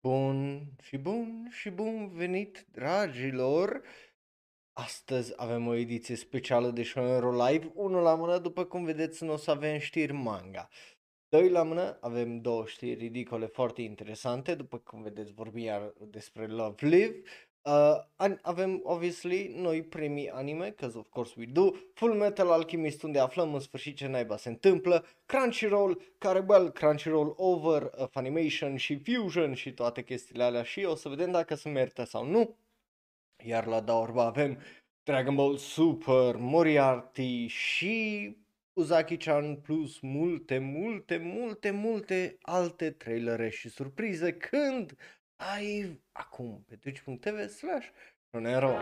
Bun și bun și bun venit, dragilor! Astăzi avem o ediție specială de Shonero Live, unul la mână, după cum vedeți, nu o să avem știri manga. Doi la mână, avem două știri ridicole foarte interesante, după cum vedeți vorbim iar despre Love Live Uh, avem, obviously, noi premii anime, because of course we do, Full Metal Alchemist, unde aflăm în sfârșit ce naiba se întâmplă, Crunchyroll, care, well, Crunchyroll over, uh, Funimation și Fusion și toate chestiile alea și o să vedem dacă se merită sau nu. Iar la Daorba avem Dragon Ball Super, Moriarty și Uzaki-chan plus multe, multe, multe, multe alte trailere și surprize când live acum pe twitch.tv slash Ronero.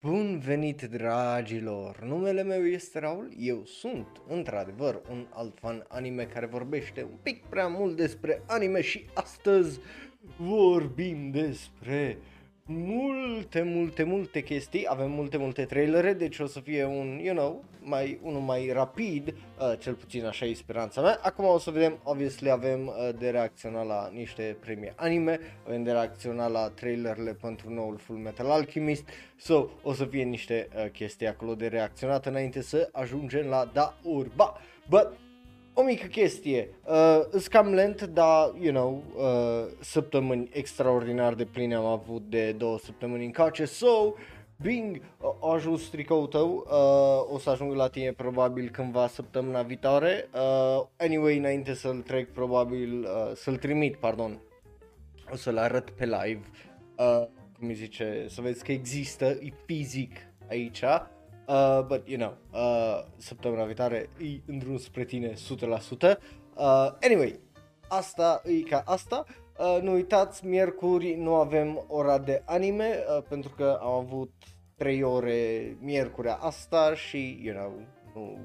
Bun venit dragilor, numele meu este Raul, eu sunt într-adevăr un alt fan anime care vorbește un pic prea mult despre anime și astăzi vorbim despre multe, multe, multe chestii, avem multe, multe trailere, deci o să fie un, you know, mai, unul mai rapid, uh, cel puțin așa e speranța mea. Acum o să vedem, obviously avem uh, de reacționat la niște premii anime, avem de reacționat la trailerele pentru noul Full Metal Alchemist, so o să fie niște uh, chestii acolo de reacționat înainte să ajungem la da urba. But o mică chestie, uh, îs cam lent, dar, you know, uh, săptămâni extraordinar de pline am avut de două săptămâni încoace, so, Bing, uh, a ajuns tricoul tău, uh, o să ajung la tine probabil cândva săptămâna viitoare, uh, anyway, înainte să-l trec, probabil, uh, să-l trimit, pardon, o să-l arăt pe live, uh, cum îi zice, să vezi că există, e fizic aici, Uh, but, you know, uh, săptămâna viitoare e în drum spre tine 100%. Uh, anyway, asta e ca asta. Uh, nu uitați, miercuri nu avem ora de anime, uh, pentru că am avut 3 ore miercurea asta și, you know, nu,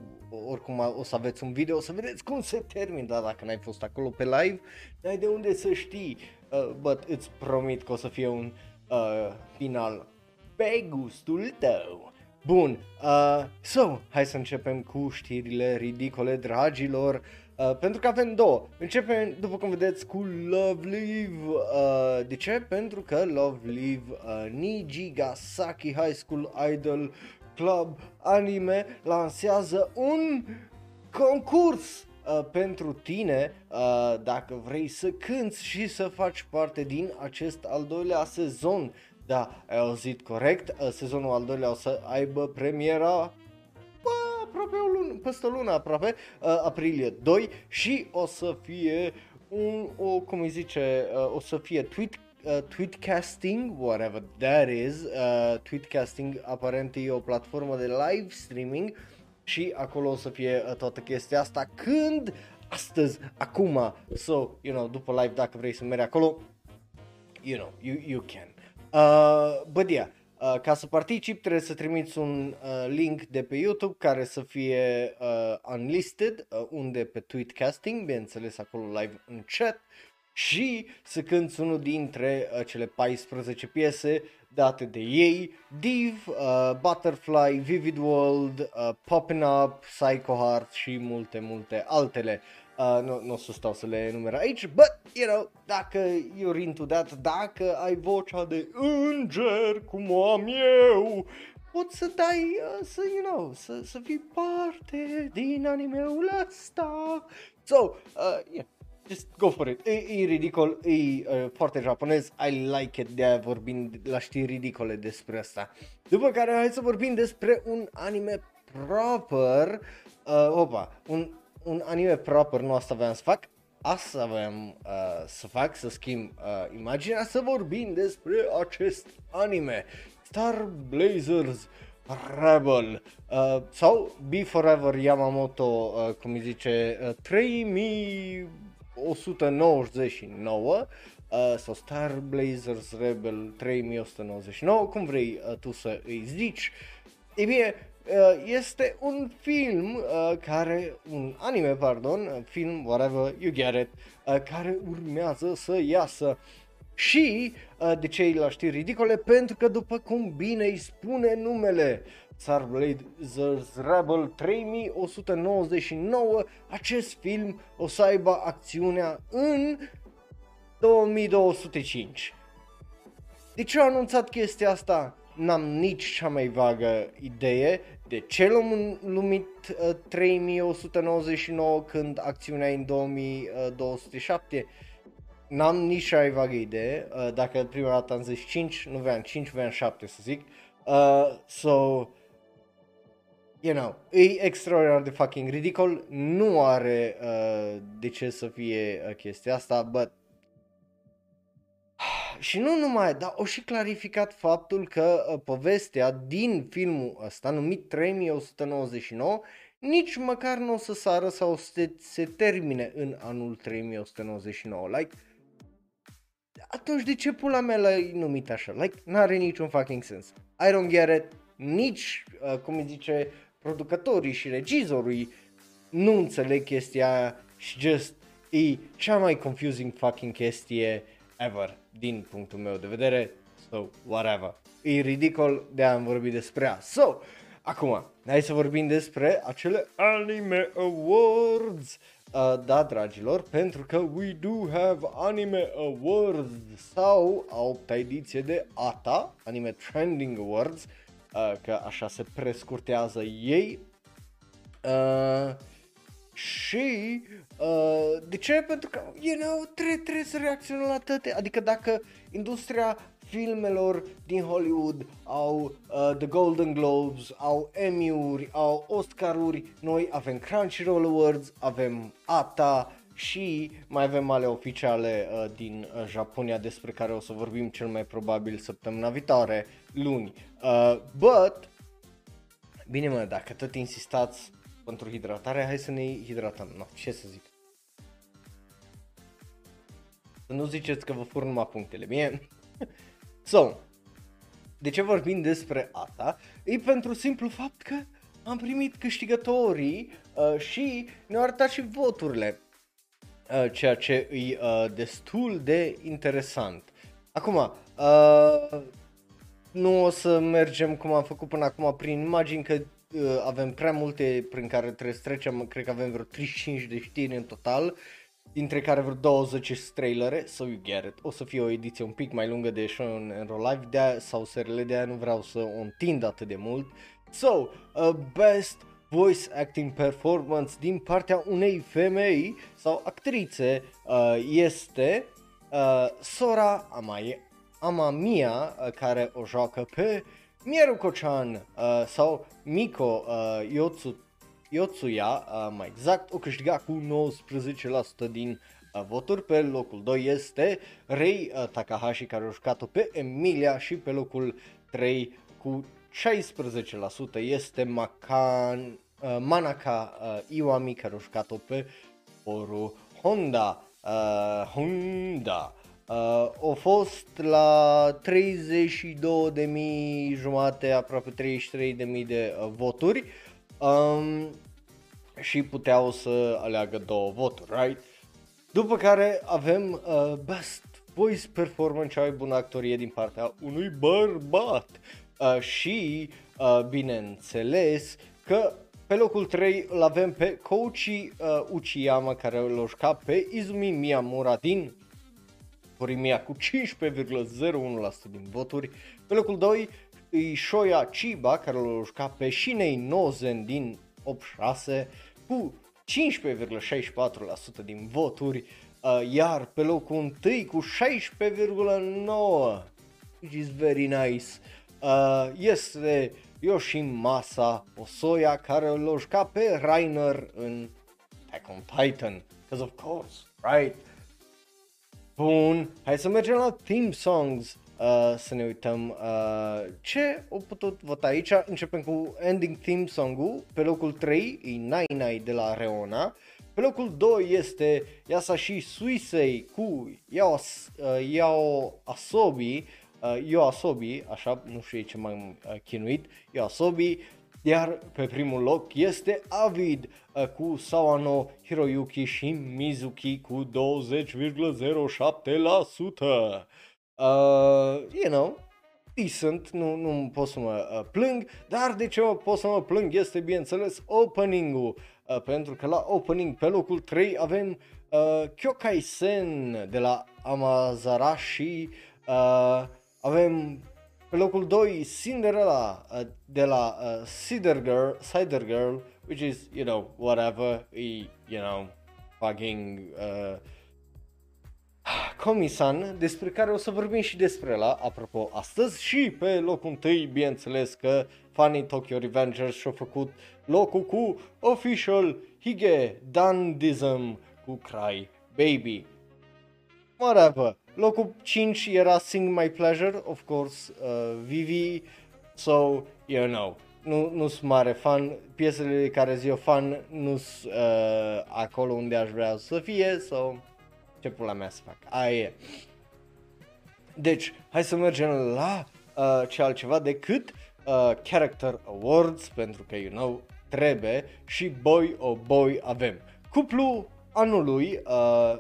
oricum o să aveți un video, o să vedeți cum se termină, dar dacă n-ai fost acolo pe live, n-ai de unde să știi, uh, but îți promit că o să fie un uh, final pe gustul tău. Bun, uh, so, hai să începem cu știrile ridicole, dragilor, uh, pentru că avem două. Începem, după cum vedeți, cu Love Live. Uh, de ce? Pentru că Love Live uh, Nijigasaki High School Idol Club Anime lansează un concurs uh, pentru tine uh, dacă vrei să cânți și să faci parte din acest al doilea sezon da, ai auzit corect, uh, sezonul al doilea o să aibă premiera bă, aproape o lună, peste o lună aproape, uh, aprilie 2 și o să fie un, o, cum îi zice, uh, o să fie tweet uh, tweetcasting, whatever that is, uh, tweetcasting aparent e o platformă de live streaming și acolo o să fie uh, toată chestia asta. Când? Astăzi, acum, so, you know, după live dacă vrei să mergi acolo, you know, you, you can. Uh, but yeah, uh, ca să participi trebuie să trimiți un uh, link de pe YouTube care să fie uh, unlisted, uh, unde pe tweetcasting, bineînțeles acolo live în chat și să cânti unul dintre uh, cele 14 piese date de ei, Div, uh, Butterfly, Vivid World, uh, Poppin' Up, Psycho Heart și multe, multe altele. Uh, nu, nu o să stau să le enumer aici, but, you know, dacă you're into that, dacă ai vocea de înger, cum o am eu, poți să dai, uh, să, you know, să, să fii parte din animeul ăsta. So, uh, yeah, just go for it. E, e ridicol, e uh, foarte japonez, I like it, de-aia vorbim la știri ridicole despre asta. După care hai să vorbim despre un anime proper, uh, opa, un un anime proper nu asta aveam să fac, asta aveam uh, să fac, să schimb uh, imaginea, să vorbim despre acest anime, Star Blazers Rebel uh, sau Be Forever Yamamoto, uh, cum îi zice, uh, 3199 uh, sau Star Blazers Rebel 3199, cum vrei uh, tu să îi zici. E bine, Uh, este un film uh, care, un anime, pardon, film, whatever, you get it, uh, care urmează să iasă. Și de ce la știri ridicole? Pentru că după cum bine îi spune numele, Star Blazers Rebel 3199, acest film o să aibă acțiunea în 2205. De ce au anunțat chestia asta? N-am nici cea mai vagă idee de ce l-am numit uh, 3199 când acțiunea e în 2207. N-am nici cea mai vagă idee, uh, dacă prima dată am zis 5, nu vreau 5, vreau 7 să zic. Uh, so, you know, e extraordinar de fucking ridicol, nu are uh, de ce să fie uh, chestia asta, but și nu numai, dar o și clarificat faptul că uh, povestea din filmul ăsta, numit 3199, nici măcar nu o să sară sau se, se termine în anul 3199. Like, atunci de ce pula mea l-ai numit așa? Like, n-are niciun fucking sens. I don't get it. Nici, uh, cum îi zice, producătorii și regizorii nu înțeleg chestia aia și just e cea mai confusing fucking chestie ever din punctul meu de vedere. So, whatever. E ridicol de a vorbi despre ea. So, acum, hai să vorbim despre acele Anime Awards. Uh, da, dragilor, pentru că we do have Anime Awards sau alta ediție de ATA, Anime Trending Awards, uh, că așa se prescurtează ei. Uh, și uh, de ce? Pentru că, you know, trebuie, trebuie să reacționăm la toate. Adică dacă industria filmelor din Hollywood au uh, The Golden Globes, au Emmy-uri, au Oscar-uri, noi avem Crunchyroll Awards, avem ATA și mai avem ale oficiale uh, din uh, Japonia despre care o să vorbim cel mai probabil săptămâna viitoare, luni. Uh, but, bine mă, dacă tot insistați pentru hidratare, hai să ne hidratăm. No, ce să zic? Să nu ziceți că vă fur numai punctele, bine? so, de ce vorbim despre asta? E pentru simplu fapt că am primit câștigătorii uh, și ne-au arătat și voturile, uh, ceea ce e uh, destul de interesant. Acum, uh, nu o să mergem cum am făcut până acum prin imagini, că uh, avem prea multe prin care trebuie să trecem, cred că avem vreo 35 de știri în total, dintre care vreo 20 trailere, so you get it. O să fie o ediție un pic mai lungă de show în live de aia, sau serile de aia, nu vreau să o întind atât de mult. So, uh, best voice acting performance din partea unei femei sau actrițe uh, este uh, Sora Amaya, Amamiya, uh, care o joacă pe Mieruko-chan uh, sau Miko uh, Yotsu, Yotsuya, uh, mai exact, o câștiga cu 19% din uh, voturi. Pe locul 2 este Rei uh, Takahashi care a jucat-o pe Emilia și pe locul 3 cu 16% este Makan, uh, Manaka uh, Iwami care a jucat-o pe Oru Honda. Uh, Honda. Uh, au fost la 32.000 jumate, aproape 33.000 de uh, voturi um, și puteau să aleagă două voturi, right? După care avem uh, Best Voice Performance, cea mai bună actorie din partea unui bărbat uh, și, uh, bineînțeles, că pe locul 3 îl avem pe Koichi uh, Uchiyama care l-a jucat pe Izumi Miyamura din Horimia cu 15,01% din voturi. Pe locul 2 e Shoya Chiba care l-a jucat pe Shinei Nozen din 8-6 cu 15,64% din voturi, uh, iar pe locul 1 cu 16,9% which is very nice, uh, este Yoshimasa Osoya care l-a jucat pe Rainer în Attack on Titan, because of course, right? Bun, hai să mergem la theme songs. Uh, să ne uităm uh, ce au putut vota aici. Începem cu ending theme song-ul, pe locul 3 e Nai Nai de la Reona, pe locul 2 este Yasashi Suisei cu Yao, uh, Yao Asobi, uh, Yo Asobi, așa, nu știu ce mai uh, chinuit, Yo Asobi, iar pe primul loc este Avid uh, cu Sawano Hiroyuki și Mizuki cu 20,07%. Uh, you know, decent, nu, nu pot să mă uh, plâng, dar de ce mă pot să mă plâng este bineînțeles opening-ul, uh, pentru că la opening pe locul 3 avem uh, Kyokai-sen de la Amazarashi, uh, avem pe locul 2 Cinderella uh, de la uh, Cider Girl, Cider Girl, which is, you know, whatever, e, you know, fucking uh, Comisan, despre care o să vorbim și despre la, apropo, astăzi și pe locul întâi, bineînțeles că fanii Tokyo Revengers și-au făcut locul cu official Hige Dandism cu Cry Baby. Whatever. Locul 5 era Sing My Pleasure, of course, uh, Vivi, so, you know, nu, nu sunt mare fan, piesele de care zic eu fan nu sunt uh, acolo unde aș vrea să fie, so, ce pula mea să fac, aia e. Deci, hai să mergem la uh, ce altceva decât uh, Character Awards, pentru că, you know, trebuie și Boy o oh Boy avem. Cuplu anului, uh,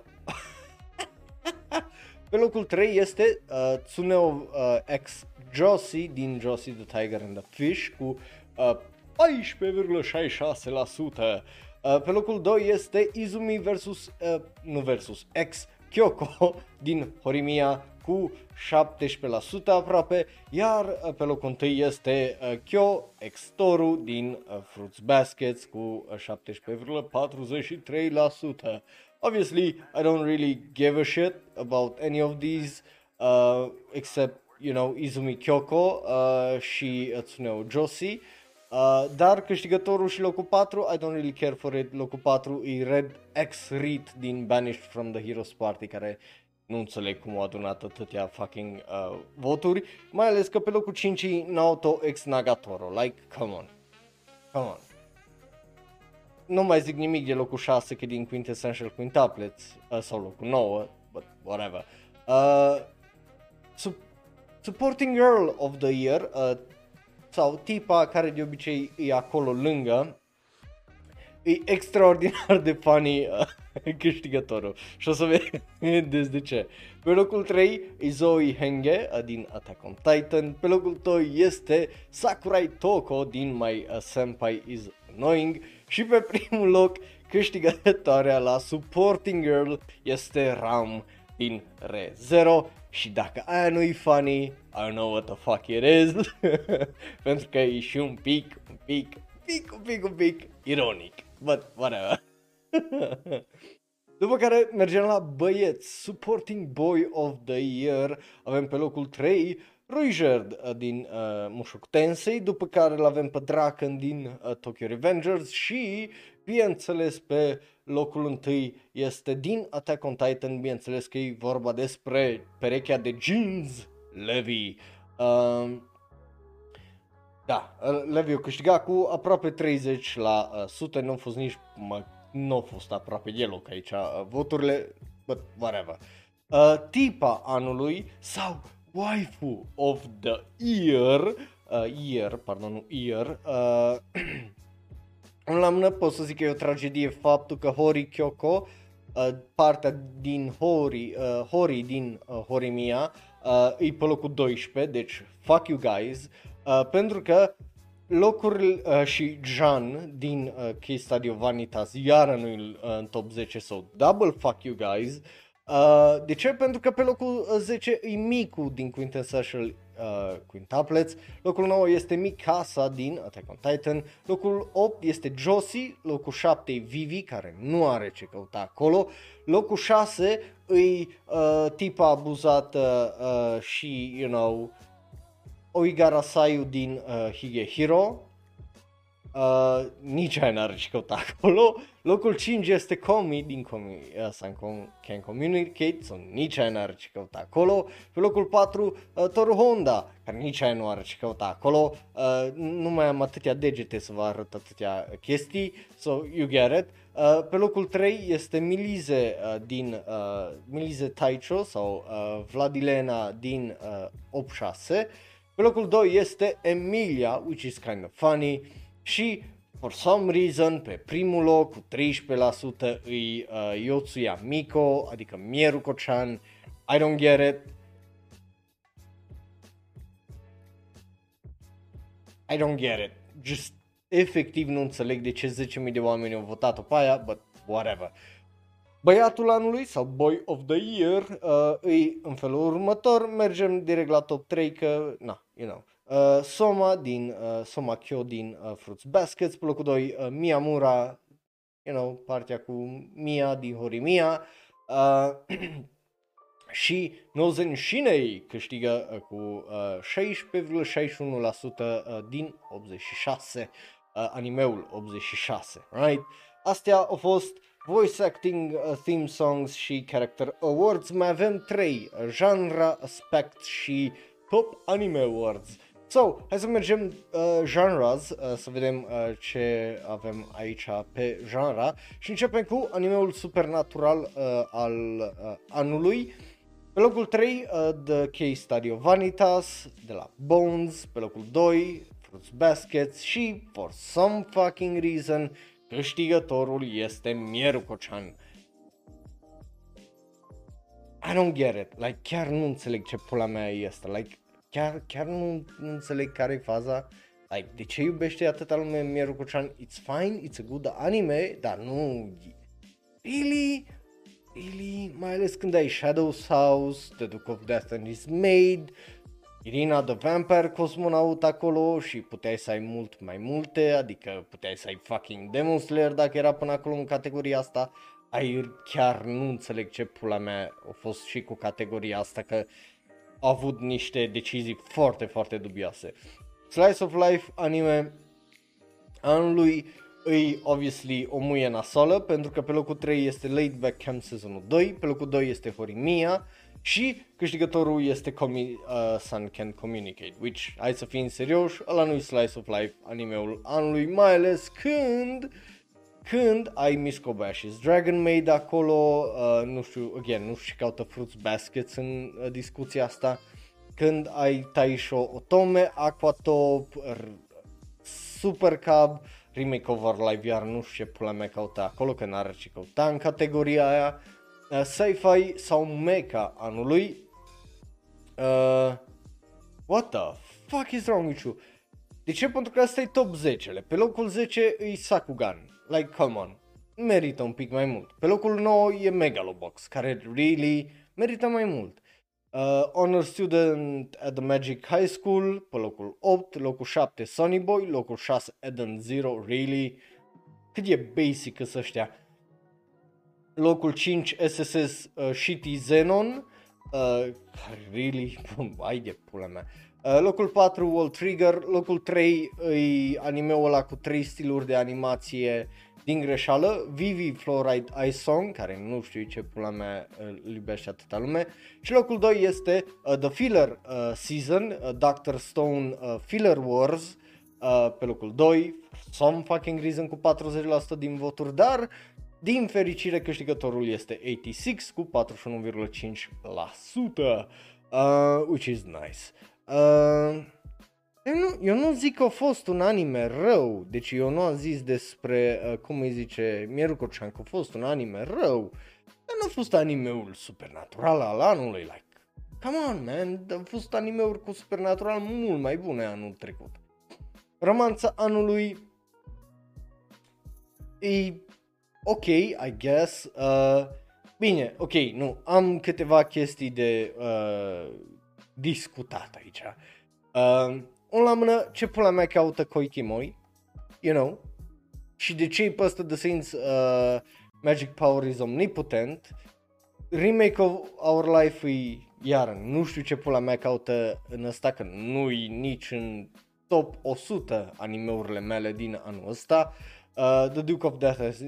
pe locul 3 este uh, Tsuneo uh, X Josie din Josie the Tiger and the Fish cu uh, 14,66%. Uh, pe locul 2 este Izumi versus, uh, nu versus, X Kyoko din Horimiya cu 17% aproape, iar uh, pe locul 1 este uh, Kyo X Toru din uh, Fruits Baskets cu uh, 17,43%. Obviously, I don't really give a shit about any of these, uh, except, you know, Izumi Kyoko uh, și Tsuneo Josie. Uh, dar câștigătorul și locul 4, I don't really care for it, locul 4 e Red X Reed din Banished from the Heroes Party, care nu înțeleg cum a adunat atâtea fucking uh, voturi, mai ales că pe locul 5 e Naoto X Nagatoro, like, come on, come on. Nu mai zic nimic de locul 6, că din Quintessential Quintuplets, uh, sau locul 9, but whatever. Uh, su- supporting Girl of the Year, uh, sau tipa care de obicei e acolo lângă, e extraordinar de funny uh, câștigătorul și o să vedeți de ce. Pe locul 3 e Zoe Henge uh, din Attack on Titan, pe locul 2 este Sakurai Toko din My uh, Senpai is Annoying și pe primul loc câștigătoarea la Supporting Girl este Ram din Re 0 și dacă aia nu e funny, I don't know what the fuck it is, pentru că e și un pic, un pic, un pic, un pic, un pic ironic, but whatever. După care mergem la băieți, Supporting Boy of the Year, avem pe locul 3 Ruijerd uh, din uh, Mushoku Tensei, după care îl avem pe Draken din uh, Tokyo Revengers și, bineînțeles, pe locul întâi este din Attack on Titan, bineînțeles că e vorba despre perechea de jeans Levi. Uh, da, uh, Levi a câștigat cu aproape 30 la uh, sute, nu a fost nici, mă, nu a fost aproape deloc aici uh, voturile, but whatever. Uh, tipa anului sau waifu of the year, uh, year, pardon, nu year, uh, la mână pot să zic că e o tragedie faptul că Hori Kyoko, uh, partea din Hori, uh, Hori din uh, Horimiya, uh, e pe locul 12, deci fuck you guys, uh, pentru că locuri uh, și Jan din uh, Case Study of Vanitas iară nu uh, în top 10 sau so double fuck you guys. Uh, de ce? Pentru că pe locul 10 e Miku din Quintessential uh, Quintuplets, locul 9 este Mikasa din Attack on Titan, locul 8 este Josie, locul 7 e Vivi care nu are ce căuta acolo, locul 6 e uh, tipa abuzată uh, și, you know, Oigara Sayu din uh, Higehiro, Uh, nici aia n-are ce căuta acolo. Locul 5 este Komi din Komi uh, San Can Communicate, so nici aia n-are ce căuta acolo. Pe locul 4 uh, Toru Honda, care nici aia nu are ce căuta acolo. Uh, nu mai am atâtea degete să vă arăt atâtea chestii, so you get it. Uh, pe locul 3 este Milize uh, din uh, Milize Taicho sau uh, Vladilena din uh, 86. Pe locul 2 este Emilia, which is kind of funny. Și for some reason, pe primul loc, cu 13%, îi uh, Yotsuya Miko, adică Mieru Kochan. I don't get it. I don't get it. Just efectiv nu înțeleg de ce 10.000 de oameni au votat-o pe aia, but whatever. Băiatul anului sau Boy of the Year uh, îi în felul următor, mergem direct la top 3 că, na, you know, uh, Soma din, uh, Soma Kyo din uh, Fruits Baskets, pe locul 2 uh, Miyamura, you know, partea cu Mia din Horimiya, uh, și Nozen Shinei câștigă uh, cu uh, 16,61% uh, din 86, uh, animeul 86, right? Astea au fost voice acting, uh, theme songs și character awards. Mai avem 3, uh, genre, aspect și top anime awards. So, hai să mergem uh, genres, uh, să vedem uh, ce avem aici pe genre și începem cu animeul supernatural uh, al uh, anului. Pe locul 3, uh, The Case Study of Vanitas, de la Bones, pe locul 2, Fruits Baskets și, for some fucking reason, câștigătorul este Mieru Chan. I don't get it, like chiar nu înțeleg ce pula mea este, like chiar, chiar nu, nu înțeleg care e faza. Like, de ce iubește atâta lume Mieru Chan? It's fine, it's a good anime, dar nu... Really? Really? Mai ales când ai Shadow's House, The Duke of Death and His Maid, Irina the Vampire cosmonaut acolo și puteai să ai mult mai multe, adică puteai să ai fucking Demon Slayer dacă era până acolo în categoria asta. Ai chiar nu înțeleg ce pula mea a fost și cu categoria asta, că a avut niște decizii foarte, foarte dubioase. Slice of Life anime anului îi obviously o muie nasolă pentru că pe locul 3 este Late Back Camp sezonul 2, pe locul 2 este Horimiya și câștigătorul este Comi- uh, Sun Can Communicate, which, hai să fim serioși, ăla nu Slice of Life animeul anului, mai ales când când ai Miss Kobayashi's Dragon Maid acolo, uh, nu știu, again, nu știu ce caută Fruits Baskets în uh, discuția asta, când ai Taisho Otome, Aquatop, R- Super Cub, remake over live iar nu știu ce pula mea caută acolo, că n-are ce căuta în categoria aia, uh, sci-fi sau mecha anului. Uh, what the fuck is wrong with you? De ce? Pentru că asta e top 10 Pe locul 10 e Sakugan. Like, come on. Merită un pic mai mult. Pe locul 9 e Megalobox, care really merită mai mult. Uh, Honor Student at the Magic High School, pe locul 8, locul 7 Sunny Boy, locul 6 Eden Zero, really? Cât e basic să ăștia locul 5 SSS uh, Shitty Xenon, uh, really, ai de pula mea. Uh, locul 4 Wall Trigger, locul 3 e animeul ăla cu 3 stiluri de animație din greșeală, Vivi Fluoride Ice Song, care nu știu ce pula mea îl iubește atâta lume, și locul 2 este uh, The Filler uh, Season, uh, Dr. Stone uh, Filler Wars, uh, pe locul 2, some fucking reason cu 40% din voturi, dar din fericire câștigătorul este 86 cu 41,5%, uh, which is nice. Uh, eu, nu, eu nu zic că a fost un anime rău, deci eu nu am zis despre, uh, cum îi zice, Mieru Corcean, că a fost un anime rău, dar nu a fost animeul supernatural al anului, like, come on man, a fost animeuri cu supernatural mult mai bune anul trecut. Romanța anului e ok, I guess. Uh, bine, ok, nu, am câteva chestii de uh, discutat aici. Uh, un la mână, ce pula mea caută Koikimoi, you know, și de ce e pe ăsta The Saints uh, Magic Power is Omnipotent, remake of Our Life e, iar nu știu ce pula mea caută în ăsta, că nu e nici în top 100 animeurile mele din anul ăsta, uh, Uh, the Duke of Death has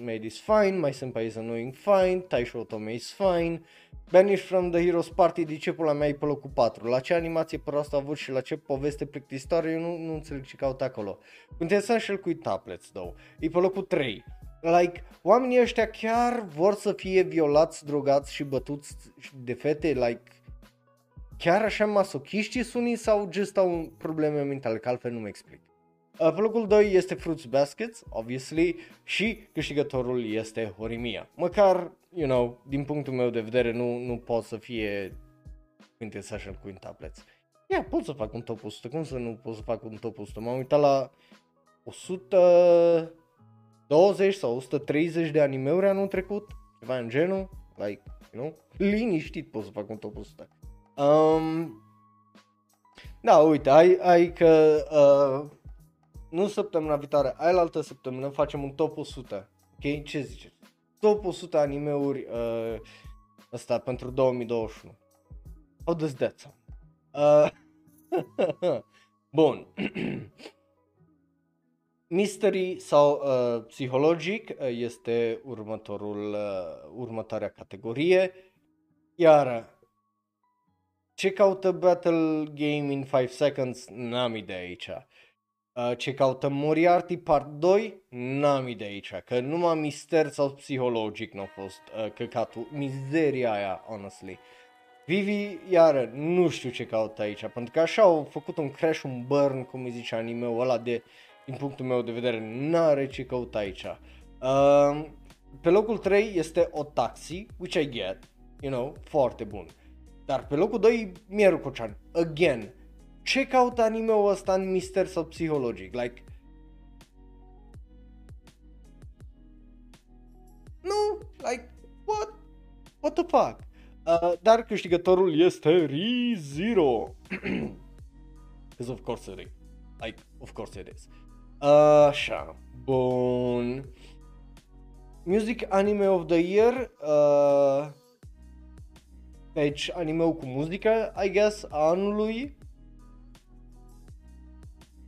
made is fine, My Senpai is annoying fine, Taisho Otome is fine, Banished from the Heroes Party, de ce pula mea e pe locul 4? La ce animație proastă a avut și la ce poveste plictisitoare, eu nu, nu înțeleg ce caut acolo. Interesant și el cu tablets, though. E pe locul 3. Like, oamenii ăștia chiar vor să fie violați, drogați și bătuți de fete, like, chiar așa masochiști sunt sau just au probleme mentale, că altfel nu mă explic. Uh, pe locul 2 este Fruits Baskets, obviously, și câștigătorul este Horimiya. Măcar, you know, din punctul meu de vedere nu, nu pot să fie Quintessential Quintuplets. Ia, pot să fac un top 100, cum să nu pot să fac un top 100? M-am uitat la 120 sau 130 de animeuri anul trecut, ceva în genul, like, you know, liniștit pot să fac un top 100. Um, da, uite, ai, ai că uh, nu săptămâna viitoare, ai la altă săptămână facem un top 100. Ok? Ce ziceți? Top 100 animeuri uh, ăsta pentru 2021. How does that sound? Uh, Bun. Mystery sau uh, psihologic uh, este următorul, uh, următoarea categorie. Iar ce caută Battle Game in 5 Seconds? N-am idee aici. Uh, ce caută Moriarty Part 2? N-am idee aici, că numai mister sau psihologic nu a fost uh, căcatul, mizeria aia, honestly. Vivi, iară, nu știu ce caută aici, pentru că așa au făcut un crash, un burn, cum îi zice anime-ul ăla de, din punctul meu de vedere, n-are ce căuta aici. Uh, pe locul 3 este o taxi, which I get, you know, foarte bun. Dar pe locul 2 Mieru Kocan, again, ce caută anime-ul ăsta în mister sau psihologic? Like, nu, like, what? What the fuck? Uh, dar câștigătorul este ReZero. Because of course it is. Like, of course it is. Uh, așa, bun. Music Anime of the Year. Uh, deci, anime cu muzică, I guess, a anului.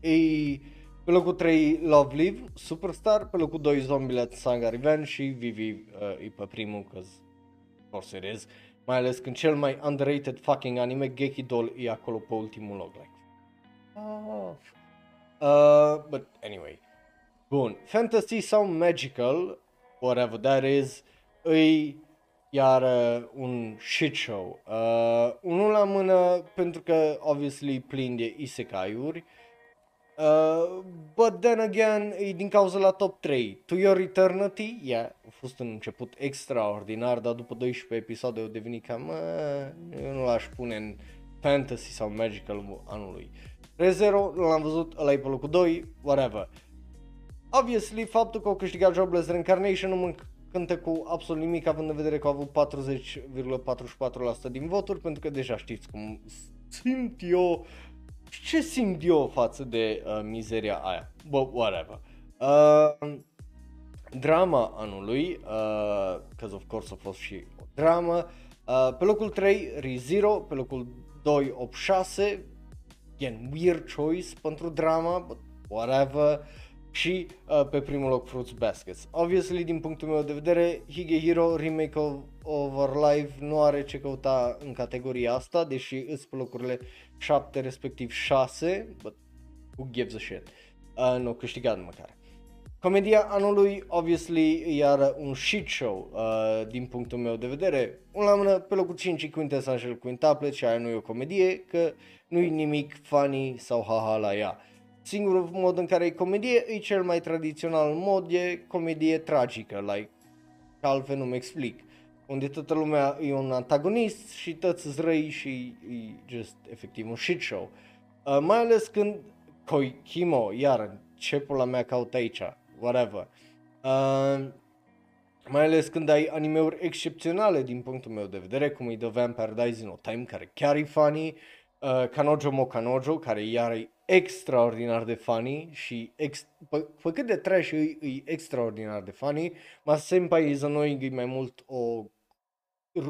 E pe locul 3 Love Live, Superstar, pe locul 2 Zombieland Saga Revenge și Vivi uh, e pe primul, cause of course it is. Mai ales când cel mai underrated fucking anime, Geki Doll, e acolo pe ultimul loc. Like, oh. uh, but anyway. Bun. Fantasy sau magical, whatever that is, îi iar uh, un shit show. Uh, unul la mână pentru că obviously plin de isekai-uri. Uh, but then again, e din cauza la top 3. To Your Eternity, yeah, a fost un început extraordinar, dar după 12 episoade au devenit cam, uh, eu nu l-aș pune în fantasy sau magical anului. Rezero, l-am văzut, ăla e pe locul 2, whatever. Obviously, faptul că au câștigat Jobless Reincarnation nu mă cântă cu absolut nimic, având în vedere că au avut 40,44% din voturi, pentru că deja știți cum simt eu ce simt eu față de uh, mizeria aia? But whatever. Uh, drama anului, uh, because of course a fost și o dramă. Uh, pe locul 3, ReZero, pe locul 2, 86. Again, weird choice pentru drama, but whatever. Și uh, pe primul loc Fruits Baskets. Obviously, din punctul meu de vedere, Higehiro Remake of, Over Life nu are ce căuta în categoria asta, deși îți pe locurile 7 respectiv 6, but who gives a shit. Uh, nu, câștigat măcar. Comedia anului, obviously, iar un shit show uh, din punctul meu de vedere. Un la mână, pe locul 5 e Quintessential Quintuplet și aia nu e o comedie, că nu e nimic funny sau haha la ea. Singurul mod în care e comedie e cel mai tradițional mod, e comedie tragică, like, altfel nu-mi explic unde toată lumea e un antagonist și toți răi și e just efectiv un shit show. Uh, mai ales când Koikimo, iar ce pula mea caut aici, whatever. Uh, mai ales când ai animeuri excepționale din punctul meu de vedere, cum e The Vampire Dies in No Time, care chiar e funny, uh, Kanojo Mo Kanojo, care iar e extraordinar de funny și ex- pe, pe cât de trash e, e extraordinar de funny, Ma Senpai is annoying e mai mult o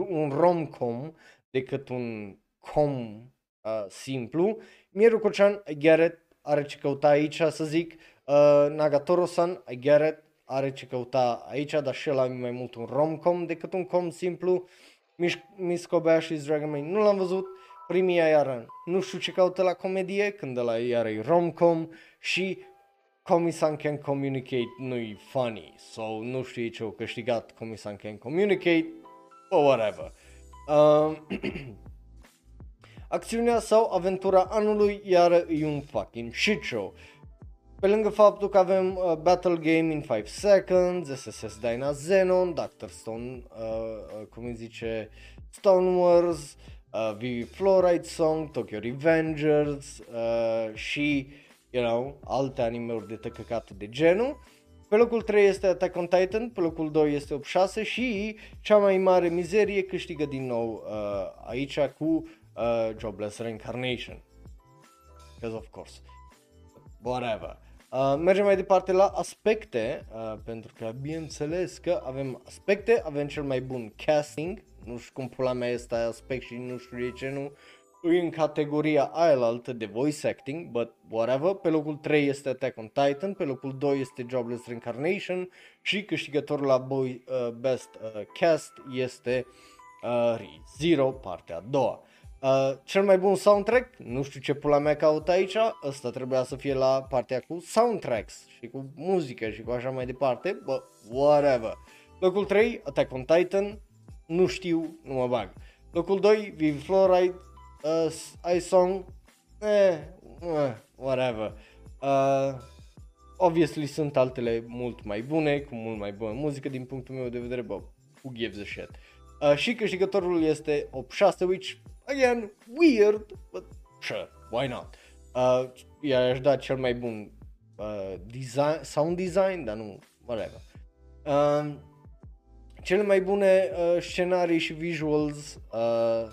un rom-com decât un com uh, simplu. Mieru Kochan, I get it, are ce căuta aici să zic. Uh, Nagatoro-san, I get it, are ce căuta aici, dar și ăla mai mult un rom-com decât un com simplu. Miss Kobayashi's Dragon Maid nu l-am văzut. Primii iară nu știu ce caută la comedie, când ăla iară e rom-com și Comisan Can Communicate nu-i funny, so nu știu ce au câștigat Comisan Can Communicate, or whatever. Uh, acțiunea sau aventura anului iar e un fucking shit show. Pe lângă faptul că avem uh, Battle Game in 5 Seconds, SSS Dyna Xenon, Dr. Stone, uh, uh, cum îi zice, Stone Wars, uh, Vivi Fluoride Song, Tokyo Revengers uh, și, you know, alte anime-uri de tăcăcate de genul. Pe locul 3 este Attack on Titan, pe locul 2 este 8-6 și cea mai mare mizerie câștigă din nou uh, aici cu uh, Jobless Reincarnation. Because of course. Whatever. Uh, mergem mai departe la aspecte, uh, pentru că bineînțeles că avem aspecte, avem cel mai bun casting, nu știu cum pula mea este aspect și nu știu de ce nu în categoria aia altă de voice acting, but whatever. Pe locul 3 este Attack on Titan, pe locul 2 este Jobless Reincarnation și câștigătorul la boy, uh, Best uh, Cast este uh, Zero, partea a doua. Uh, cel mai bun soundtrack, nu știu ce pula mea caut aici, ăsta trebuia să fie la partea cu soundtracks și cu muzică și cu așa mai departe, but whatever. Locul 3, Attack on Titan, nu știu, nu mă bag. Locul 2, Vivi Fluoride, uh, iSong, eh, uh, whatever. Uh, obviously sunt altele mult mai bune, cu mult mai bună muzică din punctul meu de vedere, bă, who gives a shit. Uh, și câștigătorul este 8-6, which, again, weird, but sure, why not? Uh, i-aș da cel mai bun uh, design, sound design, dar nu, whatever. Uh, cele mai bune uh, scenarii și visuals uh,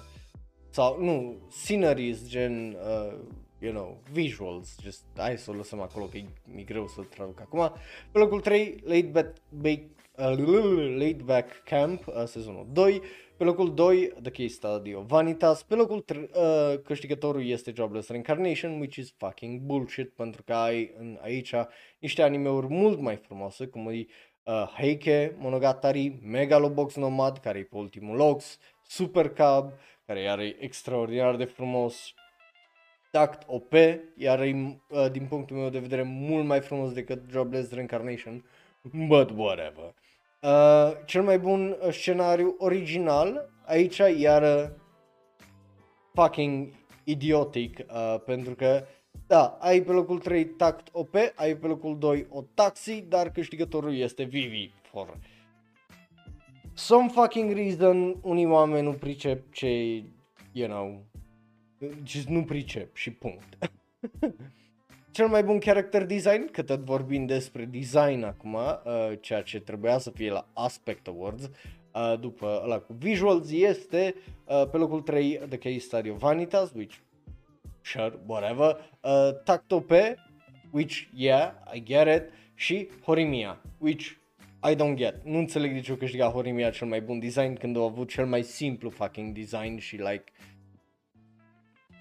sau nu, sceneries gen, uh, you know, visuals, just hai să o lăsăm acolo că e, e greu să traduc acum. Pe locul 3, Late Back, back, uh, Late Back Camp, uh, sezonul 2. Pe locul 2, The Case Study of Vanitas. Pe locul 3, uh, câștigătorul este Jobless Reincarnation, which is fucking bullshit, pentru că ai în aici niște animeuri mult mai frumoase, cum e uh, Heike Monogatari, Megalobox Nomad, care e pe ultimul loc, Super Cub, care are extraordinar de frumos, tact OP, iar e, uh, din punctul meu de vedere, mult mai frumos decât Jobless Reincarnation, but whatever. Uh, cel mai bun uh, scenariu original, aici iar fucking idiotic, uh, pentru că da, ai pe locul 3 tact OP, ai pe locul 2 o taxi, dar câștigătorul este Vivi for some fucking reason unii oameni nu pricep ce, you know, just nu pricep și punct. Cel mai bun character design, că tot vorbim despre design acum, uh, ceea ce trebuia să fie la Aspect Awards, uh, după ăla cu visuals, este uh, pe locul 3 The Case Study of Vanitas, which, sure, whatever, uh, Tactope, which, yeah, I get it, și Horimia, which I don't get. Nu înțeleg de ce o câștiga Horimiya cel mai bun design când au avut cel mai simplu fucking design și like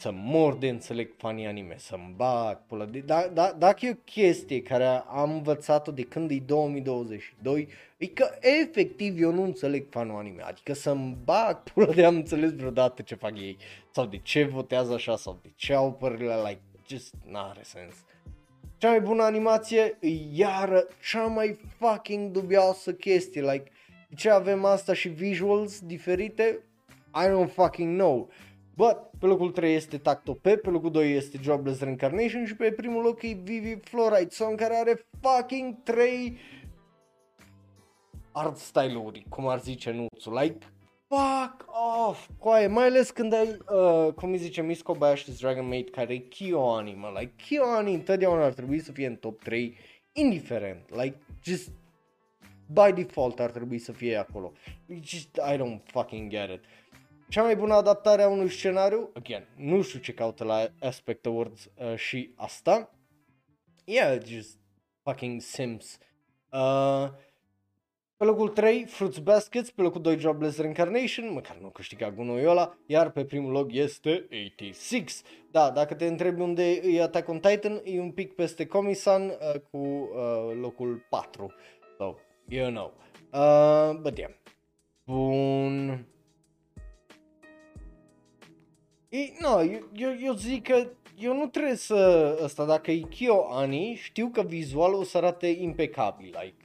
să mor de înțeleg fanii anime, să-mi bag pula de... Da, da, dacă e o chestie care am învățat-o de când e 2022, e că efectiv eu nu înțeleg fanul anime, adică să-mi bag pula de am înțeles vreodată ce fac ei, sau de ce votează așa, sau de ce au părerile like, just n-are sens. Cea mai bună animație e iară cea mai fucking dubioasă chestie, like, de ce avem asta și visuals diferite? I don't fucking know. But, pe locul 3 este Tacto P, pe locul 2 este Jobless Reincarnation și pe primul loc e Vivi Fluoride Song care are fucking 3 art style-uri, cum ar zice Nuțu, like fuck off, coaie, mai ales când ai, uh, cum îi zice, Miss Kobayashi's Dragon Maid, care e Kyoani, mă, like, Kyoani întotdeauna ar trebui să fie în top 3, indiferent, like, just, by default ar trebui să fie acolo, just, I don't fucking get it. Cea mai bună adaptare a unui scenariu, again, nu știu ce caută la Aspect Awards uh, și asta, yeah, just fucking Sims. Uh, pe locul 3, Fruits Baskets, pe locul 2, Jobless Reincarnation, măcar nu câștiga gunoiul ăla, iar pe primul loc este 86. Da, dacă te întrebi unde e Attack on Titan, e un pic peste Comisan uh, cu uh, locul 4. So, you know. Uh, but yeah. Bun. E, no, eu, eu, eu zic că eu nu trebuie să ăsta, dacă e Kyo Ani, știu că vizualul o să arate impecabil, like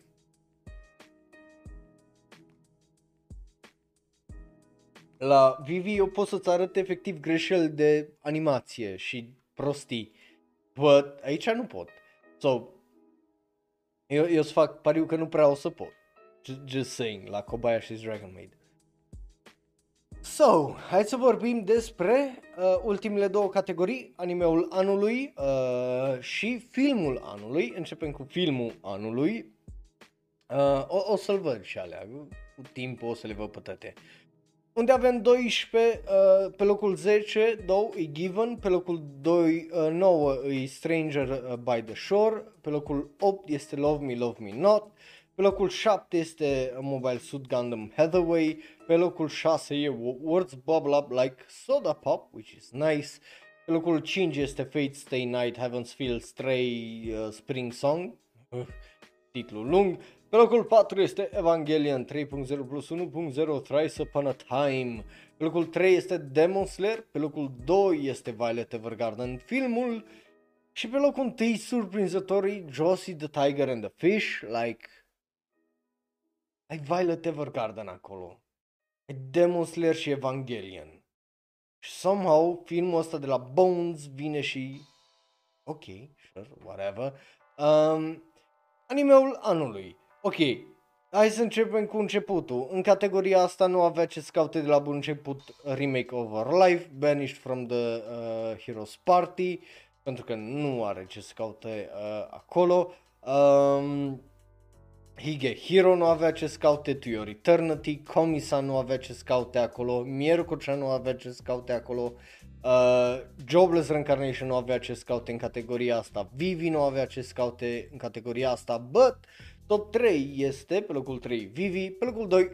La Vivi eu pot să-ți arăt efectiv greșeli de animație și prostii. But aici nu pot. So, eu, eu să fac pariu că nu prea o să pot. Just, just saying, la Kobayashi's Dragon Maid. So, hai să vorbim despre uh, ultimele două categorii, animeul anului uh, și filmul anului. Începem cu filmul anului. Uh, o, o să-l văd și alea, cu timpul o să le văd pe toate. Unde avem 12, uh, pe locul 10, 2 e Given, pe locul 2, uh, 9 e Stranger uh, by the Shore, pe locul 8 este Love Me, Love Me Not, pe locul 7 este Mobile Suit Gundam Hathaway, pe locul 6 e Words Bubble Up Like Soda Pop, which is nice, pe locul 5 este Fate Stay Night, Heaven's Feel Stray uh, Spring Song, titlul lung, pe locul 4 este Evangelion 3.0 plus 1.0 Thrice Upon a Time. Pe locul 3 este Demon Slayer. Pe locul 2 este Violet Evergarden filmul. Și pe locul 1 surprinzătorii Josie the Tiger and the Fish. Like... Ai Violet Evergarden acolo. Ai Demon Slayer și Evangelion. Și somehow filmul ăsta de la Bones vine și... Ok, sure, whatever. Um, animeul anului. Ok, hai să începem cu începutul. În categoria asta nu avea ce scaute de la bun început remake over life, banished from the uh, Heroes Party, pentru că nu are ce scaute uh, acolo. Um, Hige Hero nu avea ce scaute, To Your Eternity, Komisa nu avea ce scaute acolo, Miercucea nu avea ce scaute acolo, uh, Jobless Reincarnation nu avea ce scaute în categoria asta, Vivi nu avea ce scaute în categoria asta, but Top 3 este pe locul 3 Vivi, pe locul 2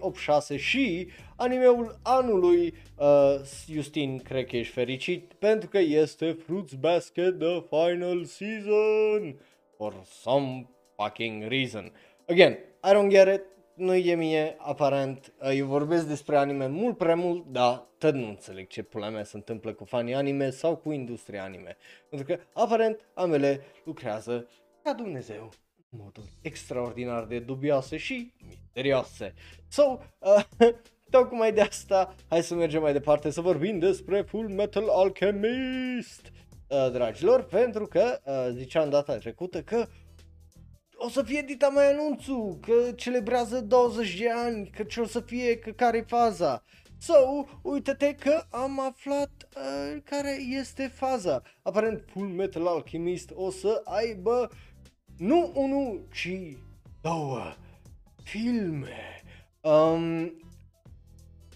8-6 și animeul anului. Uh, Justin, cred că ești fericit pentru că este Fruits Basket The Final Season for some fucking reason. Again, I don't get it, nu e mie, aparent, uh, eu vorbesc despre anime mult prea mult, dar tot nu înțeleg ce pula mea se întâmplă cu fanii anime sau cu industria anime. Pentru că, aparent, ambele lucrează ca Dumnezeu moduri extraordinar de dubioase și misterioase. So, uh, tocmai de asta, hai să mergem mai departe să vorbim despre Full Metal Alchemist, uh, dragilor, pentru că uh, ziceam data trecută că o să fie dita mai anunțul, că celebrează 20 de ani, că ce o să fie, că care e faza. So, uite-te că am aflat uh, care este faza. Aparent Full Metal Alchemist o să aibă nu unul, ci două filme. Um,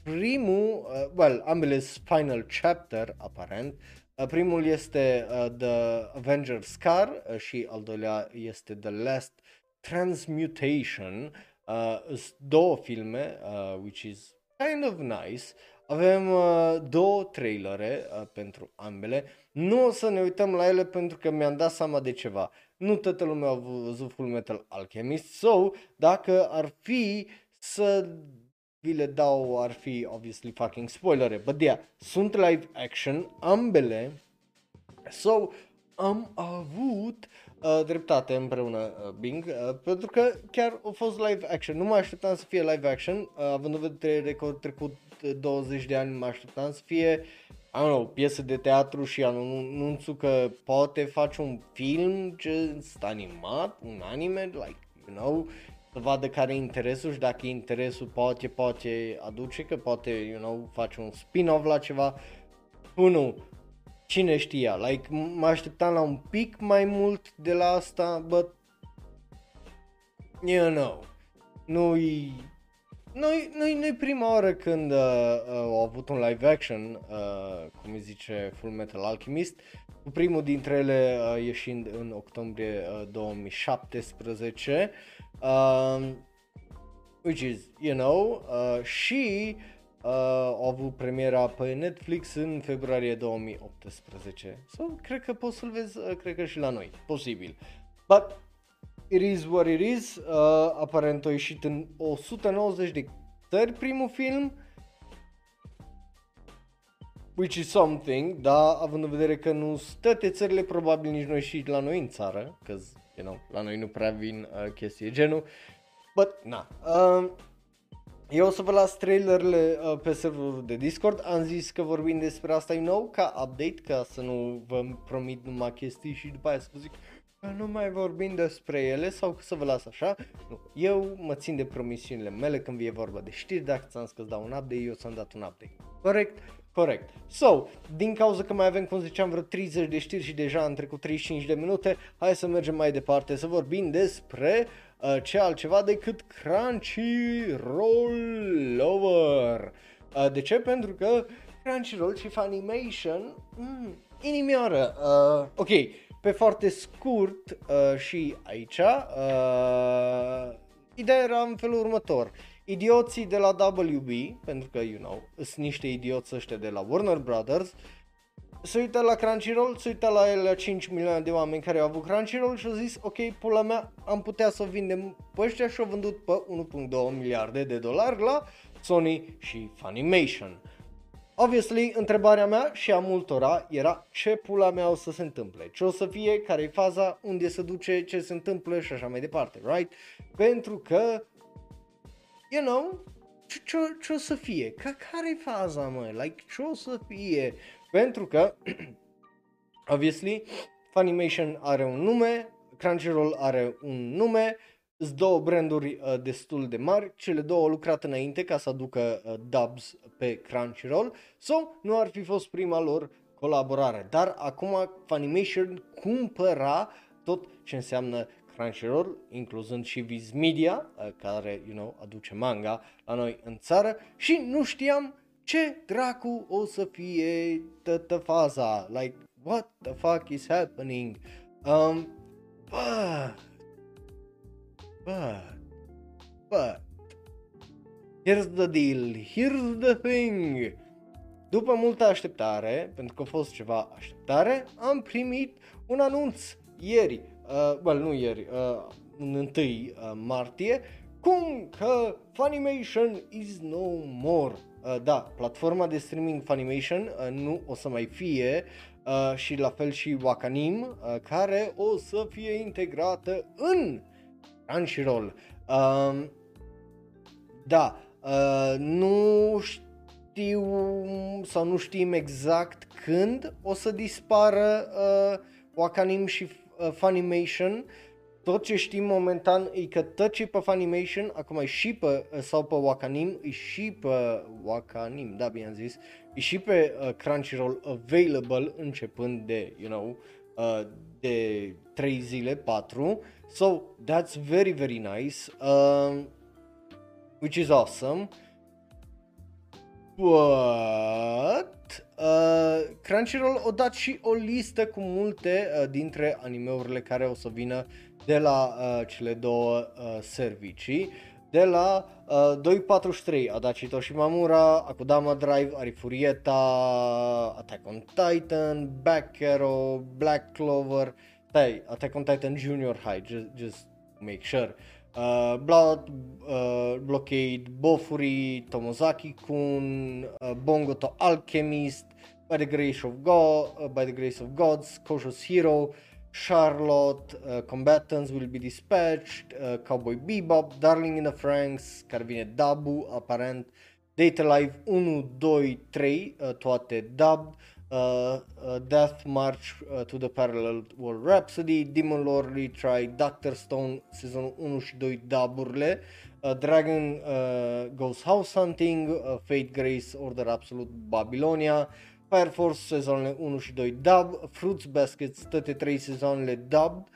primul, uh, well, ambele Final Chapter, aparent. Uh, primul este uh, The Avenger Scar uh, și al doilea este The Last Transmutation. Uh, două filme, uh, which is kind of nice. Avem uh, două trailere uh, pentru ambele. Nu o să ne uităm la ele pentru că mi-am dat seama de ceva. Nu toată lumea a văzut Full Metal Alchemist, so dacă ar fi să vi le dau, ar fi obviously fucking spoilere, but yeah, sunt live action, ambele, so am avut uh, dreptate împreună uh, Bing, uh, pentru că chiar a fost live action, nu mă așteptam să fie live action, uh, având în vedere că au trecut 20 de ani, mă așteptam să fie I don't know, piesă de teatru și anunțul că poate face un film just animat, un anime, like, you know, să vadă care e interesul și dacă e interesul poate, poate aduce, că poate, you know, face un spin-off la ceva. Nu, cine știa, like, mă așteptam la un pic mai mult de la asta, but, you know, nu-i noi, noi, noi prima oară când uh, uh, au avut un live action, uh, cum îi zice Full Metal Alchemist, cu primul dintre ele uh, ieșind în octombrie uh, 2017, uh, which is, you know, uh, și uh, au avut premiera pe Netflix în februarie 2018. So, cred că poți să-l vezi, uh, cred că și la noi, posibil. But It is what it is, uh, aparent a ieșit în 190 de țări primul film, which is something, da, având în vedere că nu toate țările, probabil nici noi și la noi în țară, că, you know, la noi nu prea vin uh, chestii genul, but, na. Uh, eu o să vă las trailerele uh, pe serverul de Discord, am zis că vorbim despre asta, you know, ca update, ca să nu vă promit numai chestii și după aia să vă zic, nu mai vorbim despre ele sau să vă las așa. Nu, eu mă țin de promisiunile mele când vine vorba de știri, dacă ți-am să dau un update, eu ți-am dat un update. Corect? Corect. So, din cauza că mai avem, cum ziceam, vreo 30 de știri și deja am trecut 35 de minute, hai să mergem mai departe să vorbim despre uh, ce altceva decât Crunchyroll Lover. Uh, de ce? Pentru că Crunchyroll și Funimation, mm, inimioară. Uh, ok, pe foarte scurt uh, și aici, uh, ideea era în felul următor. Idioții de la WB, pentru că, you know, sunt niște idioți ăștia de la Warner Brothers, se uită la Crunchyroll, se uită la ele 5 milioane de oameni care au avut Crunchyroll și au zis, ok, pula mea, am putea să o vindem pe ăștia și au vândut pe 1.2 miliarde de dolari la Sony și Funimation. Obviously, întrebarea mea și a multora era ce pula mea o să se întâmple, ce o să fie, care e faza, unde se duce, ce se întâmplă? Și așa mai departe, right? Pentru că, you know, ce, ce, ce o să fie, ca care e faza, mă, like, ce o să fie? Pentru că, obviously, Funimation are un nume, Crunchyroll are un nume, sunt două branduri uh, destul de mari, cele două au lucrat înainte ca să aducă uh, dubs pe Crunchyroll, so nu ar fi fost prima lor colaborare, dar acum Funimation cumpăra tot ce înseamnă Crunchyroll, incluzând și Viz Media, uh, care, you know, aduce manga la noi în țară. Și nu știam ce dracu o să fie toată faza, like, what the fuck is happening? Um, but, but, but, here's the deal, here's the thing. După multă așteptare, pentru că a fost ceva așteptare, am primit un anunț ieri, uh, well, nu ieri, uh, în 1 uh, martie, cum că Funimation is no more. Uh, da, platforma de streaming Funimation uh, nu o să mai fie uh, și la fel și Wakanim, uh, care o să fie integrată în Crunchyroll. Uh, da, uh, nu știu sau nu știm exact când o să dispară uh, Wakanim și uh, Funimation. Tot ce știm momentan e că tot ce pe Funimation, acum e și pe, uh, sau pe Wakanim, e și pe Wakanim, da, bine am zis, e și pe uh, Crunchyroll available începând de, you know, uh, de 3 zile, 4. So, that's very, very nice. Uh, which is awesome. But uh, Crunchyroll a dat și o listă cu multe uh, dintre animeurile care o să vină de la uh, cele două uh, servicii. De la uh, 243 Adachi Toshimamura, Akudama Drive, Arifurieta, Attack on Titan, Back Arrow, Black Clover, hey, Attack on Titan Junior High, just, just make sure. Uh, Blood, uh, Blockade, Bofuri, Tomozaki-kun, uh, Bongo to Alchemist, By the Grace of God, uh, By the Grace of Gods, Cautious Hero, Charlotte, uh, Combatants Will Be Dispatched, uh, Cowboy Bebop, Darling in the Franks, care vine Dabu, aparent, Data Live 1, 2, 3, uh, toate dubbed, uh, uh, Death March uh, to the Parallel World Rhapsody, Demon Lord Retry, Doctor Stone, sezonul 1 și 2 duburile, uh, Dragon uh, Goes House Hunting, uh, Fate Grace Order Absolute Babylonia, Fire Force sezonele 1 și 2 dub, Fruits Baskets toate 3 sezoanele dub,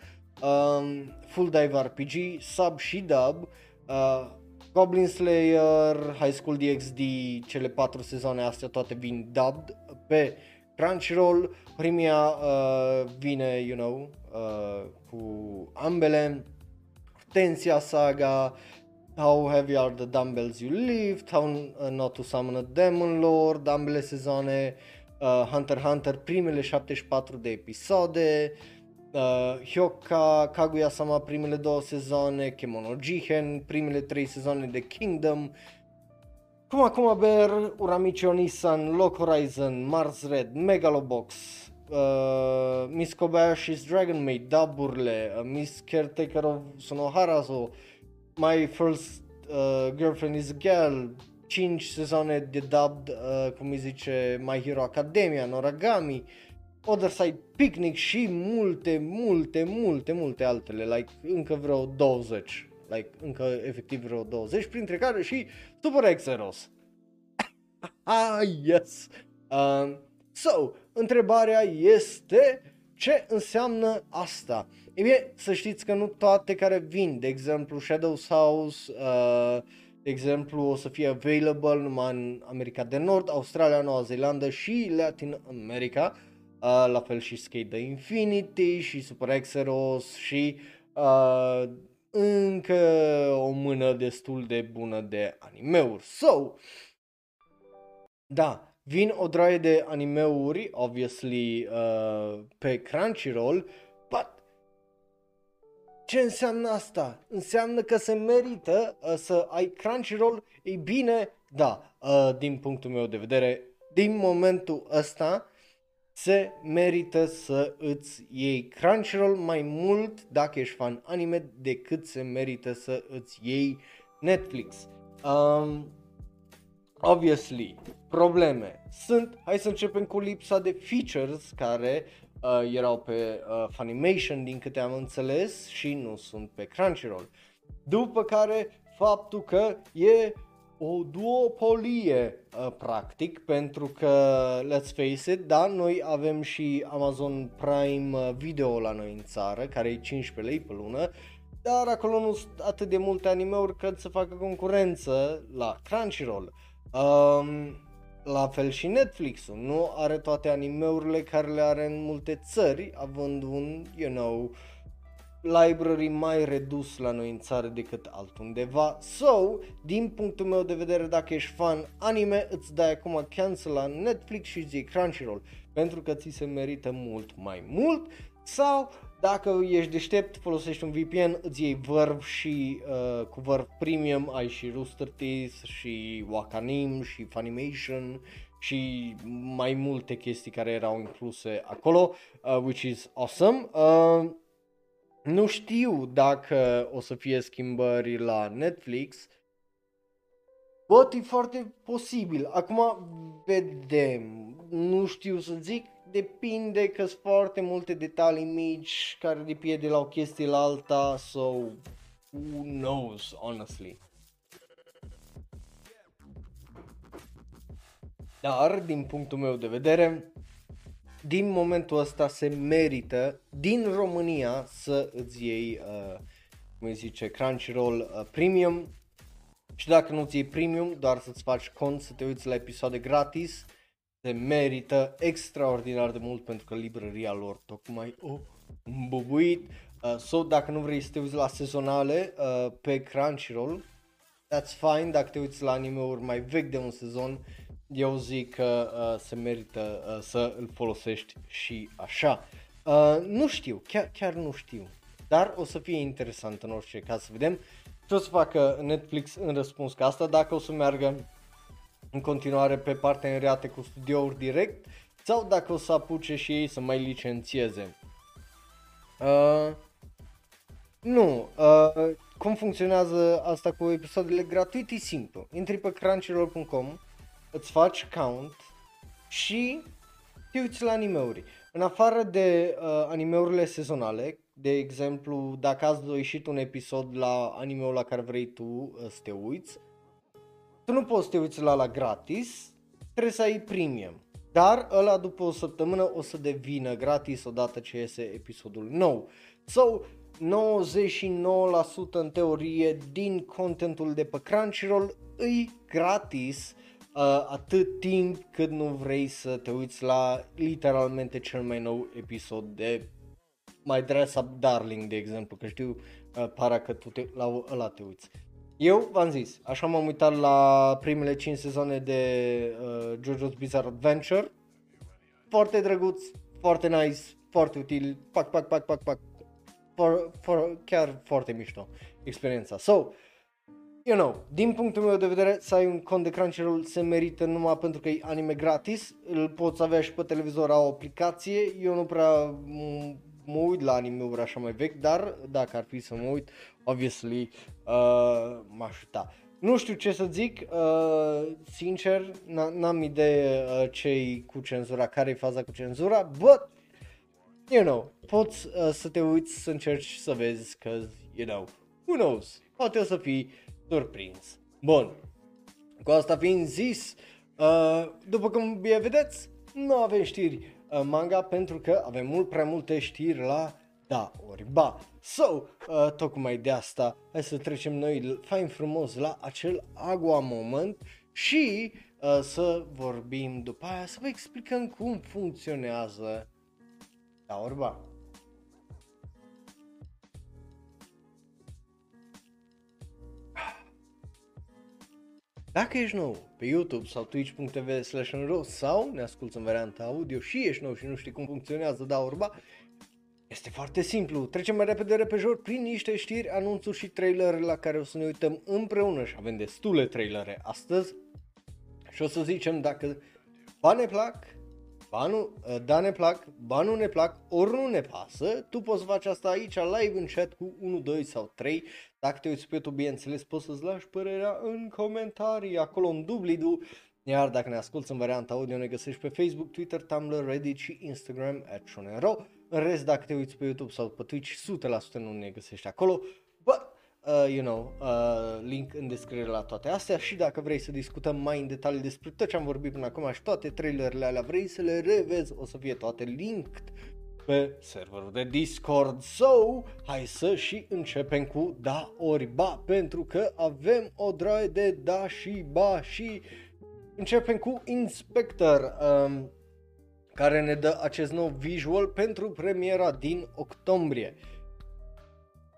um, Full Dive RPG, sub și dub, uh, Goblin Slayer, High School DxD, cele 4 sezoane astea toate vin dubbed pe Crunchyroll, primia uh, vine, you know, uh, cu ambele, Tensia Saga, How Heavy Are the Dumbbells You Lift, How uh, Not to Summon a Demon Lord, ambele sezoane, uh, Hunter x Hunter, primele 74 de episoade, uh, Hyoka, Kaguya-sama primele două sezoane, Kemono Jihen, primele trei sezoane de Kingdom, Kuma Kuma Bear, Uramichi Onisan, Lock Horizon, Mars Red, Megalobox, uh, Miss Kobayashi's Dragon Maid, Daburle, uh, Miss Caretaker of Sonohara, so My First uh, Girlfriend is a Girl, 5 sezoane de dubbed, uh, cum îi zice, My Hero Academia, Noragami, Other Side Picnic și multe, multe, multe, multe altele, like încă vreo 20, like încă efectiv vreo 20, printre care și Super Exeros. ah, yes! Uh, so, întrebarea este ce înseamnă asta? E bine, să știți că nu toate care vin, de exemplu Shadows House, uh, de exemplu, o să fie available numai în America de Nord, Australia, Noua Zeelandă și Latin America, uh, la fel și Skate the Infinity și Super Exeros și uh, încă o mână destul de bună de animeuri. So, da, vin o draie de animeuri, obviously, uh, pe Crunchyroll, but ce înseamnă asta? Înseamnă că se merită uh, să ai Crunchyroll? Ei bine, da, uh, din punctul meu de vedere, din momentul ăsta se merită să îți iei Crunchyroll mai mult dacă ești fan anime decât se merită să îți iei Netflix. Um, obviously, probleme sunt, hai să începem cu lipsa de features care uh, erau pe uh, Funimation din câte am înțeles și nu sunt pe Crunchyroll. După care faptul că e o duopolie uh, practic pentru că let's face it, da, noi avem și Amazon Prime uh, Video la noi în țară care e 15 lei pe lună dar acolo nu sunt atât de multe animeuri cât să facă concurență la Crunchyroll. Um, la fel și Netflix-ul, nu are toate animeurile care le are în multe țări, având un, you know, library mai redus la noi în țară decât altundeva. So, din punctul meu de vedere, dacă ești fan anime, îți dai acum cancel la Netflix și zi Crunchyroll, pentru că ți se merită mult mai mult sau dacă ești deștept, folosești un VPN, îți iei Verve și uh, cu Verve Premium ai și Rooster Teeth și Wakanim și Funimation și mai multe chestii care erau incluse acolo, uh, which is awesome. Uh, nu știu dacă o să fie schimbări la Netflix, Bă, e foarte posibil. Acum vedem. Nu știu să zic depinde că sunt foarte multe detalii mici care depinde de la o chestie la alta, so who knows, honestly. Dar, din punctul meu de vedere, din momentul ăsta se merită din România să îți iei, uh, cum îi zice, Crunchyroll uh, Premium și dacă nu ți iei Premium, doar să-ți faci cont, să te uiți la episoade gratis, uh, se merită extraordinar de mult pentru că librăria lor tocmai o îmbubuit. Uh, so, dacă nu vrei să te uiți la sezonale uh, pe Crunchyroll, that's fine, dacă te uiți la anime-uri mai vechi de un sezon, eu zic că uh, se merită uh, să îl folosești și așa. Uh, nu știu, chiar, chiar nu știu, dar o să fie interesant în orice caz să vedem ce o să facă Netflix în răspuns ca asta, dacă o să meargă în continuare pe parteneriate cu studiouri direct sau dacă o să apuce și ei să mai licențieze. Uh, nu, uh, cum funcționează asta cu episoadele gratuite e simplu. Intri pe crunchyroll.com, îți faci account și te uiți la animeuri. În afară de uh, animeurile sezonale, de exemplu, dacă azi a ieșit un episod la animeul la care vrei tu uh, să te uiți, tu nu poți să te uiți la la gratis, trebuie să ai premium. Dar ăla după o săptămână o să devină gratis odată ce iese episodul nou. So, 99% în teorie din contentul de pe Crunchyroll îi gratis uh, atât timp cât nu vrei să te uiți la literalmente cel mai nou episod de My Dress Up Darling, de exemplu, că știu uh, para că tu te, la ăla te uiți. Eu v-am zis, așa m-am uitat la primele 5 sezoane de uh, JoJo's Bizarre Adventure. Foarte drăguț, foarte nice, foarte util, pac, pac, pac, pac, pac. For, for, chiar foarte mișto experiența. So, you know, din punctul meu de vedere, să ai un cont de Crunchyroll se merită numai pentru că e anime gratis, îl poți avea și pe televizor, au o aplicație, eu nu prea mă uit la anime-uri așa mai vechi, dar dacă ar fi să mă uit, obviously uh, m-aș uita. nu știu ce să zic, uh, sincer, n-am idee uh, ce cu cenzura, care e faza cu cenzura, but, you know, poți uh, să te uiți să încerci să vezi că, you know, who knows, poate o să fii surprins. Bun, cu asta fiind zis, uh, după cum bine vedeți, nu avem știri uh, manga pentru că avem mult prea multe știri la da ori ba. So, uh, tocmai de asta, hai să trecem noi fain frumos la acel agua moment și uh, să vorbim după aia, să vă explicăm cum funcționează da ori ba. Dacă ești nou pe YouTube sau twitch.tv slash sau ne asculti în varianta audio și ești nou și nu știi cum funcționează da orba, este foarte simplu. Trecem mai repede repejor prin niște știri, anunțuri și trailere la care o să ne uităm împreună și avem destule trailere astăzi. Și o să zicem dacă ba ne plac, ba nu, da ne plac, ba nu ne plac, ori nu ne pasă, tu poți face asta aici live în chat cu 1, 2 sau 3. Dacă te uiți pe YouTube, bineînțeles, poți să-ți lași părerea în comentarii, acolo în dublidu. Iar dacă ne asculti în varianta audio, ne găsești pe Facebook, Twitter, Tumblr, Reddit și Instagram at Shonero. În rest, dacă te uiți pe YouTube sau pe Twitch, 100% nu ne găsești acolo. But, uh, you know, uh, link în descriere la toate astea și dacă vrei să discutăm mai în detaliu despre tot ce am vorbit până acum și toate trailerele alea, vrei să le revezi, o să fie toate linked pe serverul de Discord. So, hai să și începem cu da ori ba, pentru că avem o draie de da și ba și începem cu Inspector. Um, care ne dă acest nou visual pentru premiera din octombrie.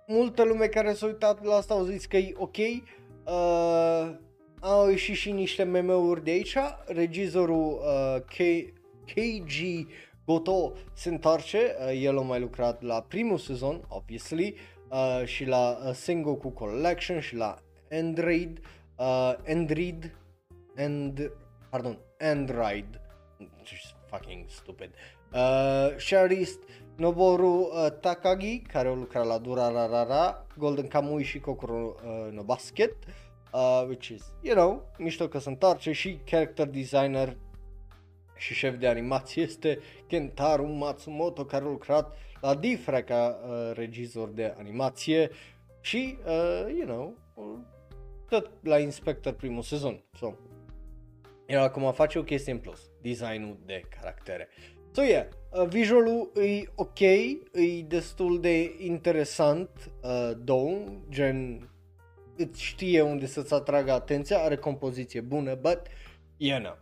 Multă lume care s-a uitat la asta au zis că e ok, uh, au ieșit și niște meme-uri de aici, regizorul uh, K- KG Goto se întoarce, uh, el a mai lucrat la primul sezon, obviously, uh, și la uh, Sengoku Collection și la Android, uh, Android, and, pardon, Android, fucking stupid. Uh, Sharist Noboru uh, Takagi, care a lucrat la Durararara, Golden Kamui și Kokoro uh, no Basket, uh, which is, you know, mișto că se întoarce și character designer și șef de animație este Kentaro Matsumoto, care a lucrat la Difra ca uh, regizor de animație și, uh, you know, tot la Inspector primul sezon. So, el acum face o chestie în plus, designul de caractere. So yeah, uh, visualul e ok, e destul de interesant, uh, două, gen îți știe unde să-ți atragă atenția, are compoziție bună, but, you know,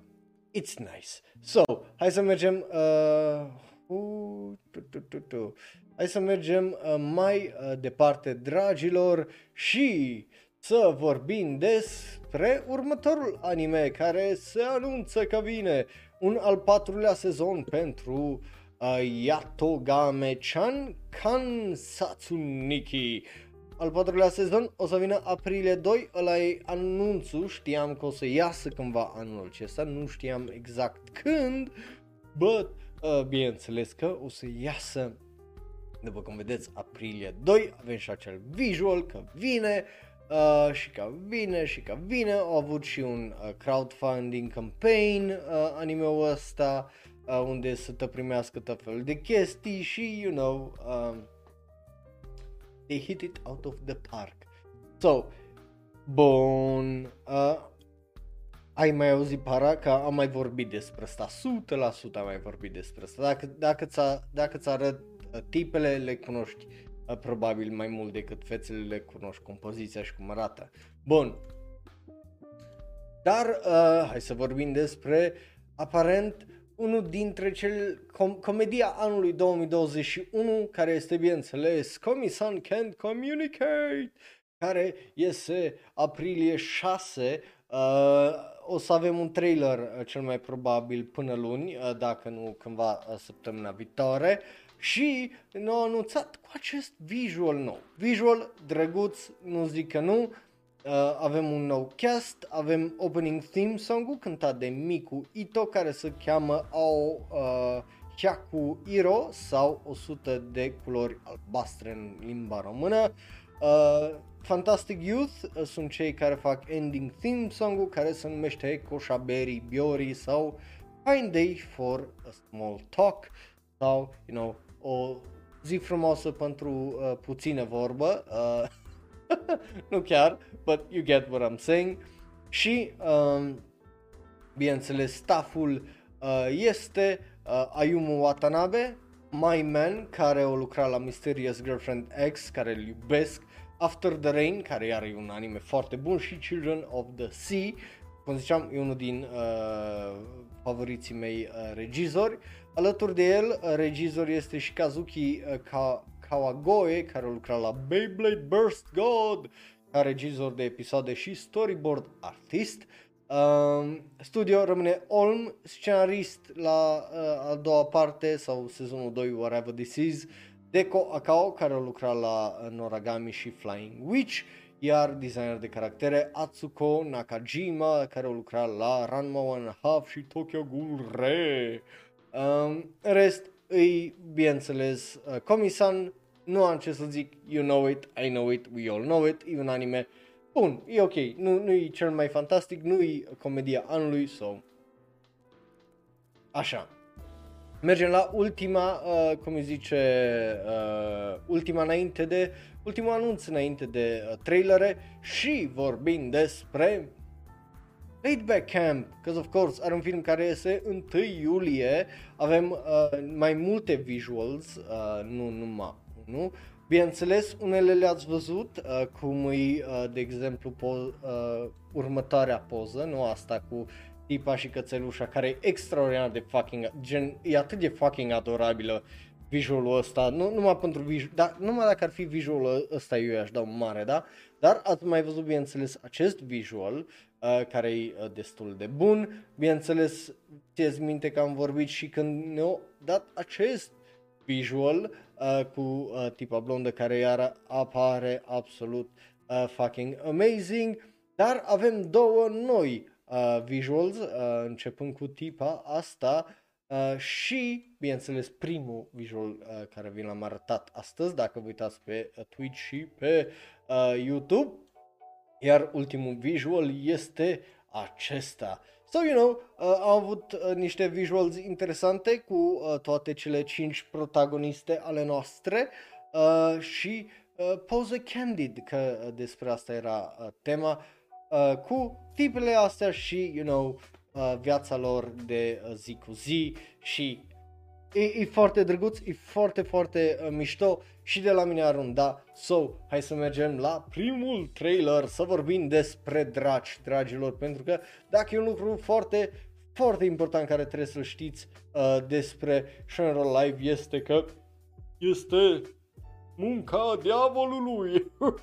it's nice. So, hai să mergem, uh, uh, tu, tu, tu, tu. hai să mergem uh, mai uh, departe, dragilor, și să vorbim despre următorul anime care se anunță că vine un al patrulea sezon pentru uh, Yatogame-chan Kansatsuniki. Al patrulea sezon o să vină aprilie 2, ăla e anunțul, știam că o să iasă cândva anul acesta, nu știam exact când, but uh, bineînțeles că o să iasă, după cum vedeți, aprilie 2, avem și acel visual că vine, Uh, și ca vine și ca vine, au avut și un uh, crowdfunding campaign uh, anime-ul ăsta uh, unde să te primească tot fel de chestii și, you know, uh, they hit it out of the park. So, bun, uh, ai mai auzit para că am mai vorbit despre asta, 100% am mai vorbit despre asta. Dacă, dacă, ți dacă ți arăt uh, tipele, le cunoști probabil mai mult decât fețele le cunoști compoziția și cum arată. Bun. Dar uh, hai să vorbim despre aparent unul dintre cel com- comedia anului 2021 care este bineînțeles Comisan Can't Communicate care iese aprilie 6 uh, o să avem un trailer uh, cel mai probabil până luni, uh, dacă nu cândva uh, săptămâna viitoare și ne-au anunțat cu acest visual nou. Visual drăguț, nu zic că nu, uh, avem un nou cast, avem opening theme song-ul cântat de Miku Ito care se cheamă Ao uh, Hyaku Iro sau 100 de culori albastre în limba română. Uh, Fantastic Youth uh, sunt cei care fac ending theme song-ul care se numește Koshaberi Biori sau Fine Day for a Small Talk sau, you know, o zi frumoasă pentru uh, puțină vorbă. Uh, nu chiar, but you get what I'm saying. Și, um, bineînțeles, stafful uh, este uh, Ayumu Watanabe, My Man, care o lucra la Mysterious Girlfriend X, care îl iubesc, After the Rain, care iar e un anime foarte bun, și Children of the Sea, cum ziceam, e unul din uh, favoriții mei uh, regizori. Alături de el, uh, regizor este și Kazuki uh, Ka- Kawagoe, care lucra la Beyblade Burst God, ca regizor de episoade și storyboard artist. Uh, studio rămâne Olm, scenarist la uh, a doua parte sau sezonul 2, whatever this is, Deko Akao, care a lucrat la uh, Noragami și Flying Witch, iar designer de caractere Atsuko Nakajima, care a lucrat la Ranma One and a Half și Tokyo Ghoul Re. Um, rest, îi, bineînțeles, uh, Komi-san, nu am ce să zic, you know it, I know it, we all know it, e un anime bun, e ok, nu, nu e cel mai fantastic, nu e comedia anului, so... Așa. Mergem la ultima, uh, cum îi zice, uh, ultima înainte de, ultimul anunț înainte de uh, trailere și vorbim despre Laid Back Camp, because of course are un film care iese 1 iulie, avem uh, mai multe visuals, uh, nu numai unul. Bineînțeles, unele le-ați văzut, uh, cum e, uh, de exemplu, po- uh, următoarea poză, nu asta cu tipa și cățelușa, care e extraordinar de fucking, gen, e atât de fucking adorabilă visualul ăsta, nu numai pentru visual, dar numai dacă ar fi visualul ăsta eu i-aș da un mare, da? Dar ați mai văzut, bineînțeles, acest visual, uh, care e uh, destul de bun. Bineînțeles, țineți minte că am vorbit și când ne-au dat acest visual uh, cu uh, tipa blondă care iar apare absolut uh, fucking amazing. Dar avem două noi uh, visuals, uh, începând cu tipa asta uh, și, bineînțeles, primul visual uh, care vi l-am arătat astăzi, dacă vă uitați pe uh, Twitch și pe uh, YouTube. Iar ultimul visual este acesta. So, you know, uh, am avut uh, niște visuals interesante cu uh, toate cele 5 protagoniste ale noastre uh, și uh, Pose Candid, că uh, despre asta era uh, tema, uh, cu tipele astea și, you know, uh, viața lor de uh, zi cu zi și e, e foarte drăguț, e foarte, foarte uh, mișto și de la mine arunda. So, hai să mergem la primul trailer să vorbim despre draci, dragilor, pentru că dacă e un lucru foarte, foarte important care trebuie să știți uh, despre Shenron Live este că este munca diavolului.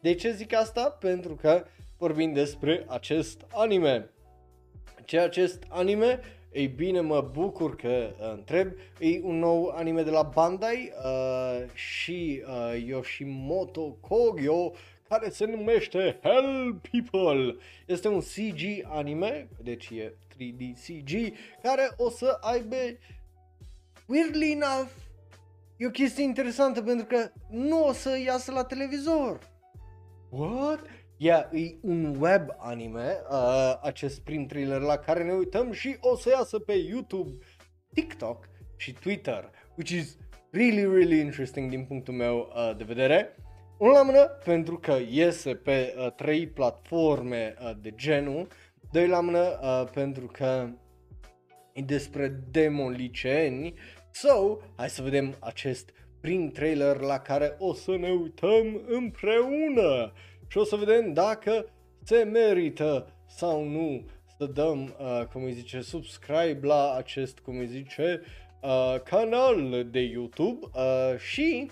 De ce zic asta? Pentru că vorbim despre acest anime. Ce acest anime? Ei bine, mă bucur că uh, întreb. E un nou anime de la Bandai uh, și uh, Yoshimoto Kogyo care se numește Hell People. Este un CG anime, deci e 3D CG, care o să aibă, weirdly enough, e o chestie interesantă pentru că nu o să iasă la televizor. What? Yeah, e un web anime, uh, acest prim trailer la care ne uităm și o să iasă pe YouTube, TikTok și Twitter, which is really, really interesting din punctul meu uh, de vedere. Unul la mână pentru că iese pe uh, trei platforme uh, de genul, doi la mână uh, pentru că e despre demoliceni. So, hai să vedem acest prim trailer la care o să ne uităm împreună și o să vedem dacă se merită sau nu să dăm, uh, cum îi zice, subscribe la acest, cum îi zice, uh, canal de YouTube uh, și,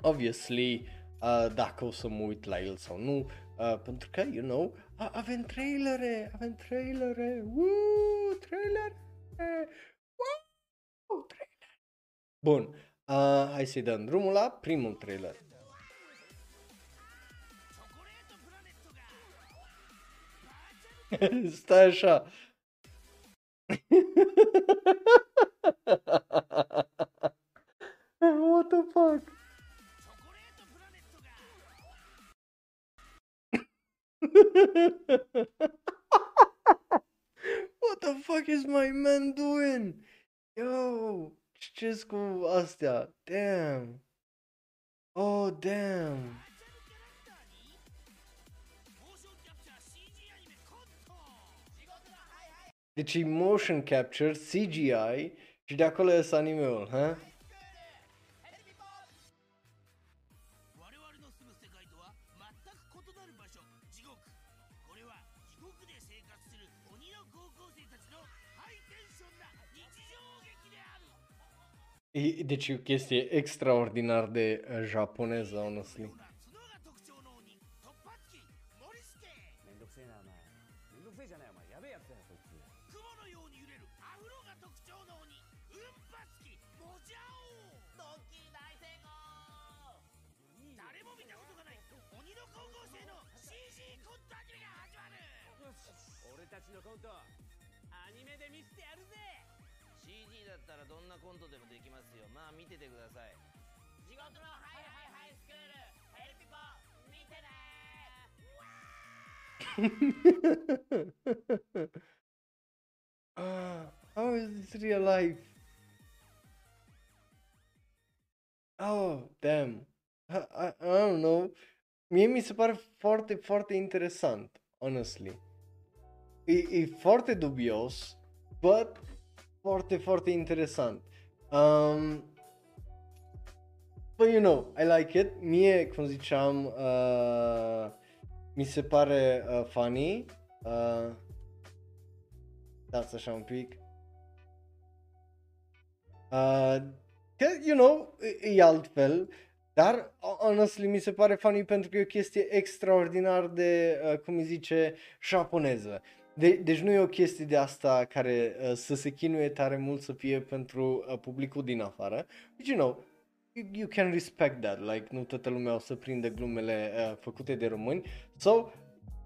obviously, uh, dacă o să mă uit la el sau nu, uh, pentru că, you know, a- avem trailere, avem trailere, Woo, trailere, Woo, trailer. Bun, uh, hai să-i dăm drumul la primul trailer. Stai așa. What the fuck? What the fuck is my man doing? Yo, ce cu astea? Damn. Oh, damn. Deci e motion capture, CGI și de acolo e animeul, ha? E, deci e o chestie extraordinar de uh, japoneză, honestly. ったらどんなコントでもできますよまあ見ててください地獄のハイハイハイスクールヘルピポ見てね ah, how is this real life? Oh, damn. I, I, I don't know. Mie mi se pare foarte, foarte interesant, honestly. E, e foarte dubios, but foarte, foarte interesant. Um, but you know, I like it. Mie, cum ziceam, uh, mi se pare uh, funny. Uh, dați așa un pic. Uh, că, you know, e, e altfel, dar honestly mi se pare funny pentru că e o chestie extraordinar de, uh, cum îi zice, japoneză. De, deci nu e o chestie de asta care uh, să se chinuie tare mult să fie pentru uh, publicul din afară. Deci, you know, you, you can respect that, like nu toată lumea o să prindă glumele uh, făcute de români. So,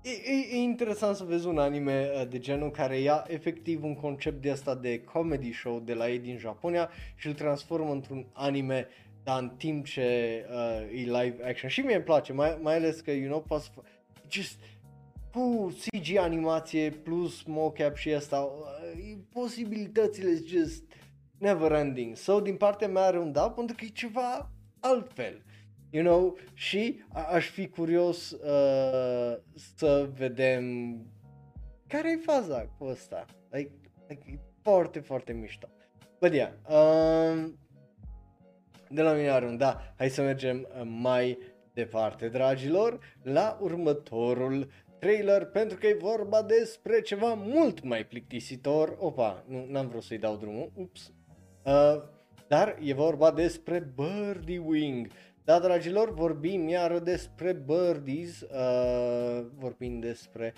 e, e, e interesant să vezi un anime uh, de genul care ia efectiv un concept de asta de comedy show de la ei din Japonia și îl transformă într-un anime dar în timp ce uh, e live action. Și mie îmi place, mai, mai ales că, you know, poți să fa- just cu CG animație plus mocap și asta, uh, posibilitățile sunt just never ending. So, din partea mea are un da pentru că e ceva altfel. You know, și a- aș fi curios uh, să vedem care e faza cu asta. Like, like e foarte, foarte mișto. But yeah, um, de la mine are un da, hai să mergem uh, mai departe, dragilor, la următorul trailer, pentru că e vorba despre ceva mult mai plictisitor. Opa, nu, n-am vrut să-i dau drumul, ups. Uh, dar e vorba despre Birdie Wing. Da, dragilor, vorbim iară despre Birdies, uh, vorbim despre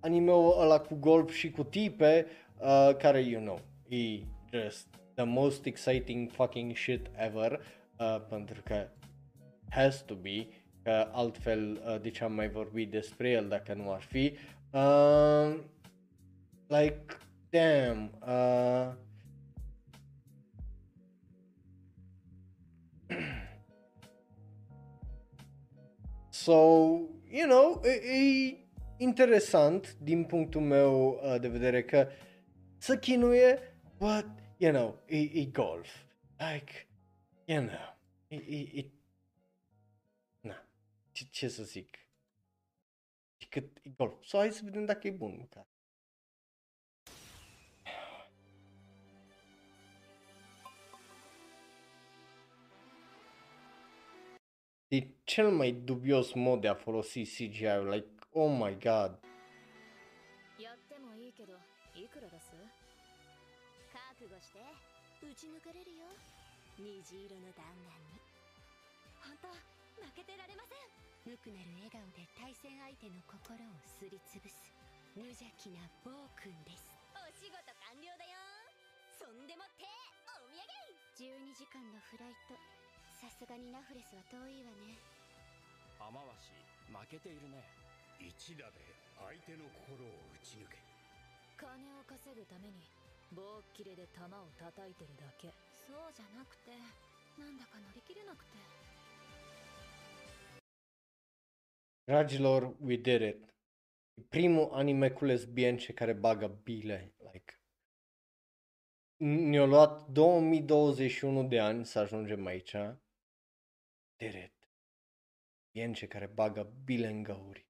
anime-ul ăla cu golf și cu tipe, uh, care, you know, e just the most exciting fucking shit ever, uh, pentru că has to be, că altfel uh, de ce am mai vorbit despre el dacă nu ar fi. Uh, like, damn, uh, So, you know, e, e interesant din punctul meu uh, de vedere că să chinuie, but, you know, e, e golf. Like, you know, e, e, e hai să vedem dacă e bun măcar. E cel mai dubios mod de a folosi CGI-ul, like, oh my god. やってもいいけどいくら出す覚悟して打ち抜かれるよ虹色の弾丸に本当負けてられません無くなる笑顔で対戦相手の心をすりつぶす無邪気な暴君です。お仕事完了だよ。そんでもってお土産。12時間のフライト。さすがにナフレスは遠いわね。雨橋負けているね。一打で相手の心を打ち抜け。金を稼ぐために棒っきれで弾を叩いてるだけ。そうじゃなくてなんだか乗り切れなくて Dragilor, we did it. E Primul anime cu lesbience care bagă bile. Like, ne-a luat 2021 de ani să ajungem aici. Did it. Lesbience care bagă bile în găuri.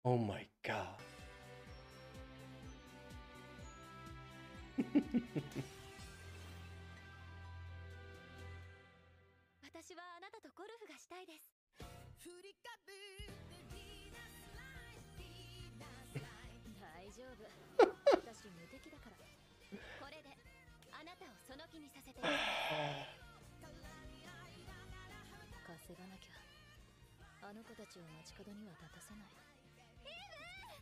Oh my god. 私無敵だから。これであなたをその気にさせて。稼がなきゃ。あの子たちを街角には立たせない。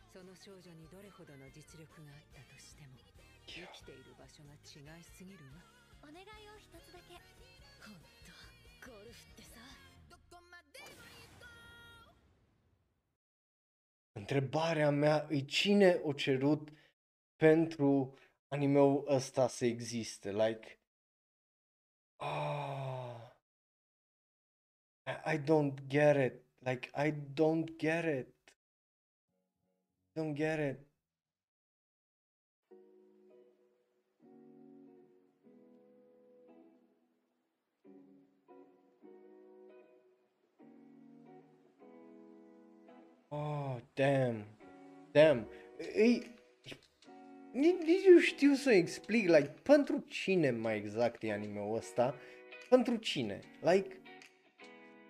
その少女にどれほどの実力があったとしても生きている場所が違いすぎるわ。お願いを一つだけ。ほんとゴルフってさ。どこまでも行こう Întrebarea mea e cine a cerut pentru animeul ăsta să existe? Like, ah, I, I don't get it. Like, I don't get it. Don't get it. Oh, damn. Damn. Ei, nici, nici nu știu să explic, like, pentru cine mai exact e anime-ul ăsta? Pentru cine? Like,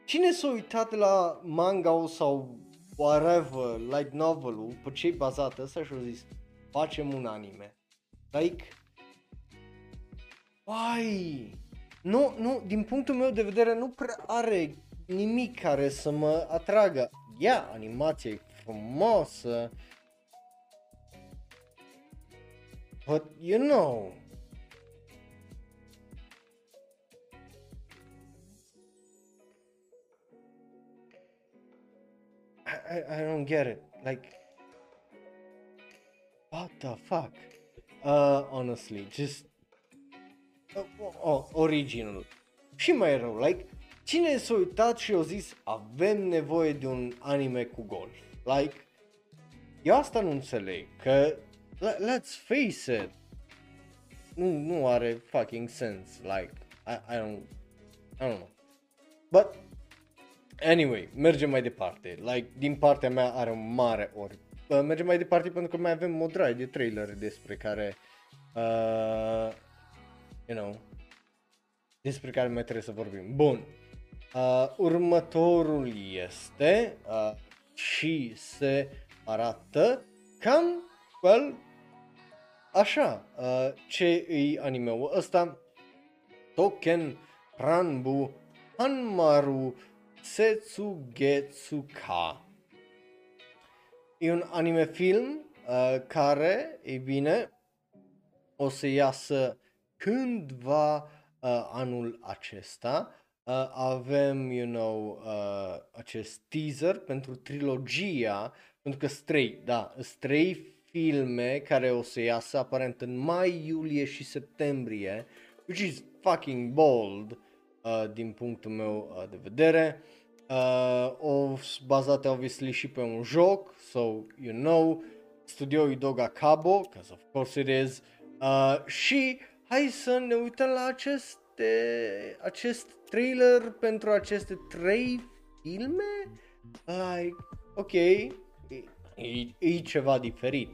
cine s-a uitat la manga sau whatever, light novel-ul, pe ce e bazat ăsta și a zis, facem un anime. Like, why? Nu, nu, din punctul meu de vedere nu prea are nimic care să mă atragă. Ia, yeah, animația e frumoasă. But, you know, I, I, I don't get it. Like, what the fuck? Uh, honestly, just uh, oh, original. Și mai rău, like, cine s-a uitat și a zis avem nevoie de un anime cu golf? Like, eu asta nu înțeleg, că le- let's face it, nu, nu are fucking sense, like, I, I don't, I don't know. But, anyway, mergem mai departe, like, din partea mea are un mare ori. Uh, mergem mai departe pentru că mai avem o draie de trailer despre care, uh, you know, despre care mai trebuie să vorbim. Bun. Uh, următorul este uh, și se arată cam, well, așa, uh, ce e animeul ăsta? Token Ranbu Hanmaru Setsugetsuka. E un anime film uh, care, e bine, o să iasă cândva uh, anul acesta. Uh, avem, you know, uh, acest teaser pentru trilogia, pentru că strei, da, strei filme care o să iasă aparent în mai, iulie și septembrie, which is fucking bold uh, din punctul meu uh, de vedere. Uh, o s- bazate obviously și pe un joc, so you know, studioul Doga Cabo, because of course it is, uh, și hai să ne uităm la aceste, acest trailer pentru aceste trei filme? Like, ok, e, e, e ceva diferit.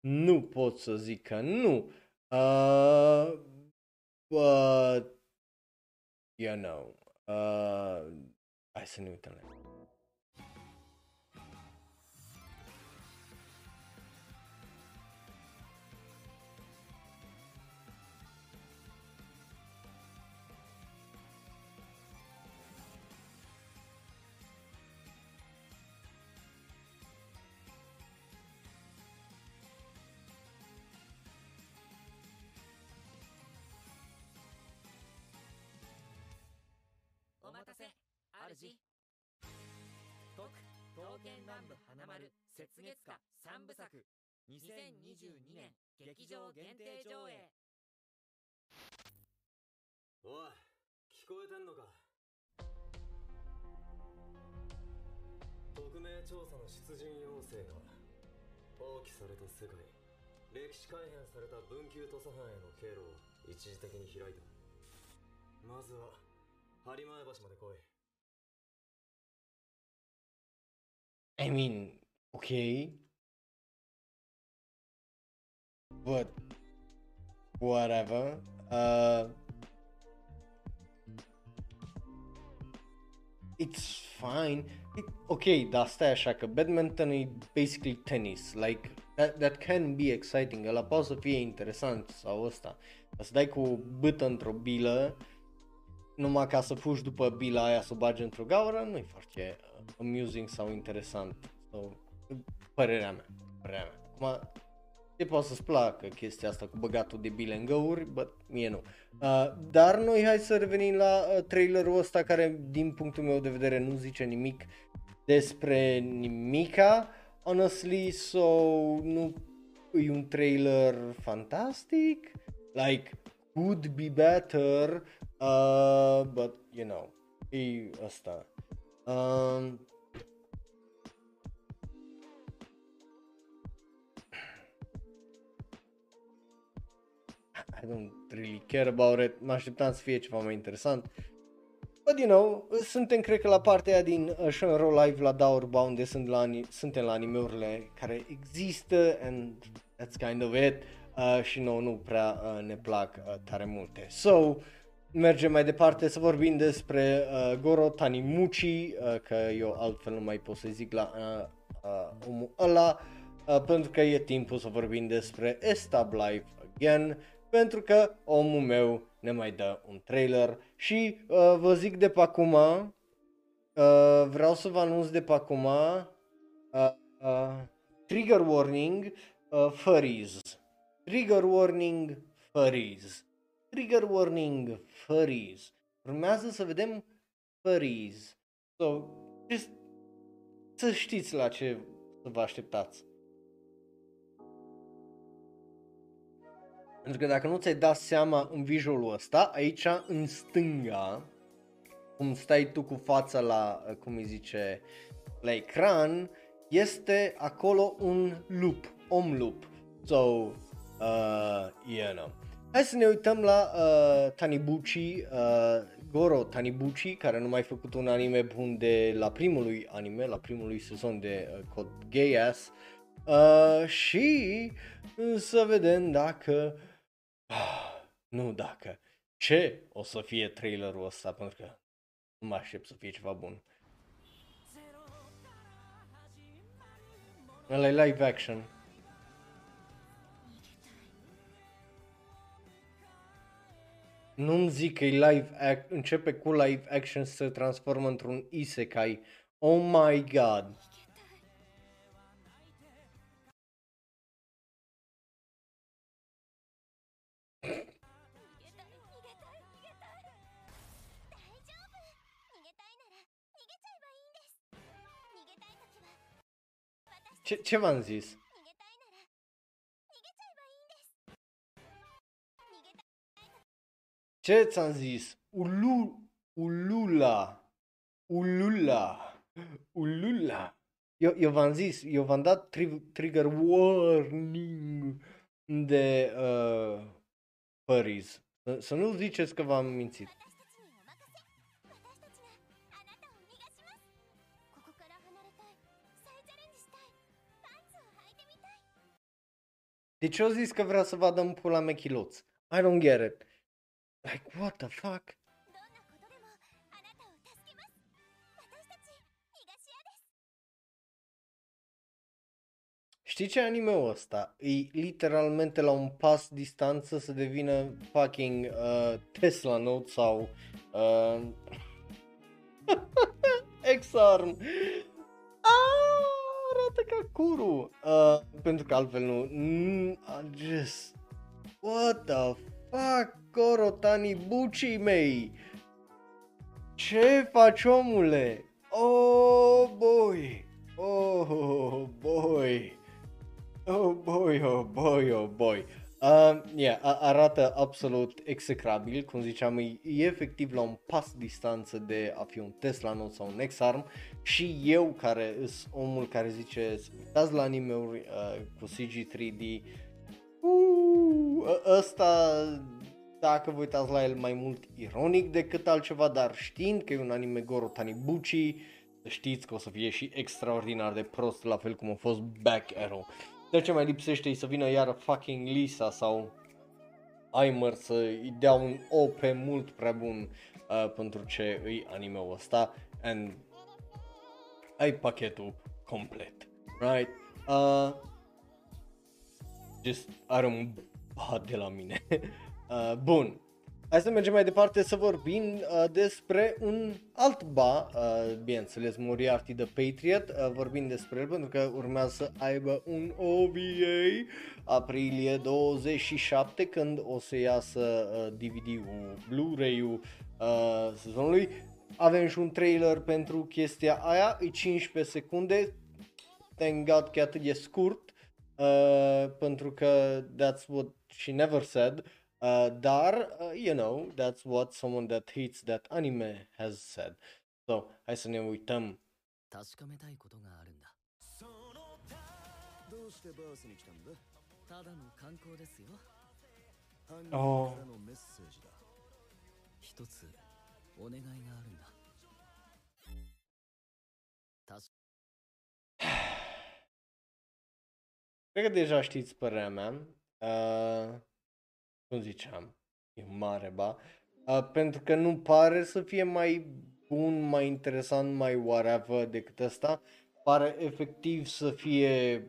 Nu pot să zic că nu. Uh, but, you know, uh, hai să ne uităm la 雪月花三部作。2022年劇場限定上映。おい聞こえてんのか？匿名調査の出陣要請が放棄された世界歴史改変された文久土佐藩への経路を一時的に開いた。まずは播磨橋まで来い。I mean, okay. But whatever. Uh, it's fine. It, ok, dar stai așa că badminton e basically tennis. Like, that, that can be exciting. Ăla poate să fie interesant sau ăsta. Dar să dai cu o bâtă într-o bilă numai ca să fugi după bila aia să o bagi într-o gaură, nu e foarte uh, amusing sau interesant. So, părerea mea, părerea mea. Acum, te poate să-ți placă chestia asta cu băgatul de bile în găuri, but mie nu. Uh, dar noi hai să revenim la uh, trailerul ăsta care din punctul meu de vedere nu zice nimic despre nimica. Honestly, so nu e un trailer fantastic. Like, could be better, uh, but you know, e asta. Um, I don't really care about it. Mă așteptam să fie ceva mai interesant. But you know, suntem cred că la partea aia din uh, Shonro Live la Daurba unde sunt la, ani- suntem la animeurile care există and that's kind of it. Uh, și nouă nu prea uh, ne plac uh, tare multe. So, mergem mai departe să vorbim despre uh, Goro Tanimuchi, uh, că eu altfel nu mai pot să zic la uh, uh, omul ăla, uh, pentru că e timpul să vorbim despre Estab Life Again, pentru că omul meu ne mai dă un trailer și uh, vă zic de pe acum, uh, vreau să vă anunț de pe acum, uh, uh, trigger warning, uh, furries. Trigger warning, furries. Trigger warning, furries. Urmează să vedem furries. So, just să știți la ce să vă așteptați. Pentru că dacă nu ți-ai dat seama în visualul ăsta, aici în stânga, cum stai tu cu fața la, cum îi zice, la ecran, este acolo un loop, om loop. So, uh, you know. Hai să ne uităm la uh, Tanibuchi, uh, Goro Tanibuchi, care nu mai făcut un anime bun de la primului anime, la primului sezon de uh, Code Geass. Uh, și să vedem dacă, ah, nu dacă, ce o să fie trailerul ăsta, pentru că nu mă aștept să fie ceva bun. Ăla e live action. Nu-mi zic că e live act, începe cu live action să se transformă într-un isekai. Oh my god. Ce, ce v-am zis? Ce ți-am zis? Ulu, ulula, ulula, ulula. Eu, eu v-am zis, eu v-am dat tri- trigger warning de uh, furries. Să, să nu ziceți că v-am mințit. De ce o zis că vrea să vadă în pula mea chiloț. I don't get it. Like, what the fuck? Știi ce anime-ul ăsta? E literalmente la un pas distanță să devină fucking uh, Tesla Note sau uh, X-Arm. Ah! Arată ca curu. Uh, pentru că altfel nu. Mm, I just... What the fuck, Korotani Bucii mei? Ce faci omule? Oh boy! Oh boy! Oh boy, oh boy, oh boy. Uh, yeah, a- arată absolut execrabil, cum ziceam, e, e efectiv la un pas distanță de a fi un Tesla Note sau un X-Arm și eu care sunt omul care zice să uitați la anime-uri uh, cu CG 3D, uh, ă- ăsta dacă vă uitați la el mai mult ironic decât altceva, dar știind că e un anime Goro Tanibuchi, știți că o să fie și extraordinar de prost, la fel cum a fost Back Arrow. De ce mai lipsește e să vină iară fucking Lisa sau Aimer să îi dea un OP mult prea bun uh, pentru ce îi anime-ul ăsta and ai pachetul complet, right? Uh, just are un bat de la mine. uh, bun, Hai să mergem mai departe să vorbim uh, despre un alt ba, uh, bineînțeles, Moriarty the Patriot, uh, vorbim despre el pentru că urmează să aibă un OVA aprilie 27 când o să iasă uh, DVD-ul, Blu-ray-ul uh, sezonului. Avem și un trailer pentru chestia aia, e 15 secunde, thank God că atât e scurt, uh, pentru că that's what she never said, uh, dar, uh, you know, that's what someone that hates that anime has said. So, hai să ne uităm. Oh. お願いがあるんだ確 Cred că deja știți părerea mea. Uh, cum ziceam, e mare, ba. Uh, pentru că nu pare să fie mai bun, mai interesant, mai whatever decât ăsta. Pare efectiv să fie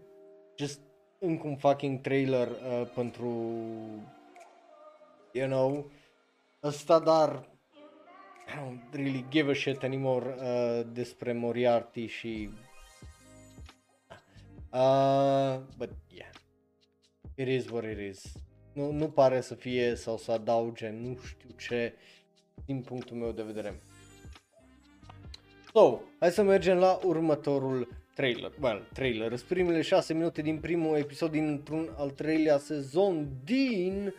just încă un fucking trailer uh, pentru, you know, ăsta, dar I don't really give a shit anymore uh, despre Moriarty și Uh, but yeah, it is what it is. Nu, nu pare să fie sau să adauge nu știu ce din punctul meu de vedere. So, hai să mergem la următorul trailer. Well, trailer. Sunt primele 6 minute din primul episod dintr-un al treilea sezon din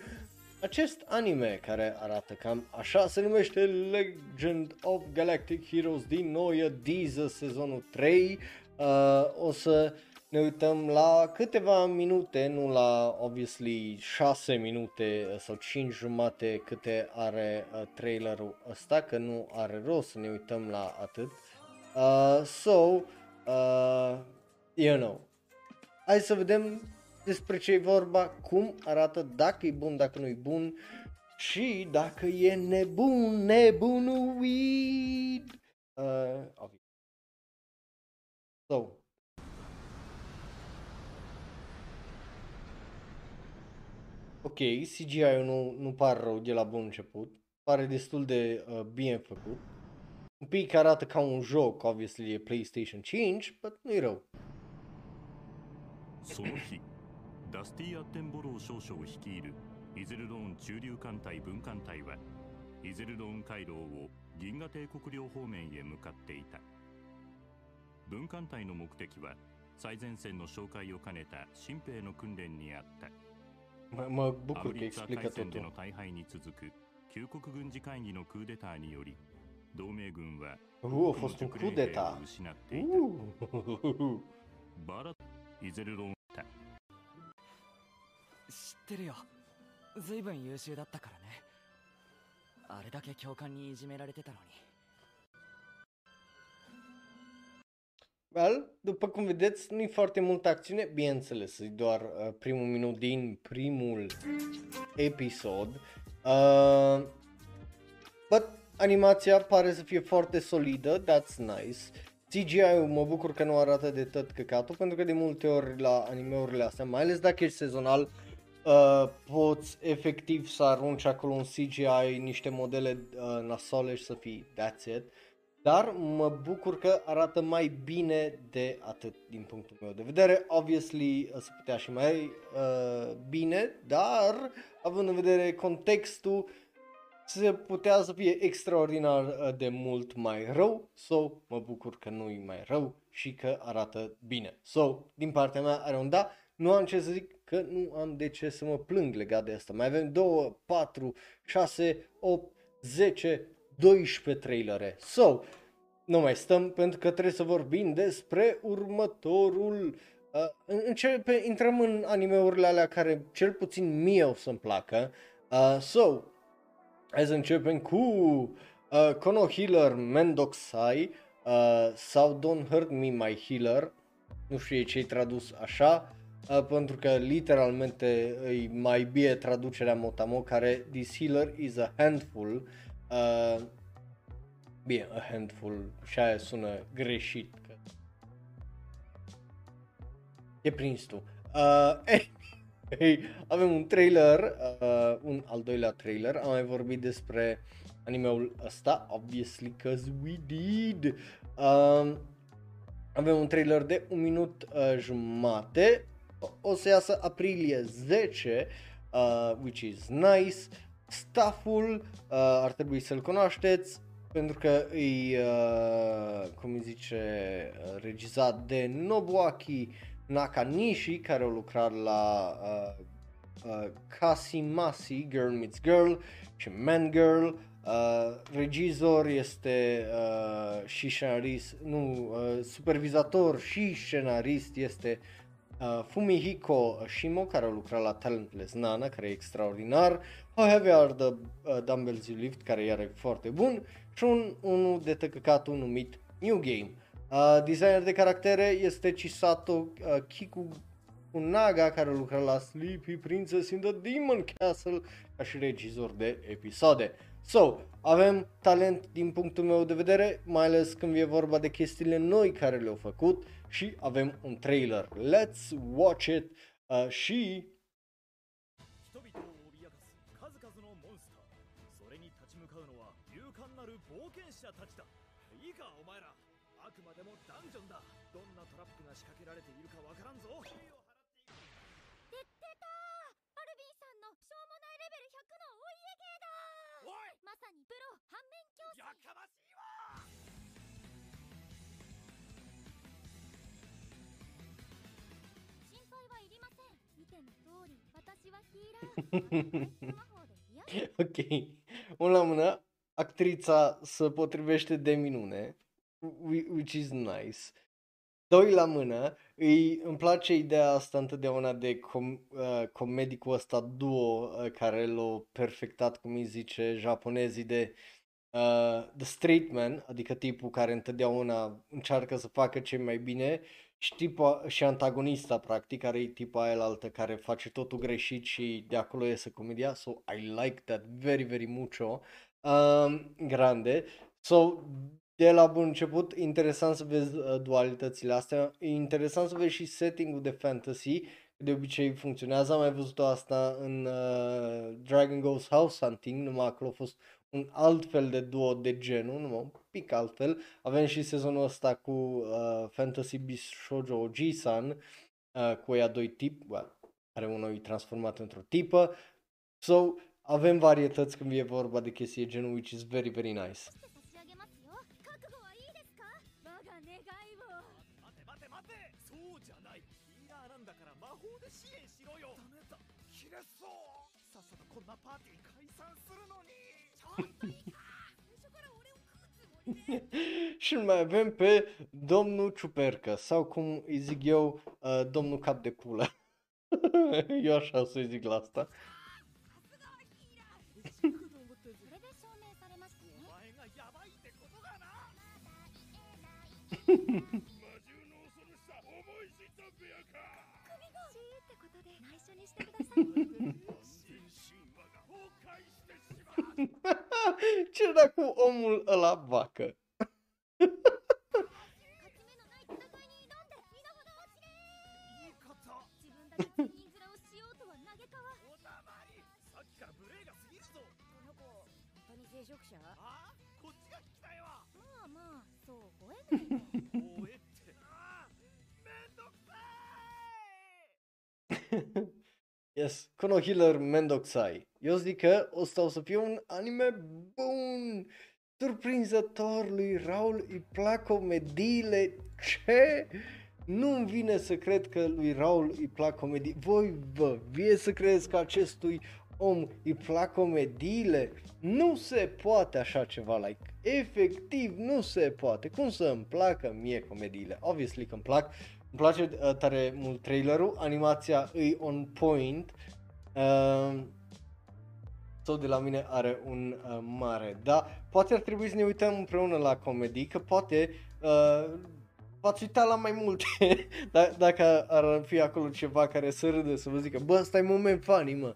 acest anime care arată cam așa se numește Legend of Galactic Heroes din Noia Deezer sezonul 3. Uh, o să ne uităm la câteva minute, nu la obviously 6 minute sau 5 jumate câte are uh, trailerul ăsta, că nu are rost să ne uităm la atât. Uh, so, uh, you know, hai să vedem despre ce e vorba, cum arată, dacă e bun, dacă nu e bun și dacă e nebun, nebunuit. Uh, obvious. So, Ok, CGI-ul nu, nu pare rău de la bun început. Pare destul de uh, bine făcut. Un pic arată ca un joc, obviously e PlayStation 5, but nu-i rău. ダスティ・アッテンボロー少将率いるイゼルローン中流艦隊分艦隊はイゼルローン回廊を銀河帝国領方面へ向かっていた分艦隊の目的は最前線の紹介を兼ねた新兵の訓練にあった Mă, mă ア că リッツァ explică 海戦での.大敗に続く旧国軍事会議のクーデターにより同盟軍は Uh, 多くの fost un 熟 coup 失っていた Uh. バライゼルローンてるよずいぶん優秀だったからねあれだけ教官にいじめられてたのに Well, după cum vedeți, nu-i foarte multă acțiune, bineînțeles, e doar uh, primul minut din primul episod. Uh, but animația pare să fie foarte solidă, that's nice. CGI-ul mă bucur că nu arată de tot căcatul, pentru că de multe ori la animeurile astea, mai ales dacă ești sezonal, uh, poți efectiv să arunci acolo un CGI, niște modele uh, nasole și să fii that's it. Dar mă bucur că arată mai bine de atât din punctul meu de vedere. Obviously se putea și mai uh, bine, dar având în vedere contextul se putea să fie extraordinar uh, de mult mai rău, so mă bucur că nu e mai rău și că arată bine. So, din partea mea are un da, nu am ce să zic că nu am de ce să mă plâng legat de asta. Mai avem 2, 4, 6, 8, 10, 12 trailere. So, nu mai stăm pentru că trebuie să vorbim despre următorul Uh, începe, intrăm în animeurile alea care cel puțin mie o să-mi placă. Uh, so, hai să începem cu uh, Kono Healer Mendoxai uh, sau Don't Hurt Me My Healer. Nu știu ce-i tradus așa, uh, pentru că literalmente e mai bine traducerea motamo care This healer is a handful. Uh, bine, a handful și aia sună greșit E prins tu. Uh, hey, avem un trailer, uh, un al doilea trailer, am mai vorbit despre animeul ăsta, obviously, cause we did. Uh, avem un trailer de un minut uh, jumate, o să iasă aprilie 10, uh, which is nice. Stafful uh, ar trebui să-l cunoașteți pentru că e, uh, cum îi zice, uh, regizat de Nobuaki Nakanishi, care a lucrat la uh, uh, Kasimasi, Girl Meets Girl și Man Girl. Uh, regizor este uh, și scenarist, nu, uh, supervizator și scenarist este uh, Fumihiko Shimo, care a lucrat la Talentless Nana, care e extraordinar. However, The uh, Dumbbells You Lift, care iar e foarte bun. Și un, unul de tăcăcatul numit New Game. Uh, designer de caractere este Chisato uh, Kiku Naga care lucra la Sleepy Princess in the Demon Castle ca și regizor de episoade. So, avem talent din punctul meu de vedere, mai ales când e vorba de chestiile noi care le-au făcut și avem un trailer. Let's watch it uh, și 人々を脅かす数々のモンスターそれに立ち向かうのは勇敢なる冒険者たちだいいかお前らあくまでもダンジョンだどんなトラップが仕掛けられているかわからんぞ出てたアルビンさんのしょうもないレベル100のお家芸だおいまさにプロ反面教師やかましい ok, un la mână, actrița se potrivește de minune, whi- which is nice. Doi la mână, îi, îmi place ideea asta întotdeauna de com, uh, comedicul ăsta duo uh, care l-a perfectat, cum îi zice, japonezii de uh, The Straight Man, adică tipul care întotdeauna încearcă să facă ce mai bine și, tipa, și antagonista, practic, care e tipa aia altă care face totul greșit și de acolo iese comedia. So, I like that very, very mucho. Um, grande. So, de la bun început, interesant să vezi uh, dualitățile astea, e interesant să vezi și setting-ul de fantasy, de obicei funcționează, am mai văzut asta în uh, Dragon Ghost House Hunting, numai acolo a fost un alt fel de duo de genul, numai un pic altfel. Avem și sezonul ăsta cu uh, Fantasy Beast Shoujo Oji-san, uh, cu ea doi tip, well, care unul e transformat într-o tipă. So, avem varietăți când e vorba de chestii de genul, which is very, very nice. și îl mai avem pe domnul Ciupercă sau cum îi zic eu, uh, domnul cap de culă. eu așa o să-i zic la asta. そ れで証明されましたねお前がヤバいってことだなシーってことで内緒にしてください Ce era cu omul ăla vacă? Yes, Kono Healer Mendoxai. Eu zic că ăsta o să fie un anime bun, surprinzător lui Raul, îi plac comediile, ce? nu-mi vine să cred că lui Raul îi plac comedii. Voi vă vie să credeți că acestui om îi plac comediile? Nu se poate așa ceva, like, efectiv nu se poate. Cum să îmi placă mie comediile? Obviously că îmi plac. Îmi place uh, tare mult trailerul, animația îi on point. Uh, sau de la mine are un uh, mare, da? Poate ar trebui să ne uităm împreună la comedii, că poate uh, v-ați uitat la mai multe, d- dacă ar fi acolo ceva care să râde, să vă zică, bă, ăsta e moment funny, mă,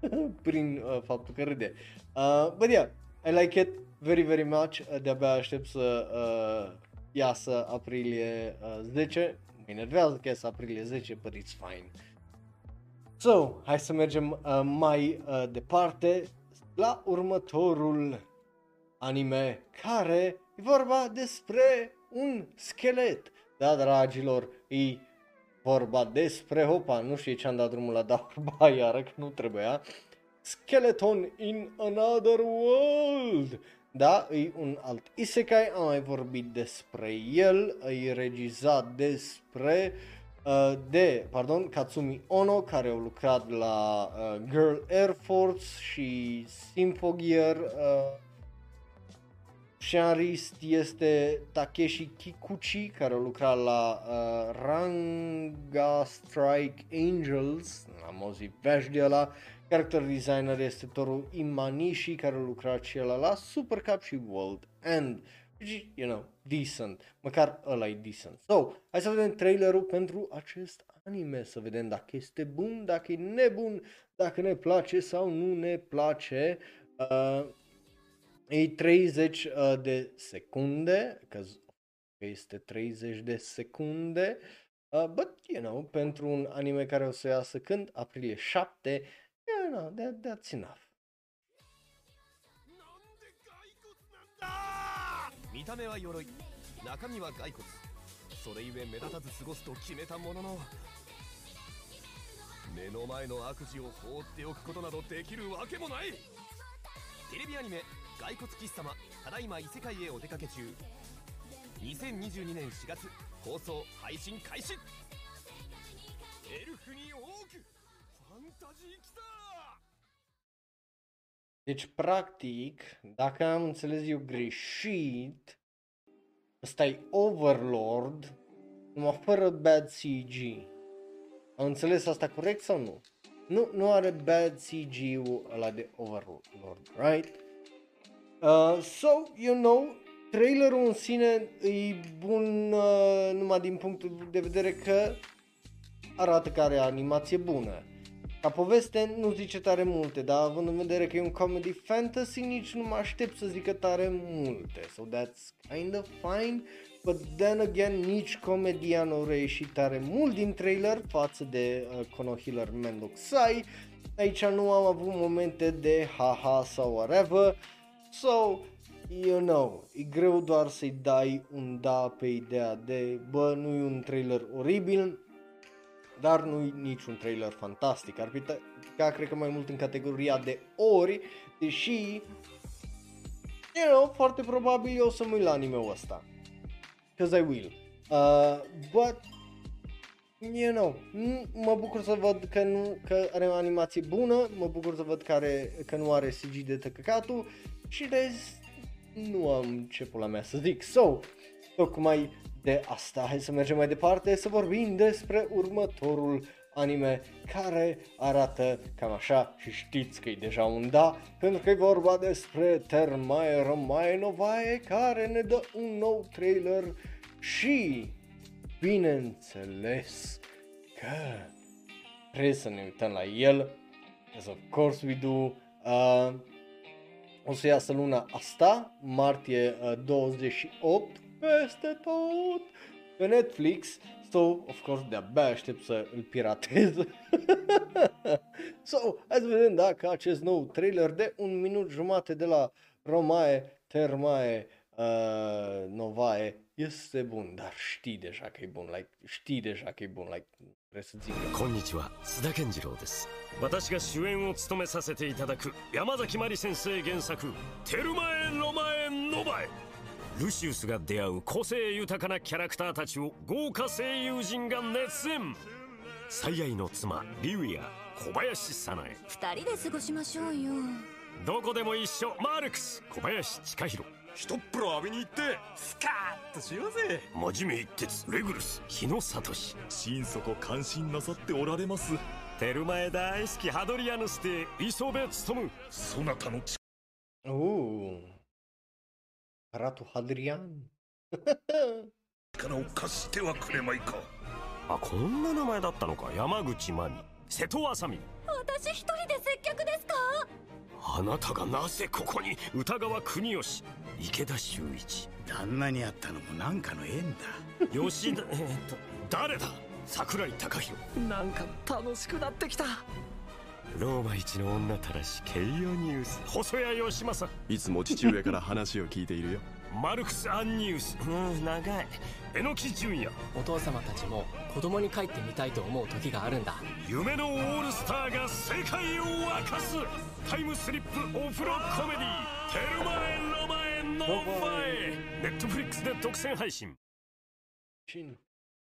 prin uh, faptul că râde. Uh, but yeah, I like it very, very much, uh, de-abia aștept să uh, iasă aprilie uh, 10, mă enervează că iasă aprilie 10, but it's fine. So, hai să mergem uh, mai uh, departe la următorul anime care e vorba despre un schelet. Da, dragilor, e vorba despre, hopa, nu știu ce am dat drumul la Daurba iară, că nu trebuia. Skeleton in Another World. Da, e un alt isekai, am mai vorbit despre el, e regizat despre uh, de, pardon, Katsumi Ono, care a lucrat la uh, Girl Air Force și Symphogear, uh, Scenarist este Takeshi Kikuchi, care a lucrat la uh, Ranga Strike Angels, am auzit vești de ăla. Character designer este Toru Imanishi, care a lucrat și el la Super Cup și World End. Deci, you know, decent. Măcar ăla e decent. So, hai să vedem trailerul pentru acest anime, să vedem dacă este bun, dacă e nebun, dacă ne place sau nu ne place. Uh, E 30 uh, de secunde, că este 30 de secunde, uh, but, you know, pentru un anime care o să iasă când? Aprilie 7, know, that, that's enough. 見た目は鎧中身は骸骨。それゆえ目立たず過ごすと決めたものの目の前の悪事を放っておくことなどできるわけもない。テレビアニメ骸骨騎士様ただいま異世界へお出かけ中。2022年4月放送配信開始。エルフにオークファンタジーきた！Deci, practic, dacă am înțeles eu greșit, ăsta e Overlord, numai fără bad CG. Am înțeles asta corect sau nu? Nu, nu are bad CG-ul ăla de Overlord, right? Uh, so, you know, trailerul în sine e bun uh, numai din punctul de vedere că arată că are animație bună. Ca poveste nu zice tare multe, dar având în vedere că e un comedy fantasy, nici nu mă aștept să zică tare multe. So that's kind of fine, but then again, nici comedia nu a reieșit tare mult din trailer față de uh, Konohiller Mendokusai. Aici nu am avut momente de haha sau whatever, So, you know, e greu doar să-i dai un da pe ideea de, bă, nu e un trailer oribil, dar nu e niciun trailer fantastic. Ar putea, cred că mai mult în categoria de ori, deși, you know, foarte probabil eu o să mă uit la anime-ul ăsta. Cause I will. Uh, but, you know, mă bucur să văd că, nu, că are o animație bună, mă bucur să văd că, are, că nu are CG de tăcăcatul și rest nu am ce pula mea să zic. So, tocmai de asta, hai să mergem mai departe să vorbim despre următorul anime care arată cam așa și știți că e deja un da, pentru că e vorba despre Termae Romae Novae care ne dă un nou trailer și, bineînțeles, că trebuie să ne uităm la el, as of course we do, uh, o să iasă luna asta, martie uh, 28, peste tot, pe Netflix. So, of course, de-abia aștept să îl piratez. so, hai să vedem dacă acest nou trailer de un minut jumate de la Romae, Termae, uh, Novae este bun, dar știi deja că e bun, like, știi deja că e bun, like, trebuie să zic. こんにちは須田健次郎です私が主演を務めさせていただく山崎まり先生原作「テルマエ・ロマエ・ノバエ」 ルシウスが出会う個性豊かなキャラクターたちを豪華声優陣が熱演。最愛の妻リウや小林早苗。二人で過ごしましょうよ。どこでも一緒。マルクス小林千弘。一っ風呂浴びに行って。スカーッとしようぜ。真面目一徹レグルス日野聡。心底感心なさっておられます。テルマエ大好きハドリアヌステ磯部勉そなたの力 Uh. Baratul Hadrian. を貸してはくれまいかあこんな名前だったのか。山口真美。瀬戸麻美。私一人で接客ですか？あなたがなぜここに歌川国吉池田修一。旦那に会ったのもなんかの縁だ。吉田えー、っと誰だ？桜井貴弘なんか楽しくなってきたローマ一の女たらしケイオニウス。細谷義政。いつも父上から話を聞いているよ。マルクス・アンニウス。うん長い。榎木純也。お父様たちも子供に帰ってみたいと思う時があるんだ。夢のオールスターが世界を沸かす。タイムスリップオフロコメディテルマエロマエノファエネットフリックスで独占配信。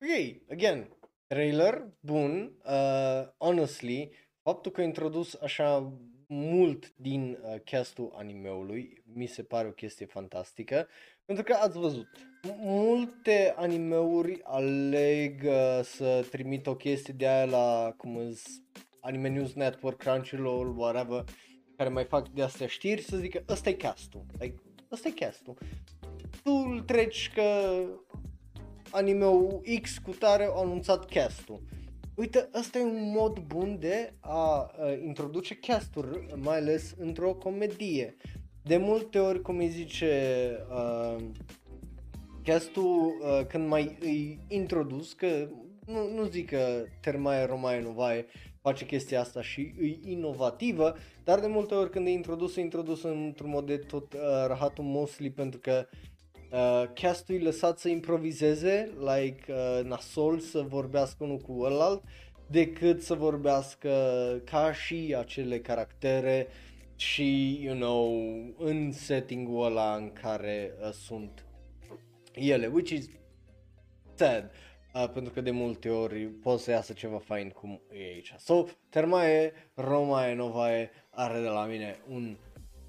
Ok, again, trailer bun, uh, honestly, faptul că a introdus așa mult din uh, castul animeului mi se pare o chestie fantastică, pentru că ați văzut, m- multe animeuri aleg uh, să trimită o chestie de aia la, cum îs, Anime News Network, Crunchyroll, whatever, care mai fac de astea știri, să zică, ăsta e castul, like, ăsta e castul. Tu îl treci că anime-ul X cu tare au anunțat castul. Uite, ăsta e un mod bun de a uh, introduce casturi, mai ales într-o comedie. De multe ori, cum îi zice uh, castul, uh, când mai îi introdus, că nu, nu zic că Termae Romae Novae face chestia asta și e inovativă, dar de multe ori când e introdus, e introdus într-un mod de tot uh, rahatul mostly pentru că uh, castul e lăsat să improvizeze, like uh, nasol să vorbească unul cu ălalt, decât să vorbească ca și acele caractere și, you know, în setting-ul ăla în care uh, sunt ele, which is sad, uh, pentru că de multe ori poate să iasă ceva fain cum e aici. So, Termae, Romae, Novae are de la mine un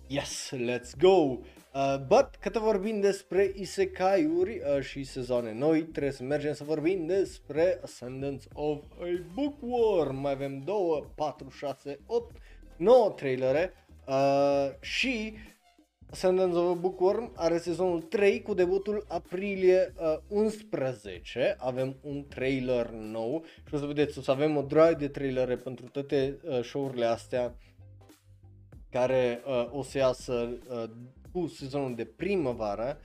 yes, let's go! Uh, but, cât vorbim despre isekai-uri uh, și sezoane noi, trebuie să mergem să vorbim despre Ascendance of a Bookworm. Mai avem 2, 4, 6, 8, 9 trailere uh, și Ascendance of a Bookworm are sezonul 3 cu debutul aprilie uh, 11. Avem un trailer nou și o să vedeți, o să avem o droaie de trailere pentru toate uh, show-urile astea care uh, o să iasă uh, cu sezonul de primăvară.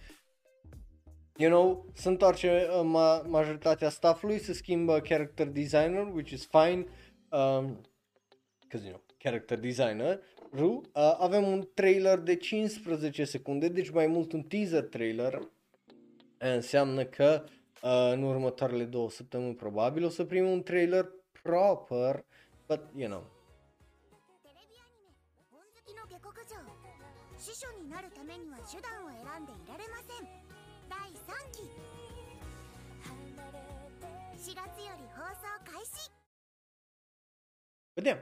You know, se întoarce uh, ma- majoritatea staffului, se schimbă character designer, which is fine, um, because you know, character designer, ru. Uh, avem un trailer de 15 secunde, deci mai mult un teaser trailer. Înseamnă că uh, în următoarele două săptămâni probabil o să primim un trailer proper, but you know, 好きの下克上司書になるためには手段を選んでいられません第3期4月より放送開始 Vedem.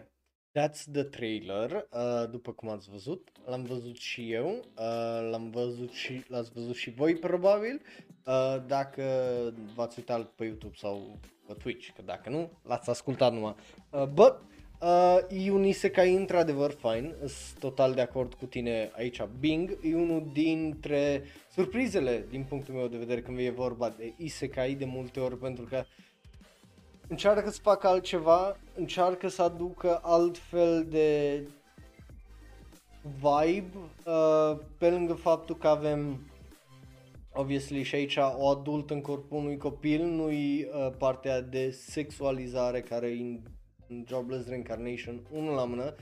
That's the trailer, uh, după cum ați văzut, l-am văzut și eu, uh, l-am văzut și, l-ați văzut și voi probabil, uh, dacă v-ați uitat pe YouTube sau pe Twitch, că dacă nu, l-ați ascultat numai. Uh, but, uh, e un isekai într-adevăr fain, sunt total de acord cu tine aici, Bing, e unul dintre surprizele din punctul meu de vedere când e vorba de isekai de multe ori, pentru că încearcă să facă altceva, încearcă să aducă altfel de vibe, uh, pe lângă faptul că avem obviously și aici o adultă în corpul unui copil, nu-i uh, partea de sexualizare care e în, în Jobless Reincarnation, unul la mână,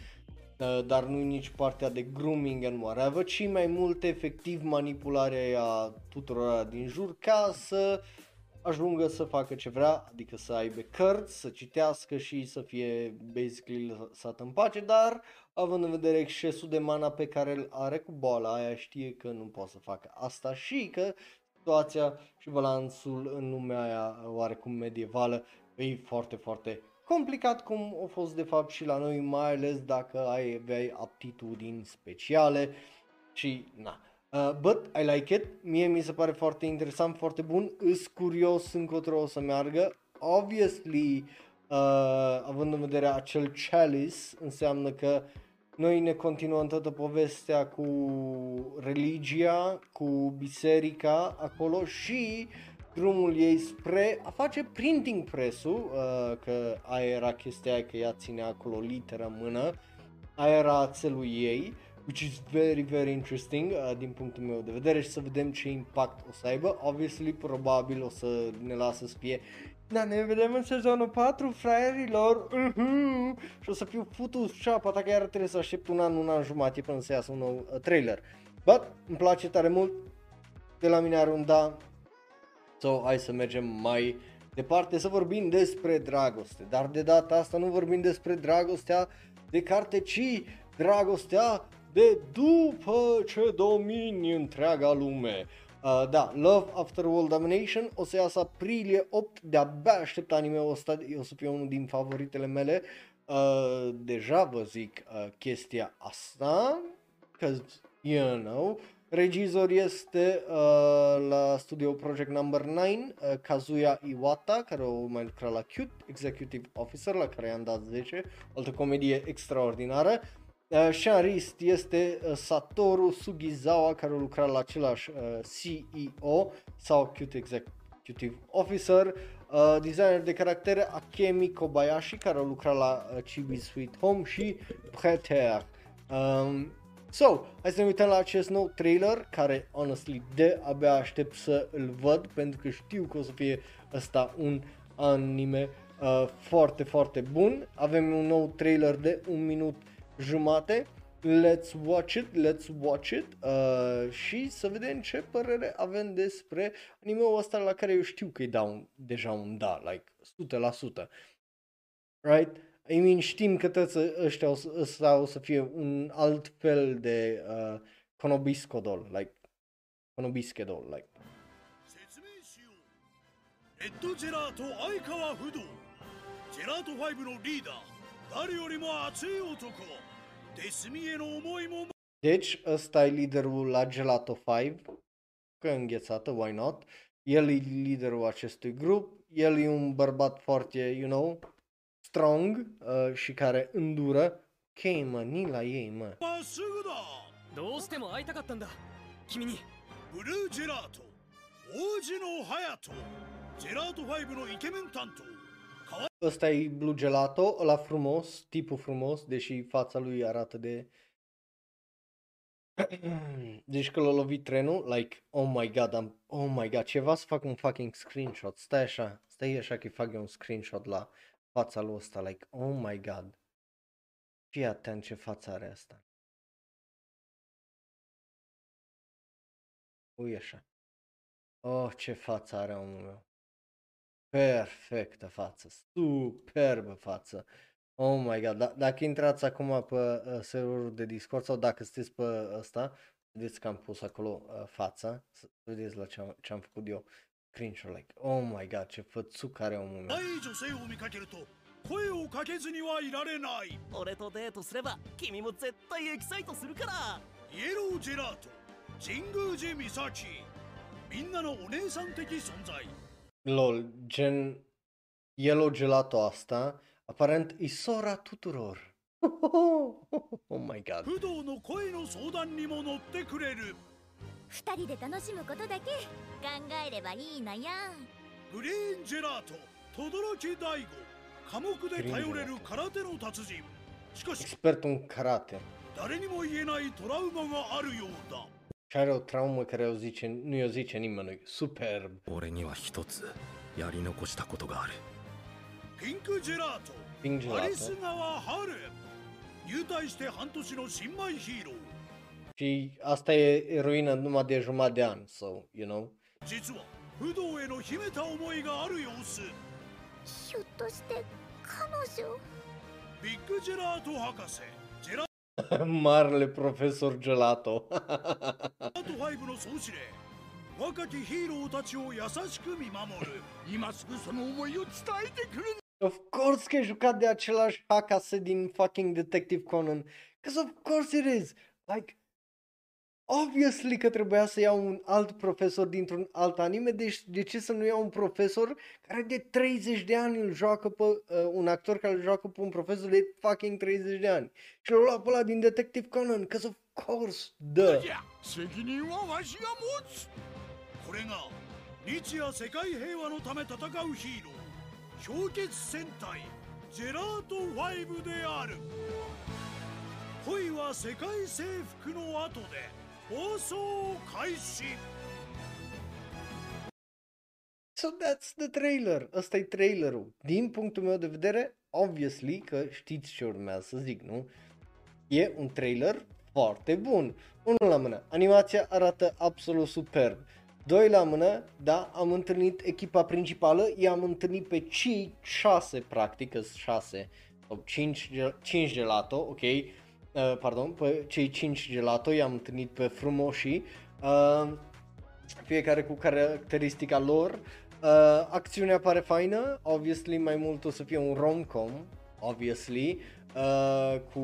uh, dar nu nici partea de grooming and whatever, ci mai mult efectiv manipularea a tuturor din jur ca să ajungă să facă ce vrea, adică să aibă cărți, să citească și să fie basically lăsat în pace, dar având în vedere excesul de mana pe care îl are cu boala aia, știe că nu poate să facă asta și că situația și balansul în lumea aia oarecum medievală e foarte, foarte complicat cum a fost de fapt și la noi, mai ales dacă ai, aveai aptitudini speciale și na. Uh, but I like it, mie mi se pare foarte interesant, foarte bun, îs curios încotro o să meargă. Obviously, uh, având în vedere acel chalice, înseamnă că noi ne continuăm toată povestea cu religia, cu biserica acolo și drumul ei spre a face printing press-ul, uh, că aia era chestia aia, că ea ține acolo literă în mână, aia era țelul ei, which is very, very interesting uh, din punctul meu de vedere și să vedem ce impact o să aibă. Obviously, probabil o să ne lasă să fie da, ne vedem în sezonul 4, fraierilor, uh-huh. și o să fiu futus ceapa, dacă iar trebuie să aștept un an, un an jumate până să iasă un nou uh, trailer. But, îmi place tare mult, de la mine arunda, so hai să mergem mai departe să vorbim despre dragoste, dar de data asta nu vorbim despre dragostea de carte, ci dragostea de după ce domini întreaga lume. Uh, da, Love After World Domination o să iasă aprilie 8, de-abia aștept anime-ul ăsta, o să fie unul din favoritele mele. Uh, deja vă zic uh, chestia asta, cause, you know, regizor este uh, la studio Project Number 9, uh, Kazuya Iwata, care o mai lucra la Cute, Executive Officer, la care i-am dat 10, o altă comedie extraordinară. Uh, scenarist este uh, Satoru Sugizawa, care a lucrat la același uh, CEO sau Cute Executive Officer. Uh, designer de caractere Akemi Kobayashi, care a lucrat la uh, Chibi Sweet Home și Preter. Um, so, hai să ne uităm la acest nou trailer, care, honestly, de abia aștept să îl văd, pentru că știu că o să fie ăsta un anime uh, foarte, foarte bun. Avem un nou trailer de un minut jumate. Let's watch it, let's watch it uh, și să vedem ce părere avem despre anime-ul ăsta la care eu știu că îi dau un, deja un da, like 100%. Right? I mean, știm că toți ăștia o să, ăsta o să fie un alt fel de uh, Konobisco like Konobiskedol, like レッドジェラート相川不動ジェラート5のリーダー誰よりも熱い男デスミへの思いも Deci ăsta e liderul la Gelato 5, că e înghețată, why not? El e liderul acestui grup, el e un bărbat foarte, you know, strong uh, și care îndură. Ok, mă, ni la ei, mă. まっすぐだどうしても会いたかったんだ君にブルージェラート王子の隼人ジェラート5のイケメン担当 Ăsta e Blue Gelato, ăla frumos, tipul frumos, deși fața lui arată de... Deci că l-a lovit trenul, like, oh my god, am, oh my god, ceva să fac un fucking screenshot, stai așa, stai așa că fac eu un screenshot la fața lui ăsta, like, oh my god. Fii atent ce față are asta. Ui așa. Oh, ce față are omul meu. Perfectă față, superbă față. Oh my god, D- dacă intrați acum pe uh, serverul de Discord sau dacă sunteți pe ăsta, vedeți că am pus acolo uh, fața, să vedeți la ce am, ce am făcut eu Screenshot, like, oh my god, ce fățuc are omul meu. 若い女性を見かけると声をかけずにはいられない俺とデートすれば君も絶対エキサイトするからイエロージェラート神宮寺美咲みんなのお姉さん的存在 LOL, gen Yellow Gelato asta, aparent e sora tuturor. oh my god. 不動の声の相談にも乗ってくれる 二人で楽しむことだけ考えればいいのよグリーンジェラート轟大悟寡黙で頼れる空手の達人しかし Expert în karate. 誰にも言えないトラウマがあるようだ Și are o traumă care o zice, nu i-o zice nimănui. Superb. 俺には一つやり残したことがあるピンクジェラート Pink アリ Gelato. ス川春入隊して半年の新米ヒーロー Și asta e eroină numai de jumătate de an, so, you know. 実は 武道への秘めた思いがある様子ひょっとして彼女ビッグジェラート博士ジェラ Marele profesor Gelato. ート5の総司令若きヒーローたちを優しく見守る今すぐその思いを伝えてくる Of course că e jucat de același Hakase din fucking Detective Conan. Because of course it is. Like, obviously că trebuia să iau un alt profesor dintr-un alt anime, deci de ce să nu iau un profesor care de 30 de ani îl joacă pe, uh, un actor care îl joacă pe un profesor de fucking 30 de ani. Și l-a luat pe ăla din Detective Conan, because of course, da. 責任はわしが持つこれが日夜世界平和のため戦うヒーロー氷結戦隊ジェラート5である恋は世界征服の後で 放送開始 So that's the trailer. Ăsta e trailerul. Din punctul meu de vedere, obviously că știți ce urmează să zic, nu? E un trailer foarte bun. Unul la mână, animația arată absolut superb. Doi la mână, da, am întâlnit echipa principală, i-am întâlnit pe cei șase, practic, că sunt șase, sau cinci, gel- cinci gelato, ok, Uh, pardon, pe cei cinci gelato i-am întâlnit pe frumoșii, uh, fiecare cu caracteristica lor. Uh, acțiunea pare faină, obviously mai mult o să fie un rom-com, obviously, uh, cu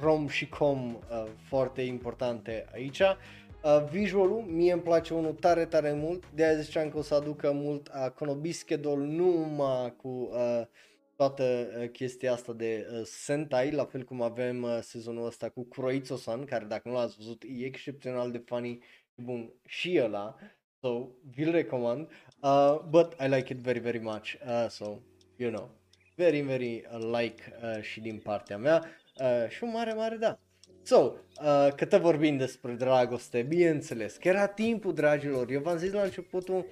rom și com uh, foarte importante aici. Uh, visualul, mie îmi place unul tare, tare mult, de aia ziceam că o să aducă mult uh, Konobischedol numai cu uh, toată uh, chestia asta de uh, Sentai, la fel cum avem uh, sezonul ăsta cu Kuroitsu-san, care dacă nu l-ați văzut e excepțional de funny și bun și ăla, so vi-l recomand, uh, but I like it very very much, uh, so you know, very very uh, like uh, și din partea mea. Uh, și un mare mare da. So, uh, cât vorbim despre dragoste, bineînțeles, că era timpul, dragilor, eu v-am zis la începutul, uh,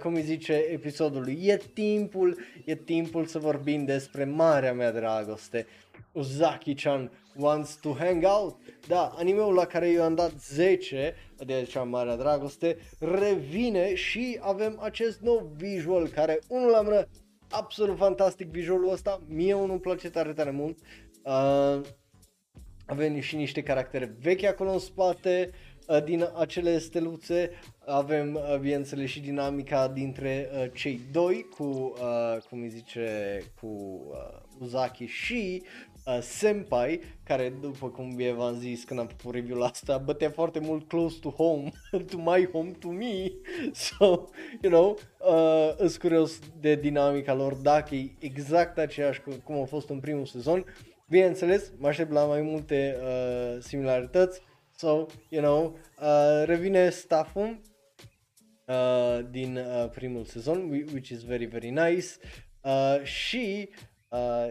cum îi zice episodului, e timpul, e timpul să vorbim despre marea mea dragoste. Uzaki-chan wants to hang out. Da, animeul la care eu am dat 10, de aceea marea dragoste, revine și avem acest nou visual care, unul la mână, absolut fantastic visualul ăsta, mie unul îmi place tare, tare mult. Uh, avem și niște caractere vechi acolo în spate, uh, din acele steluțe, avem, uh, bineînțeles, și dinamica dintre uh, cei doi, cu, uh, cum îi zice, cu uh, Uzaki și uh, Senpai, care, după cum bine v-am zis când am făcut review-ul asta, bătea foarte mult close to home, to my home, to me, so, you know, uh, îs curios de dinamica lor, dacă e exact aceeași cu, cum a fost în primul sezon, Bineînțeles, mă aștept la mai multe uh, similarități. So, you know, uh, revine stafful uh, din uh, primul sezon, whi- which is very, very nice. Uh, și uh,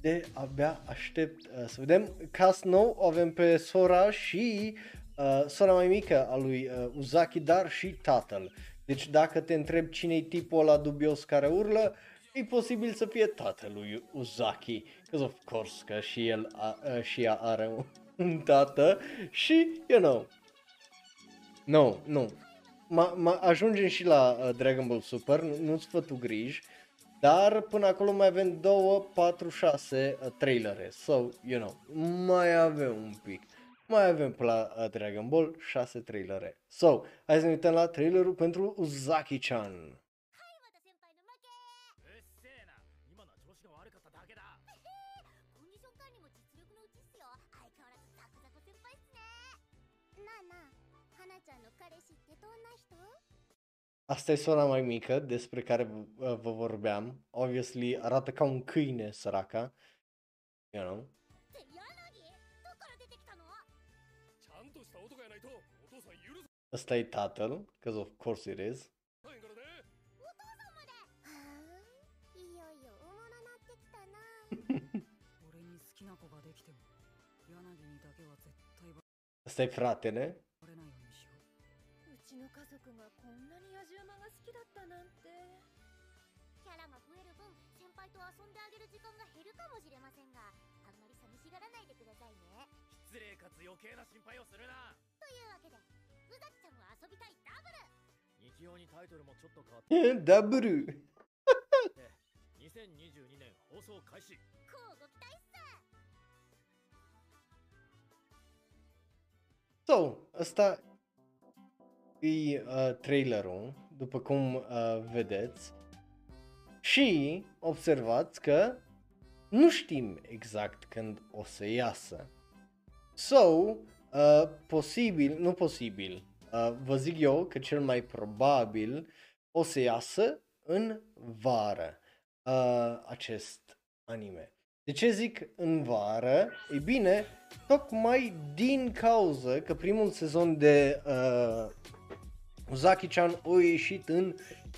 de abia aștept uh, să vedem. Cast nou o avem pe Sora și uh, sora mai mică a lui uh, Uzaki, dar și tatăl. Deci dacă te întreb cine e tipul ăla dubios care urlă, e posibil să fie tatălui Uzaki, because of course că și el a, a, și ea are un, un tată și, you know, nu, nu, ma, ma, ajungem și la uh, Dragon Ball Super, nu, nu-ți fă tu griji, dar până acolo mai avem 2, 4, 6 uh, trailere, so, you know, mai avem un pic. Mai avem pe la uh, Dragon Ball 6 trailere. So, hai să ne uităm la trailerul pentru Uzaki-chan. Asta e sora mai mică despre care vă vorbeam. Obviously, arată ca un câine săraca. You know? Ăsta e tatăl, because of course it is. Asta e fratele. ったなんて。キャラが増える分先輩と遊んであげる時間が減るかもしれませんがあんまり寂しがらないでくださいね。失礼かつ余計な心配をするな。というわけで宇崎ちゃんは遊びたいダブル。日用にタイトル？もちょっと変わっ Da bru. て2022年放送開始。So, ăsta e uh, trailerul, după cum uh, vedeți. Și observați că nu știm exact când o să iasă. So, uh, posibil, nu posibil, uh, vă zic eu că cel mai probabil o să iasă în vară uh, acest anime. De ce zic în vară? Ei bine, tocmai din cauza că primul sezon de uh, Uzaki-chan a ieșit în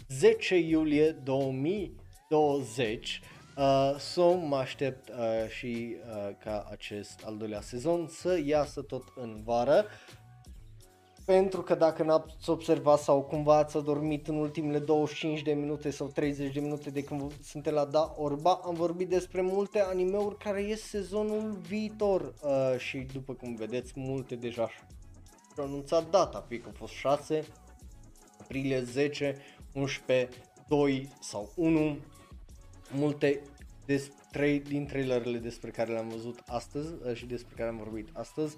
10 iulie 2020 Uh, so mă aștept uh, și uh, ca acest al doilea sezon să iasă tot în vară. Pentru că dacă n-ați observat sau cumva ați adormit în ultimele 25 de minute sau 30 de minute de când suntem la Da Orba, am vorbit despre multe animeuri care ies sezonul viitor uh, și după cum vedeți multe deja și-au anunțat data, fie că a fost 6, aprilie 10, 11, 2 sau 1, multe des, trei din trailerele despre care le-am văzut astăzi uh, și despre care am vorbit astăzi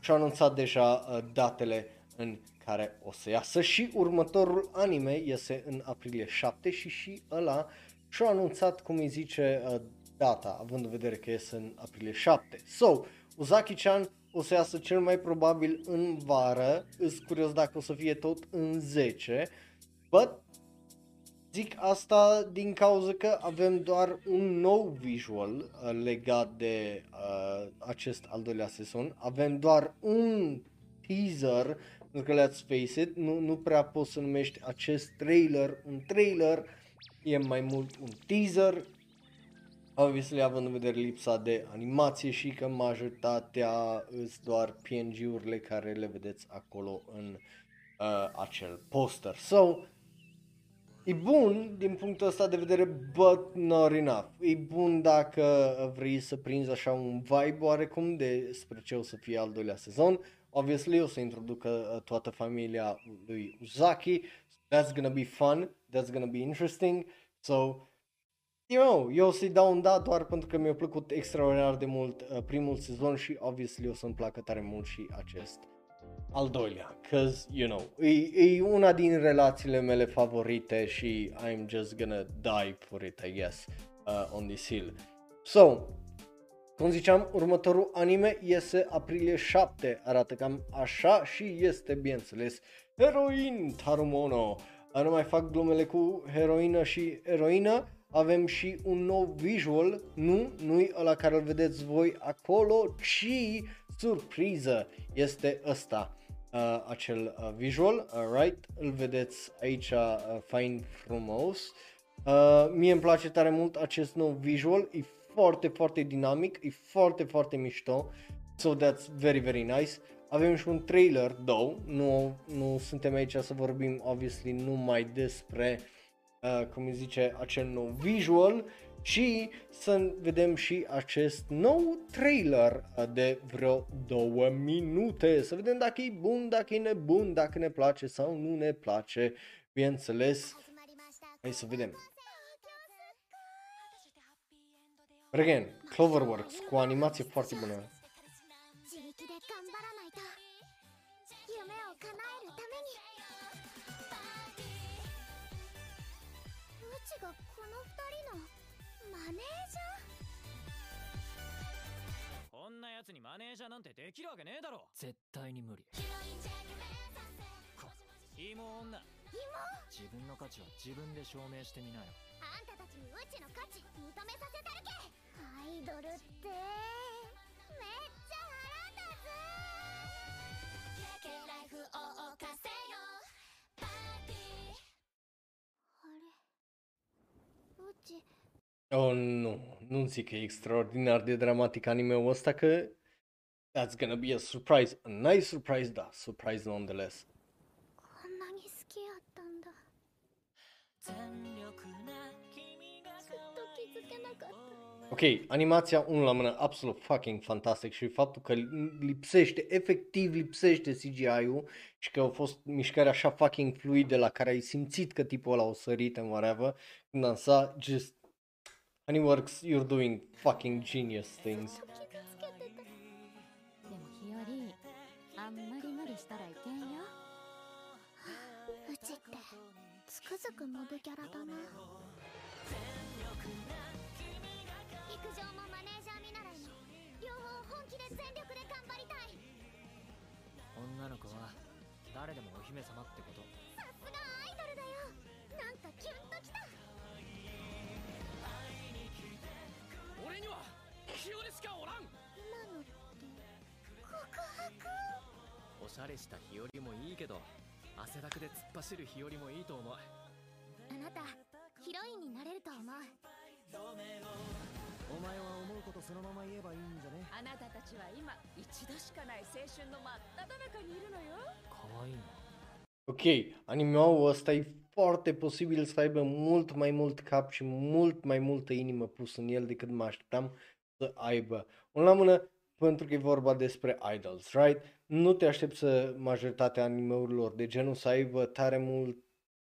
și-au anunțat deja uh, datele în care o să iasă și următorul anime iese în aprilie 7 și și ăla și-au anunțat cum îi zice uh, data, având în vedere că iese în aprilie 7. So, Uzaki-chan o să iasă cel mai probabil în vară, îs curios dacă o să fie tot în 10, but Zic asta din cauza că avem doar un nou visual uh, legat de uh, acest al doilea sezon. Avem doar un teaser, pentru că let's face it, nu, nu prea poți să numești acest trailer un trailer, e mai mult un teaser. Obviously având în vedere lipsa de animație și că majoritatea sunt doar PNG-urile care le vedeți acolo în uh, acel poster. So, E bun din punctul ăsta de vedere, but not enough. E bun dacă vrei să prinzi așa un vibe oarecum despre ce o să fie al doilea sezon. Obviously o să introducă uh, toată familia lui Uzaki. That's gonna be fun, that's gonna be interesting. So, you know, eu o să-i dau un da doar pentru că mi-a plăcut extraordinar de mult uh, primul sezon și obviously o să-mi placă tare mult și acest al doilea, cause, you know, e, e una din relațiile mele favorite și I'm just gonna die for it, I guess, uh, on this hill. So, cum ziceam, următorul anime iese aprilie 7, arată cam așa și este, bineînțeles, Heroin Tarumono. Nu mai fac glumele cu heroină și eroină, avem și un nou visual, nu, nu-i ăla care îl vedeți voi acolo, ci surpriză este ăsta uh, acel uh, visual, uh, right? Îl vedeți aici uh, fain frumos. Uh, mie îmi place tare mult acest nou visual, e foarte, foarte dinamic, e foarte, foarte mișto. So that's very, very nice. Avem și un trailer, though, nu, nu suntem aici să vorbim, obviously, numai despre, uh, cum îi zice, acel nou visual, și să vedem și acest nou trailer de vreo două minute, să vedem dacă e bun, dacă e nebun, dacă ne place sau nu ne place, bineînțeles. Hai să vedem. Again, Cloverworks cu o animație foarte bună. うちがこの二人のマネージこんな奴にマネージャーなんてできるわけねえだろ。絶対に無理。芋女自分の価値は自分で証明してみなよ。ャーあんたたちにうちの価値認めさせたるけ！アイドルって。めっちゃ腹立つ れうち Oh, nu, nu zic că e extraordinar de dramatic anime-ul ăsta, că that's gonna be a surprise, a nice surprise, da, surprise nonetheless. こんなに好きやったんだ Ok, animația unul la mână absolut fucking fantastic și faptul că lipsește, efectiv lipsește CGI-ul și că au fost mișcări așa fucking fluide la care ai simțit că tipul ăla o sărit and whatever, când dansa, just Honeyworks, you're doing fucking genius things. でも日和あんまり無理したらいけんようちってつくづくモブキャラだな 陸上もマネージャー見習いも両方本気で全力で頑張りたい。女の子は誰でもお姫様ってこと。さすがアイドルだよ。なんかキュンときた。俺にはしかおらん。今のって告白？おしゃれした日和もいいけど汗だくで突っ走る日和もいいと思う。あなたヒロインになれると思うお前は思うことそのまま言えばいいんじゃねあなたたちは今一度しかない青春の真っ只中にいるのよかわいいな Ok, animeul ăsta e foarte posibil să aibă mult mai mult cap și mult mai multă inimă pus în el decât mă așteptam să aibă. Un la mână, pentru că e vorba despre idols, right? Nu te aștept să majoritatea animeurilor de genul să aibă tare mult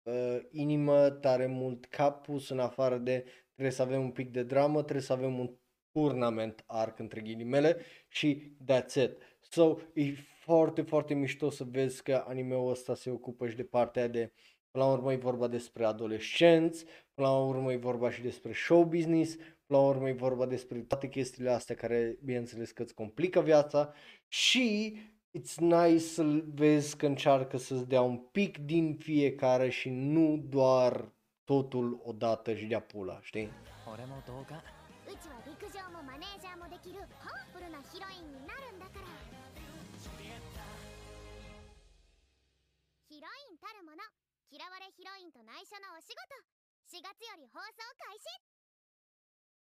uh, inimă, tare mult cap pus în afară de trebuie să avem un pic de dramă, trebuie să avem un turnament arc între ghilimele și that's it. So, e foarte, foarte mișto să vezi că animeul ăsta se ocupă și de partea de Până la urmă e vorba despre adolescenți, până la urmă e vorba și despre show business, până la urmă e vorba despre toate chestiile astea care, bineînțeles, că îți complică viața și it's nice să vezi că încearcă să-ți dea un pic din fiecare și nu doar totul odată și de-a pula, știi?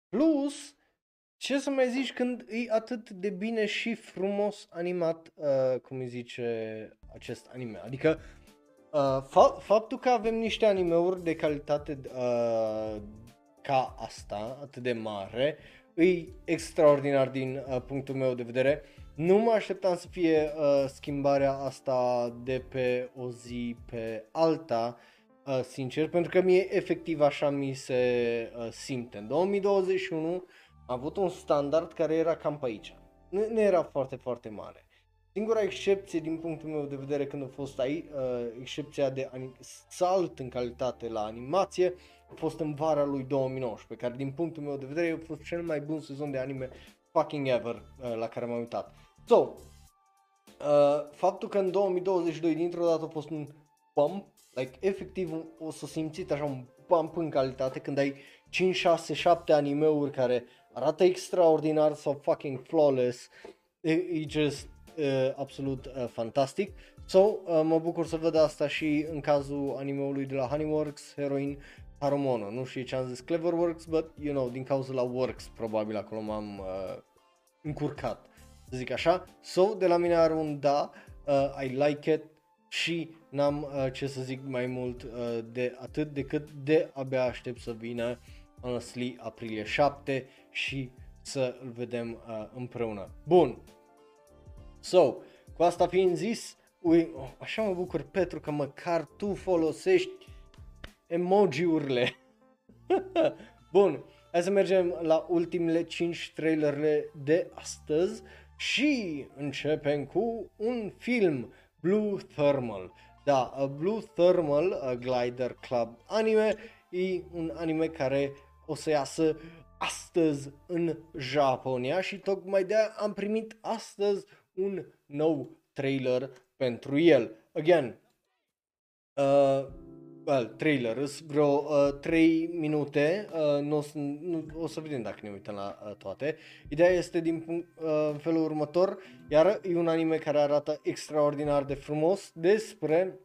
Plus, ce să mai zici când e atât de bine și frumos animat, uh, cum îi zice acest anime? Adică uh, fa- faptul că avem niște animeuri de calitate uh, ca asta, atât de mare, e extraordinar din uh, punctul meu de vedere. Nu mă așteptam să fie uh, schimbarea asta de pe o zi pe alta, uh, sincer, pentru că mie efectiv așa mi se uh, simte. În 2021 am avut un standard care era cam pe aici. Nu, nu era foarte, foarte mare. Singura excepție din punctul meu de vedere când a fost aici, uh, excepția de anim- salt în calitate la animație, a fost în vara lui 2019, care din punctul meu de vedere a fost cel mai bun sezon de anime fucking ever uh, la care m-am uitat. So, uh, faptul că în 2022 dintr-o dată a fost un bump, like efectiv un- o să simțiți așa un bump în calitate când ai 5, 6, 7 animeuri care arată extraordinar sau fucking flawless, e, e just uh, absolut uh, fantastic. So, uh, mă bucur să văd asta și în cazul animeului de la Honeyworks, Heroin Harumono. Nu știu ce am zis Cleverworks, but you know, din cauza la Works probabil acolo m-am uh, încurcat, să zic așa. So, de la mine are un da, uh, I like it și n-am uh, ce să zic mai mult uh, de atât decât de abia aștept să vină honestly aprilie 7 și să îl vedem uh, împreună. Bun. So, cu asta fiind zis, ui, oh, așa mă bucur Petru că măcar tu folosești emoji-urile. Bun, hai să mergem la ultimele 5 trailerele de astăzi și începem cu un film, Blue Thermal. Da, uh, Blue Thermal uh, Glider Club anime e un anime care o să iasă astăzi în Japonia și tocmai de am primit astăzi un nou trailer pentru el. Again, uh, well, trailer, sunt vreo uh, 3 minute, uh, n-o să, nu, o să vedem dacă ne uităm la uh, toate. Ideea este din punct, uh, în felul următor, iar e un anime care arată extraordinar de frumos despre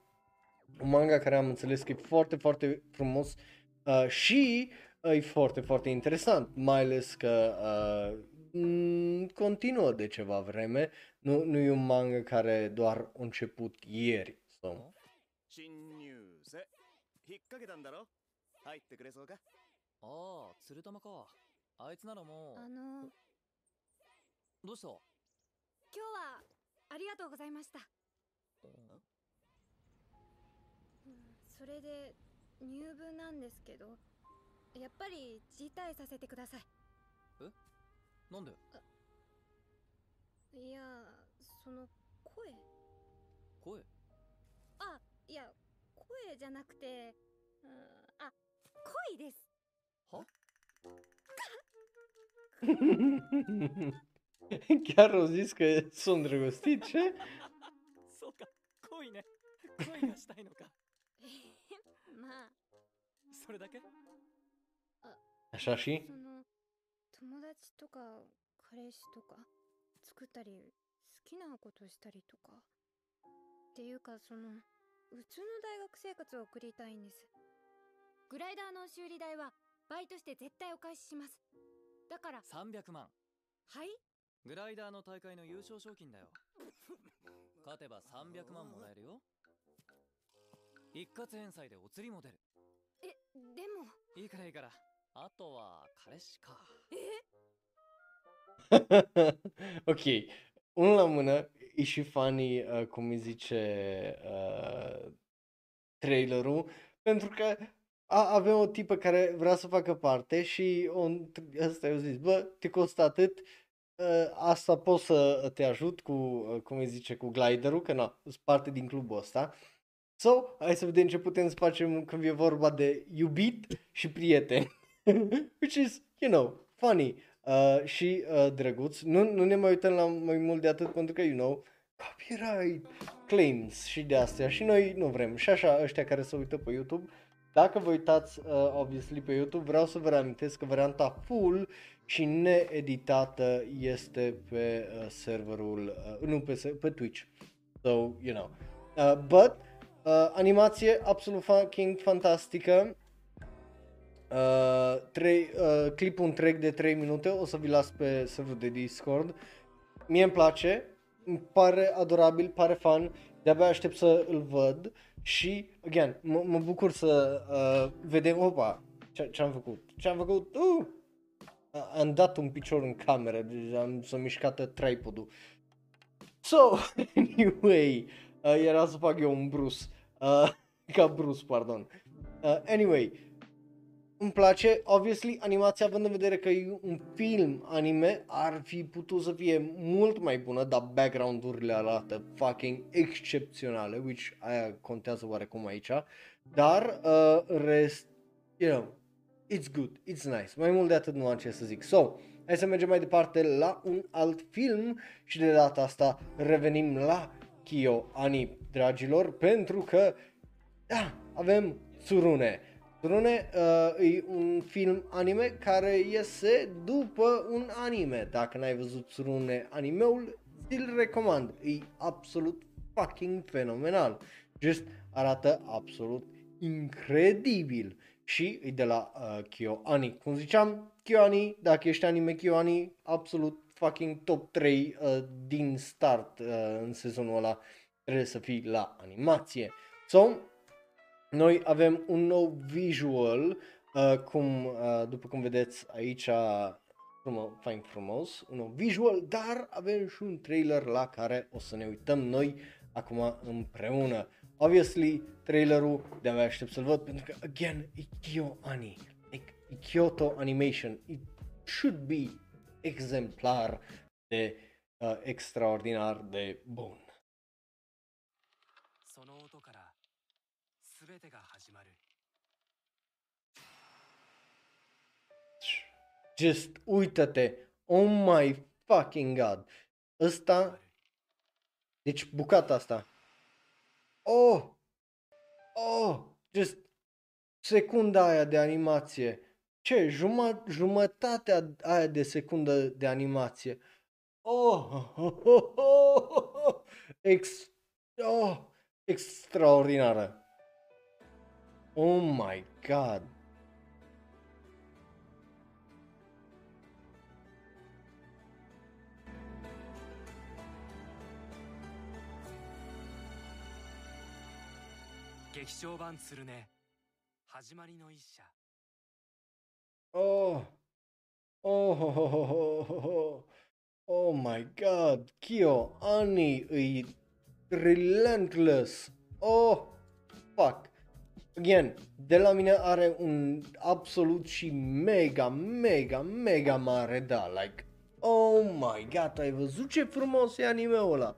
un manga care am înțeles că e foarte, foarte frumos uh, și uh, e foarte, foarte interesant, mai ales că uh, m- continuă de ceva vreme, nu, nu e un manga care doar a început ieri. So. 新入生引っ掛けたんだろ入ってくれそうかああ鶴玉かあいつならもうあのどうした今日はありがとうございましたうんそれで入部なんですけどやっぱり辞退させてくださいえなんでいやその声。声？あいや声じゃなくてうんあ恋です。は？Chiar zis că sunt îndrăgostit, ce? そうか恋ね。恋がしたいのか。まあ。それだけ？Așa și? その友達とか彼氏とか？作ったり好きなことしたりとか。っていうかその普通の大学生活を送りたいんです。グライダーの修理代はバイトして絶対お返しします。だから300万はい？グライダーの大会の優勝賞金だよ。勝てば300万もらえるよ。一括返済でお釣りも出る。えでも。いいからいいから。あとは彼氏か。え？ok, unul la mână, e și funny, uh, cum îi zice uh, trailerul, pentru că a, avem o tipă care vrea să facă parte și on, ăsta i-a zis, bă, te costă atât, uh, asta pot să te ajut cu, uh, cum îi zice, cu gliderul, că na, sunt parte din clubul ăsta. So, hai să vedem ce putem să facem când e vorba de iubit și prieten. Which is, you know, funny uh, și uh, drăguț. Nu, nu ne mai uităm la mai mult de atât pentru că, you know, copyright claims și de astea și noi nu vrem. Și așa, ăștia care se uită pe YouTube, dacă vă uitați, uh, obviously, pe YouTube, vreau să vă reamintesc că varianta full și needitată este pe uh, serverul, uh, nu pe, se- pe Twitch. So, you know. Uh, but, uh, animație absolut fucking fantastică. Uh, trei, uh, clipul întreg de 3 minute o să vi las pe serverul de Discord. Mie îmi place, îmi pare adorabil, pare fun, de-abia aștept să îl văd și, again, m- mă bucur să uh, vedem, opa, ce, ce-am făcut? Ce-am făcut? Uh! A- Am dat un picior în cameră, deci am s-a mișcat tripodul. So, anyway, uh, era să fac eu un Bruce, uh, ca Bruce, pardon. Uh, anyway, îmi place, obviously, animația având în vedere că e un film anime, ar fi putut să fie mult mai bună, dar background-urile arată fucking excepționale, which aia contează oarecum aici, dar uh, rest, you know, it's good, it's nice, mai mult de atât nu am ce să zic. So, hai să mergem mai departe la un alt film și de data asta revenim la Kyo Ani, dragilor, pentru că, da, avem Tsurune. Tsurune uh, e un film anime care iese după un anime. Dacă n-ai văzut Tsurune animeul, ți-l recomand. E absolut fucking fenomenal. Just arată absolut incredibil. Și e de la uh, KyoAni. Cum ziceam, KyoAni, dacă ești anime KyoAni, absolut fucking top 3 uh, din start uh, în sezonul ăla trebuie să fii la animație. So, noi avem un nou visual, uh, cum, uh, după cum vedeți aici, frumos, fain frumos, un nou visual, dar avem și un trailer la care o să ne uităm noi acum împreună. Obviously, trailerul de-abia aștept să-l văd pentru că, again, e KyoAni, like, e Kyoto Animation, it should be exemplar de uh, extraordinar de bun. 全てが始まる Just uită-te. Oh my fucking god. Ăsta... Deci bucata asta. Oh! Oh! Just secunda aia de animație. Ce? Juma, jumătatea aia de secundă de animație. Oh! oh, oh, oh, oh, Ex... Oh! Extraordinară. Oh my god.「劇場版鶴音始まりの一社 Oh! Oh, oh, oh, oh, oh, oh. oh my god, Kyo, Ani, e relentless. Oh, fuck. Again, de la mine are un absolut și mega, mega, mega mare da, like, oh my god, ai văzut ce frumos e anime-ul ăla?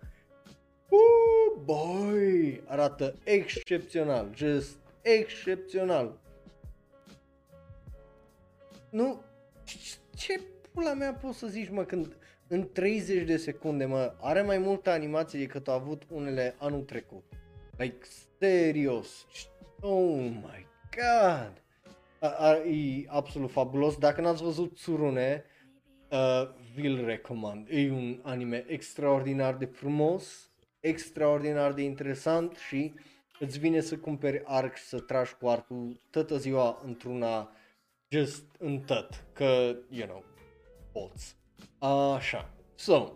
Uh, boy, arată excepțional, just excepțional. Nu, ce- ce pula mea poți să zici, mă, când în 30 de secunde, mă, are mai multă animație decât a avut unele anul trecut. Like, serios. Oh my god. A, a, e absolut fabulos. Dacă n-ați văzut Tsurune, uh, vi-l recomand. E un anime extraordinar de frumos, extraordinar de interesant și îți vine să cumperi arc și să tragi cu arcul toată ziua într-una just în tot, că, you know, poți. Așa. So,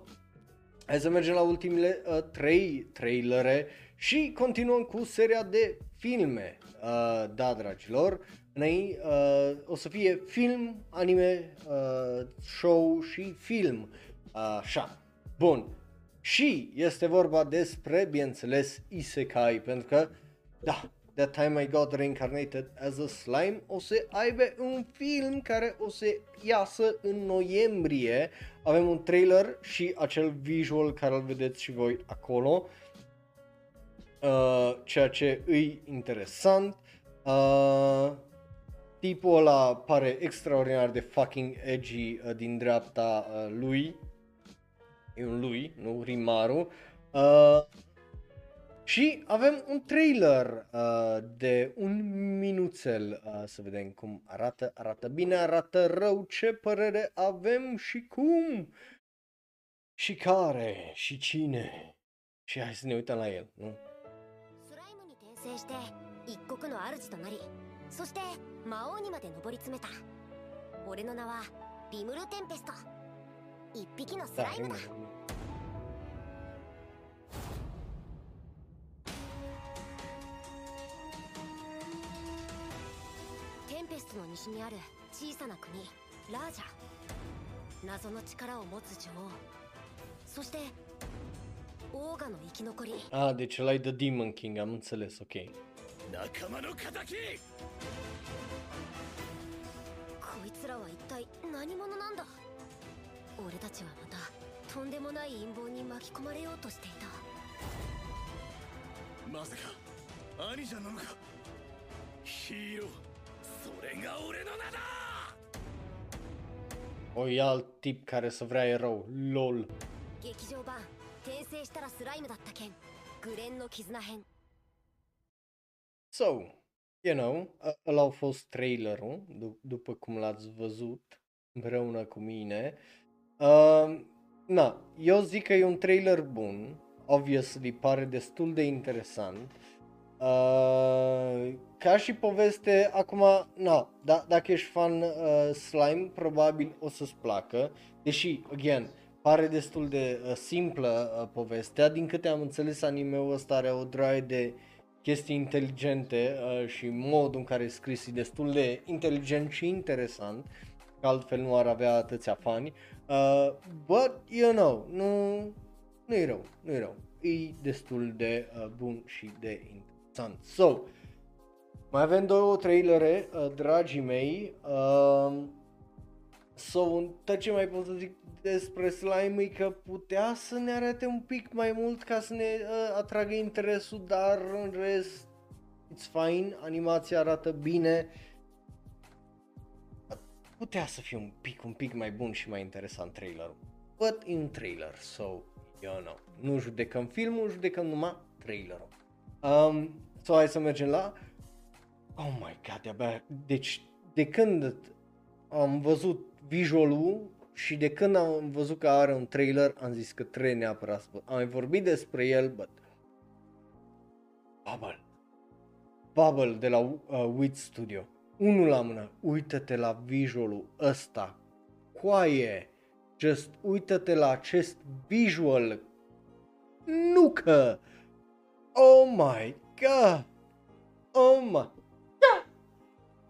hai să mergem la ultimele uh, trei trailere și continuăm cu seria de filme. Uh, da, dragilor, Înainte, uh, o să fie film, anime, uh, show și film. Așa. Bun. Și este vorba despre, bineînțeles, Isekai, pentru că, da, That Time I Got Reincarnated as a Slime o să aibă un film care o să iasă în noiembrie. Avem un trailer și acel visual care îl vedeți și voi acolo. Uh, ceea ce îi interesant. Uh, tipul ăla pare extraordinar de fucking edgy uh, din dreapta uh, lui. E un lui, nu Rimaru. Uh, și avem un trailer uh, de un minuțel, uh, să vedem cum arată, arată bine, arată rău, ce părere avem și cum și care și cine. Și hai să ne uităm la el, nu? 転生して一国の主となりそして魔王にまで上り詰めた。俺の名はリムル・テンペスト。一匹のスライムだ。テンペストの西にある小さな国ラージャ。謎の力を持つ女王。そしてオーガの生き残り。Ah, deci ăla e The Demon King, am înțeles, ok. 仲間の敵こいつらは一体何者なんだ？俺たちはまたとんでもない陰謀に巻き込まれようとしていた。まさか兄者なのか？ヒーローそれが俺の名だ！O, e alt tip care să vrea erou, lol. 劇場版転生したらスライムだった件グレンの絆編 So, you know, ă- ăla a fost trailerul, d- după cum l-ați văzut împreună cu mine. Uh, na, eu zic că e un trailer bun, obviously pare destul de interesant. Uh, ca și poveste, acum, na, da, dacă ești fan uh, slime, probabil o să-ți placă, deși, again, pare destul de uh, simplă uh, povestea, din câte am înțeles anime-ul ăsta are o draie de chestii inteligente uh, și modul în care e scris e destul de inteligent și interesant, că altfel nu ar avea atâția fani, uh, but, you know, nu, nu e rău, nu e rău, e destul de uh, bun și de interesant. So, mai avem două trailere, uh, dragii mei, uh, So, tot ce mai pot să zic despre slime e că putea să ne arate un pic mai mult ca să ne uh, atragă interesul, dar în rest, it's fine, animația arată bine. Putea să fie un pic, un pic mai bun și mai interesant trailerul. But in trailer, so, you know, nu judecăm filmul, judecăm numai trailerul. Um, so, hai să mergem la... Oh my god, de-abia... Deci, de când am văzut visualul și de când am văzut că are un trailer, am zis că trebuie neapărat să văd. Am mai vorbit despre el, but... Bubble. Bubble de la uh, Wit Studio. Unul la mână, uită-te la visualul ăsta. Coaie. Just uită-te la acest visual. Nu că... Oh my god. Oh my god.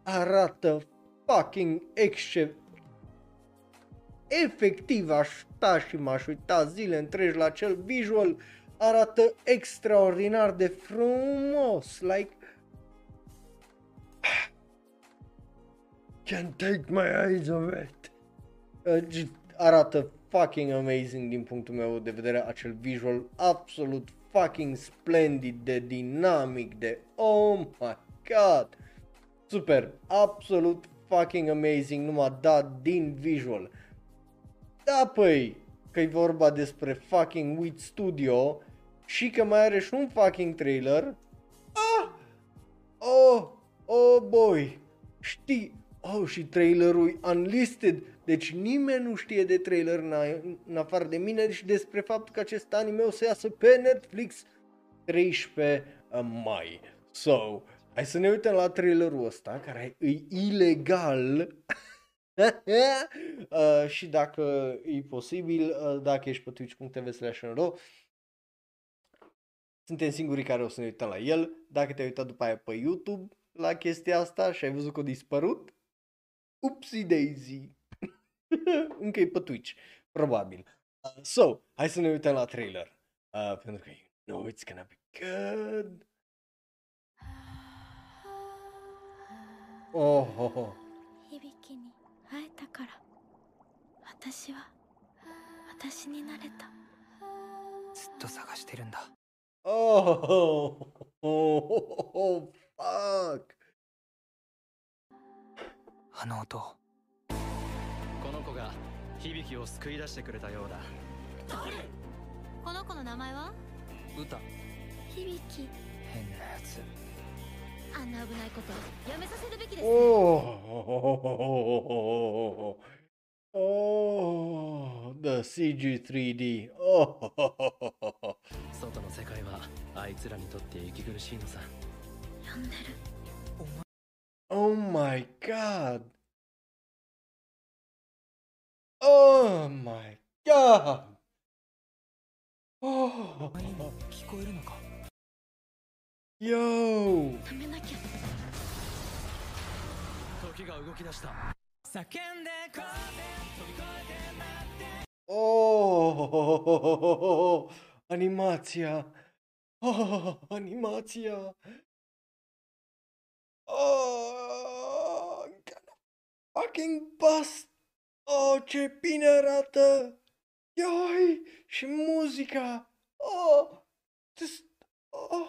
Arată fucking excep efectiv aș sta și m-aș uita zile întregi la acel visual, arată extraordinar de frumos, like. Can't take my eyes off it. Uh, arată fucking amazing din punctul meu de vedere acel visual. Absolut fucking splendid de dinamic de oh my god. Super absolut fucking amazing nu m-a dat din visual da păi că e vorba despre fucking Wit Studio și că mai are și un fucking trailer ah oh oh boy știi oh și trailerul unlisted deci nimeni nu știe de trailer în, în afară de mine și despre faptul că acest anime o să iasă pe Netflix 13 mai. So, hai să ne uităm la trailerul ăsta, care e ilegal. uh, și dacă e posibil, uh, dacă ești pe twitch.tv slash suntem singurii care o să ne uităm la el. Dacă te-ai uitat după aia pe YouTube la chestia asta și ai văzut că a dispărut, upsi daisy. Încă e pe Twitch, probabil. Uh, so, hai să ne uităm la trailer. Uh, pentru că you know it's gonna be good. Oh, oh, oh. から私は私になれたずっと探してるんだ Oh, oh, oh, oh, fuck. あの音この子が響きを救い出してくれたようだこの子の名前は歌響き変なやつあんな危ないことやめさせるべきです Oh, oh, the CG 3D. Oh, 外の世界はあいつらにとって息苦しいのさ呼んでる oh my god. Oh my god. Oh. 聞こえるのか？Yo. 止めなきゃ時が動き出した叫んでこ Oh, animația. Oh, animația. Oh, I'm gonna fucking bust. Oh, ce bine arată. Ioi, și muzica. Oh, just, oh.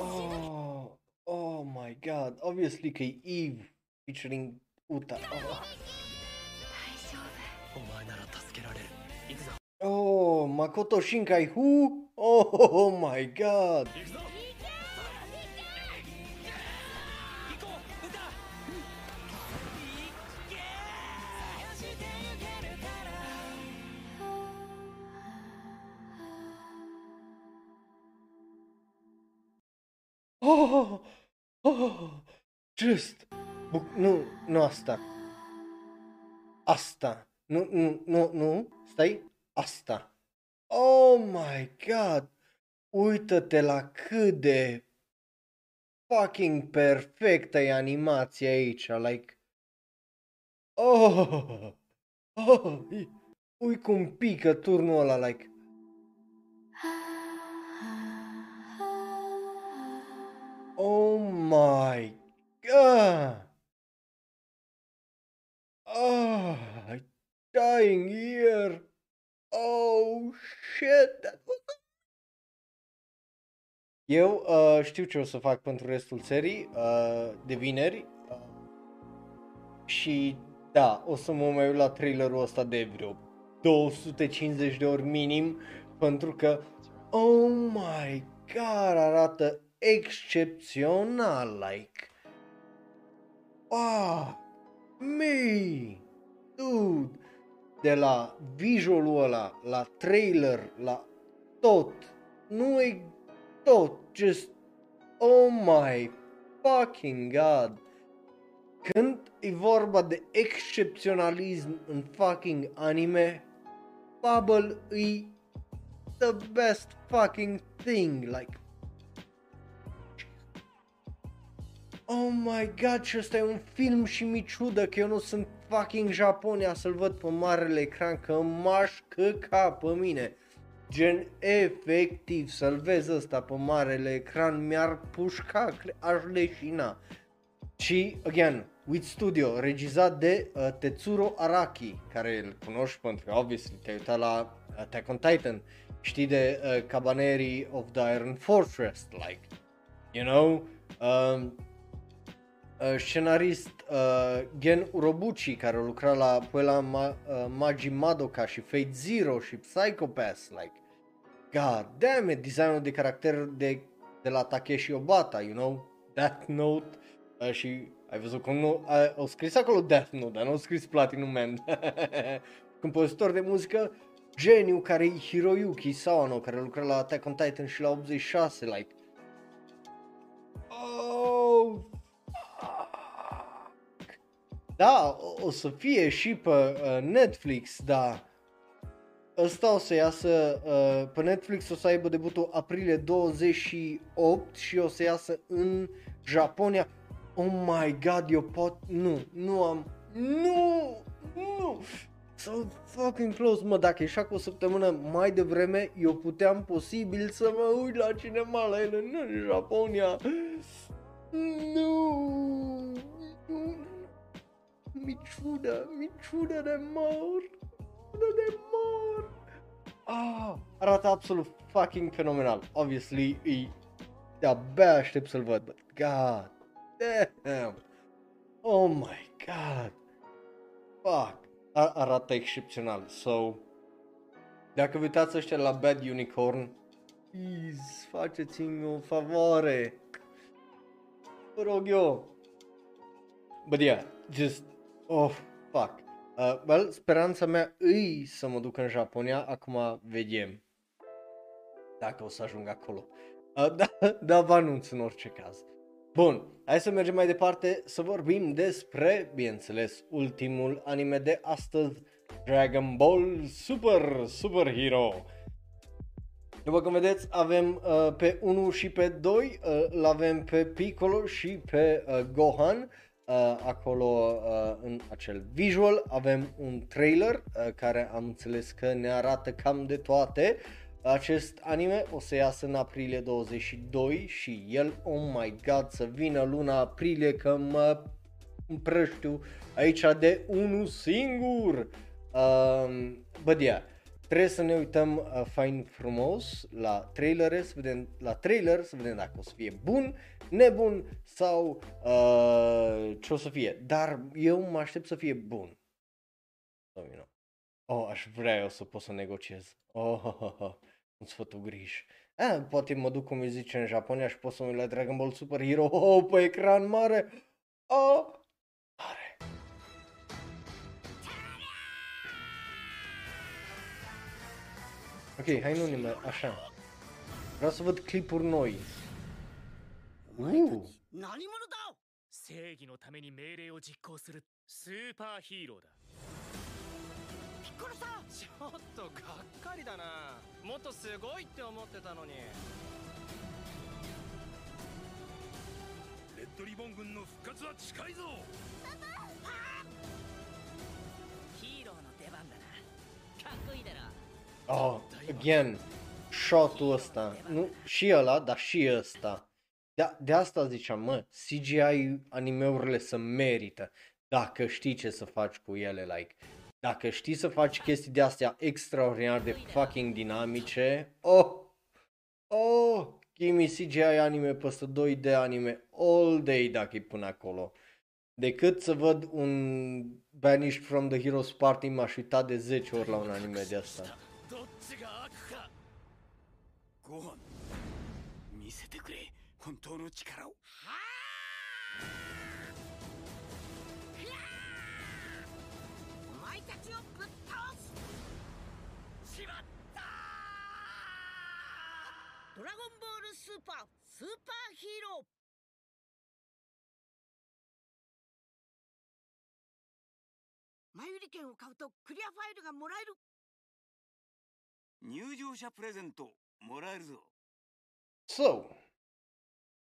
Oh, oh my god. Obviously că e Eve featuring Uta. Oh. お前なら助けられる行くぞ Oh, Makoto Shinkai who? Oh, oh my god. Oh, oh, just. Bu- nu, nu asta. Asta. Nu, nu, nu, nu. Stai. Asta. Oh my god. Uită-te la cât de fucking perfectă e animația aici. Like. Oh. Oh. Ui cum pică turnul ăla, like. Oh my god! Oh, I'm dying here! Oh shit! That was... Eu uh, știu ce o să fac pentru restul serii uh, de vineri uh, și da, o să mă mai uit la trailerul ăsta de vreo 250 de ori minim pentru că oh my god arată excepțional, like ah, me, dude, de la visualul ăla, la trailer, la tot, nu e tot, just, oh my fucking god. Când e vorba de excepționalism în fucking anime, Bubble e the best fucking thing, like Oh my god, și ăsta e un film și mi ciudă că eu nu sunt fucking Japonia să-l văd pe marele ecran, că m-aș căca pe mine. Gen, efectiv, să-l vezi ăsta pe marele ecran, mi-ar pușca, cre- aș leșina. Și, again, With Studio, regizat de uh, Tetsuro Araki, care îl cunoști pentru că, obviously, te-ai uitat la Attack on Titan, știi de uh, Cabaneri of the Iron Fortress, like, you know, um, uh, scenarist uh, Gen Urobuchi, care a lucrat la Puella Ma- uh, Magi Madoka și Fate Zero și Psychopath, like, god damn it, designul de caracter de, de la Takeshi Obata, you know, Death Note uh, și ai văzut cum nu, uh, au scris acolo Death Note, dar nu au scris Platinum Man. Compozitor de muzică, geniu care e Hiroyuki Sawano, care lucra la Attack on Titan și la 86, like, da, o, o să fie și pe uh, Netflix, da. Ăsta o să iasă uh, pe Netflix, o să aibă debutul aprilie 28 și o să iasă în Japonia. Oh my god, eu pot... Nu, nu am... Nu! Nu! So fucking close, mă, dacă ieșea cu o săptămână mai devreme, eu puteam posibil să mă uit la cinema la ele în Japonia. Nu! Nu! Mi ciudă, mi ciudă de mor, ciudă de mor. Ah, arată absolut fucking fenomenal. Obviously, e de-abia aștept să-l văd, but god damn. Oh my god. Fuck. A- arată excepțional. So, dacă vă uitați ăștia la Bad Unicorn, please, faceți-mi o favoare. Vă rog eu. But yeah, just, oh, fuck. Uh, well, speranța mea îi să mă duc în Japonia, acum vedem dacă o să ajung acolo. Uh, da, da, vă anunț în orice caz. Bun, hai să mergem mai departe să vorbim despre, bineînțeles, ultimul anime de astăzi, Dragon Ball Super Super Hero. După cum vedeți, avem uh, pe 1 și pe 2, uh, îl avem pe Piccolo și pe uh, Gohan. Uh, acolo uh, în acel visual avem un trailer uh, care am înțeles că ne arată cam de toate. Acest anime o să iasă în aprilie 22 și el, oh my god, să vină luna aprilie că mă împrăștiu aici de unul singur. Um, but yeah, trebuie să ne uităm uh, fain frumos la trailer, să vedem la trailer, să vedem dacă o să fie bun, nebun sau uh, ce o să fie. Dar eu mă aștept să fie bun. So, you know. Oh, aș vrea eu să pot să negociez. Oh, oh, oh, oh. un sfătugriș. Ah, poate mă duc cum îi zice în Japonia și pot să mă uit la Dragon Ball Super Hero oh, pe ecran mare. Oh, Ok, hai nu nimeni, așa. Vreau să văd clipuri noi. Uh, 何者だ正義のために命令を実行するスーパーヒーローだピッコロさんちょっとがっかりだなもっとすごいって思ってたのにレッドリボン軍の復活は近いぞヒー oh, again, shot-ul ăsta. Nu, și ăla, dar și ăsta. De, de asta ziceam, mă, CGI animeurile să merită dacă știi ce să faci cu ele, like, dacă știi să faci chestii de astea extraordinar de fucking dinamice, oh, oh, give me CGI anime peste 2 de anime all day dacă e până acolo. Decât să văd un Banished from the Heroes Party m-aș uita de 10 ori la un anime de asta. が悪かご飯。見せてくれ。本当の力を。お前たちをぶっ倒す。しまったドラゴンボールスーパースーパーヒーロー。前売り券を買うとクリアファイルがもらえる入場者プレゼントもらえるぞ So,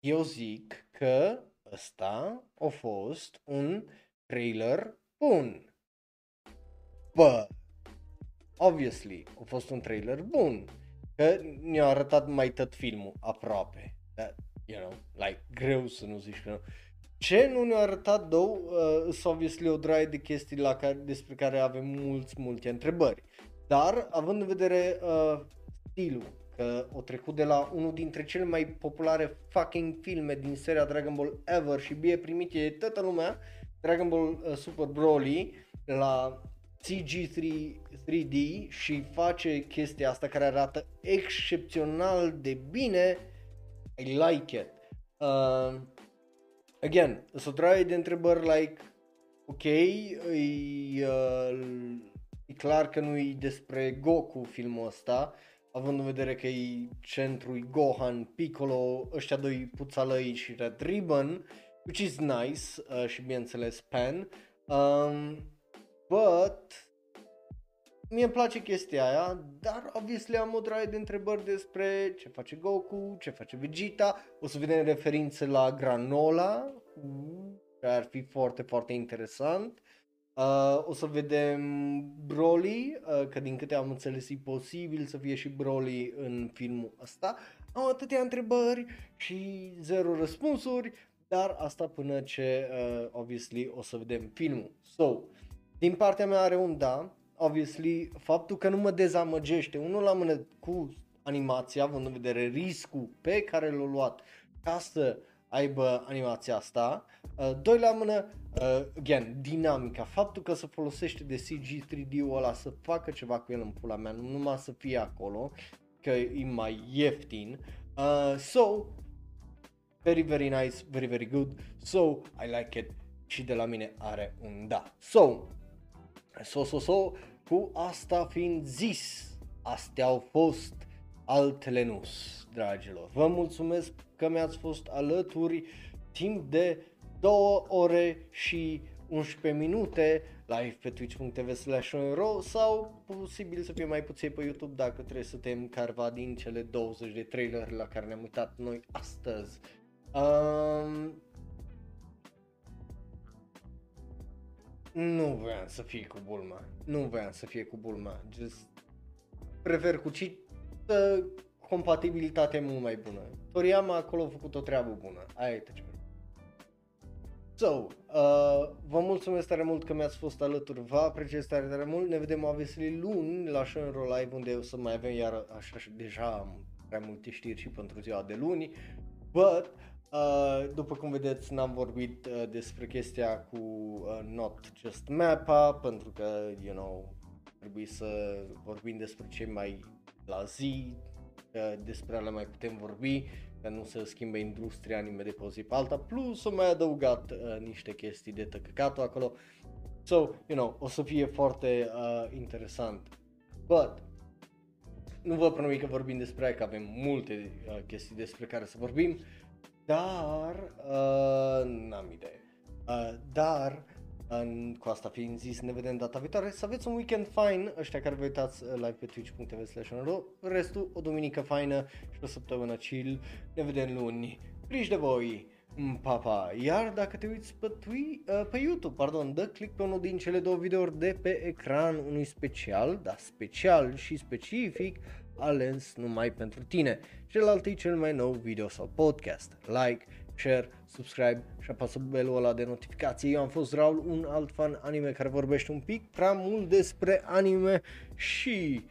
eu zic că ăsta a fost un trailer bun. Bă, obviously, a fost un trailer bun. Că ne-a arătat mai tot filmul aproape. That, you know, like, greu să nu zici că nu. Ce nu ne-a arătat, două, uh, sunt obviously o draie de chestii la care, despre care avem mulți, multe întrebări. Dar, având în vedere uh, stilul, că o trecut de la unul dintre cele mai populare fucking filme din seria Dragon Ball ever și bine primit e toată lumea, Dragon Ball uh, Super Broly, la CG3 3D și face chestia asta care arată excepțional de bine, I like it. Uh, again, sunt o draie de întrebări like, ok, e, uh, e clar că nu e despre Goku filmul ăsta, având în vedere că e centrul Gohan, Piccolo, ăștia doi puțalăi și Red Ribbon, which is nice uh, și bineînțeles Pen. Um, but mie îmi place chestia aia, dar obviously am o draie de întrebări despre ce face Goku, ce face Vegeta, o să vedem referințe la Granola, care ar fi foarte, foarte interesant. Uh, o să vedem Broly, uh, că din câte am înțeles e posibil să fie și Broly în filmul ăsta. Am atâtea întrebări și zero răspunsuri, dar asta până ce, uh, obviously, o să vedem filmul. So, din partea mea are un da, obviously, faptul că nu mă dezamăgește, unul la mână cu animația, având în vedere riscul pe care l-a luat ca să aibă animația asta, uh, doi la mână, uh, again, dinamica, faptul că se folosește de CG 3D-ul ăla să facă ceva cu el în pula mea, nu numai să fie acolo, că e mai ieftin. Uh, so, very, very nice, very, very good. So, I like it și de la mine are un da. So, so, so, so, cu asta fiind zis, astea au fost altele nu, dragilor. Vă mulțumesc că mi-ați fost alături timp de 2 ore și 11 minute live pe twitch.tv slash sau posibil să fie mai puțin pe YouTube dacă trebuie să tem carva din cele 20 de trailer la care ne-am uitat noi astăzi. Um, nu vreau să fie cu Bulma. Nu vreau să fie cu Bulma. Just prefer cu Cheetah compatibilitate mult mai bună. Toriyama acolo a făcut o treabă bună. Aia e tăcere. So, uh, vă mulțumesc tare mult că mi-ați fost alături, vă apreciez tare, tare mult, ne vedem obviously luni la Shonro Live unde o să mai avem iar așa și deja am prea multe știri și pentru ziua de luni, but Uh, după cum vedeți, n-am vorbit uh, despre chestia cu uh, Not Just Mappa, pentru că, you know, trebuie să vorbim despre ce mai la zi, uh, despre ale mai putem vorbi, că nu se schimbe industria anime de pe o zi pe alta, plus o mai adăugat uh, niște chestii de tăcăcatul acolo. So, you know, o să fie foarte uh, interesant. But, nu vă promit că vorbim despre aia, că avem multe uh, chestii despre care să vorbim, dar, uh, n-am idee. Uh, dar, în, cu asta fiind zis, ne vedem data viitoare. Să aveți un weekend fain, ăștia care vă uitați uh, live pe twitch.tv slash restul o duminică faină și o săptămână chill. Ne vedem luni. Griji de voi! Papa, iar dacă te uiți pe, twi- uh, pe YouTube, pardon, dă click pe unul din cele două videouri de pe ecran, unui special, da, special și specific, ales numai pentru tine. Celălalt e cel mai nou video sau podcast. Like, share, subscribe și apasă belul ăla de notificație. Eu am fost Raul, un alt fan anime care vorbește un pic prea mult despre anime și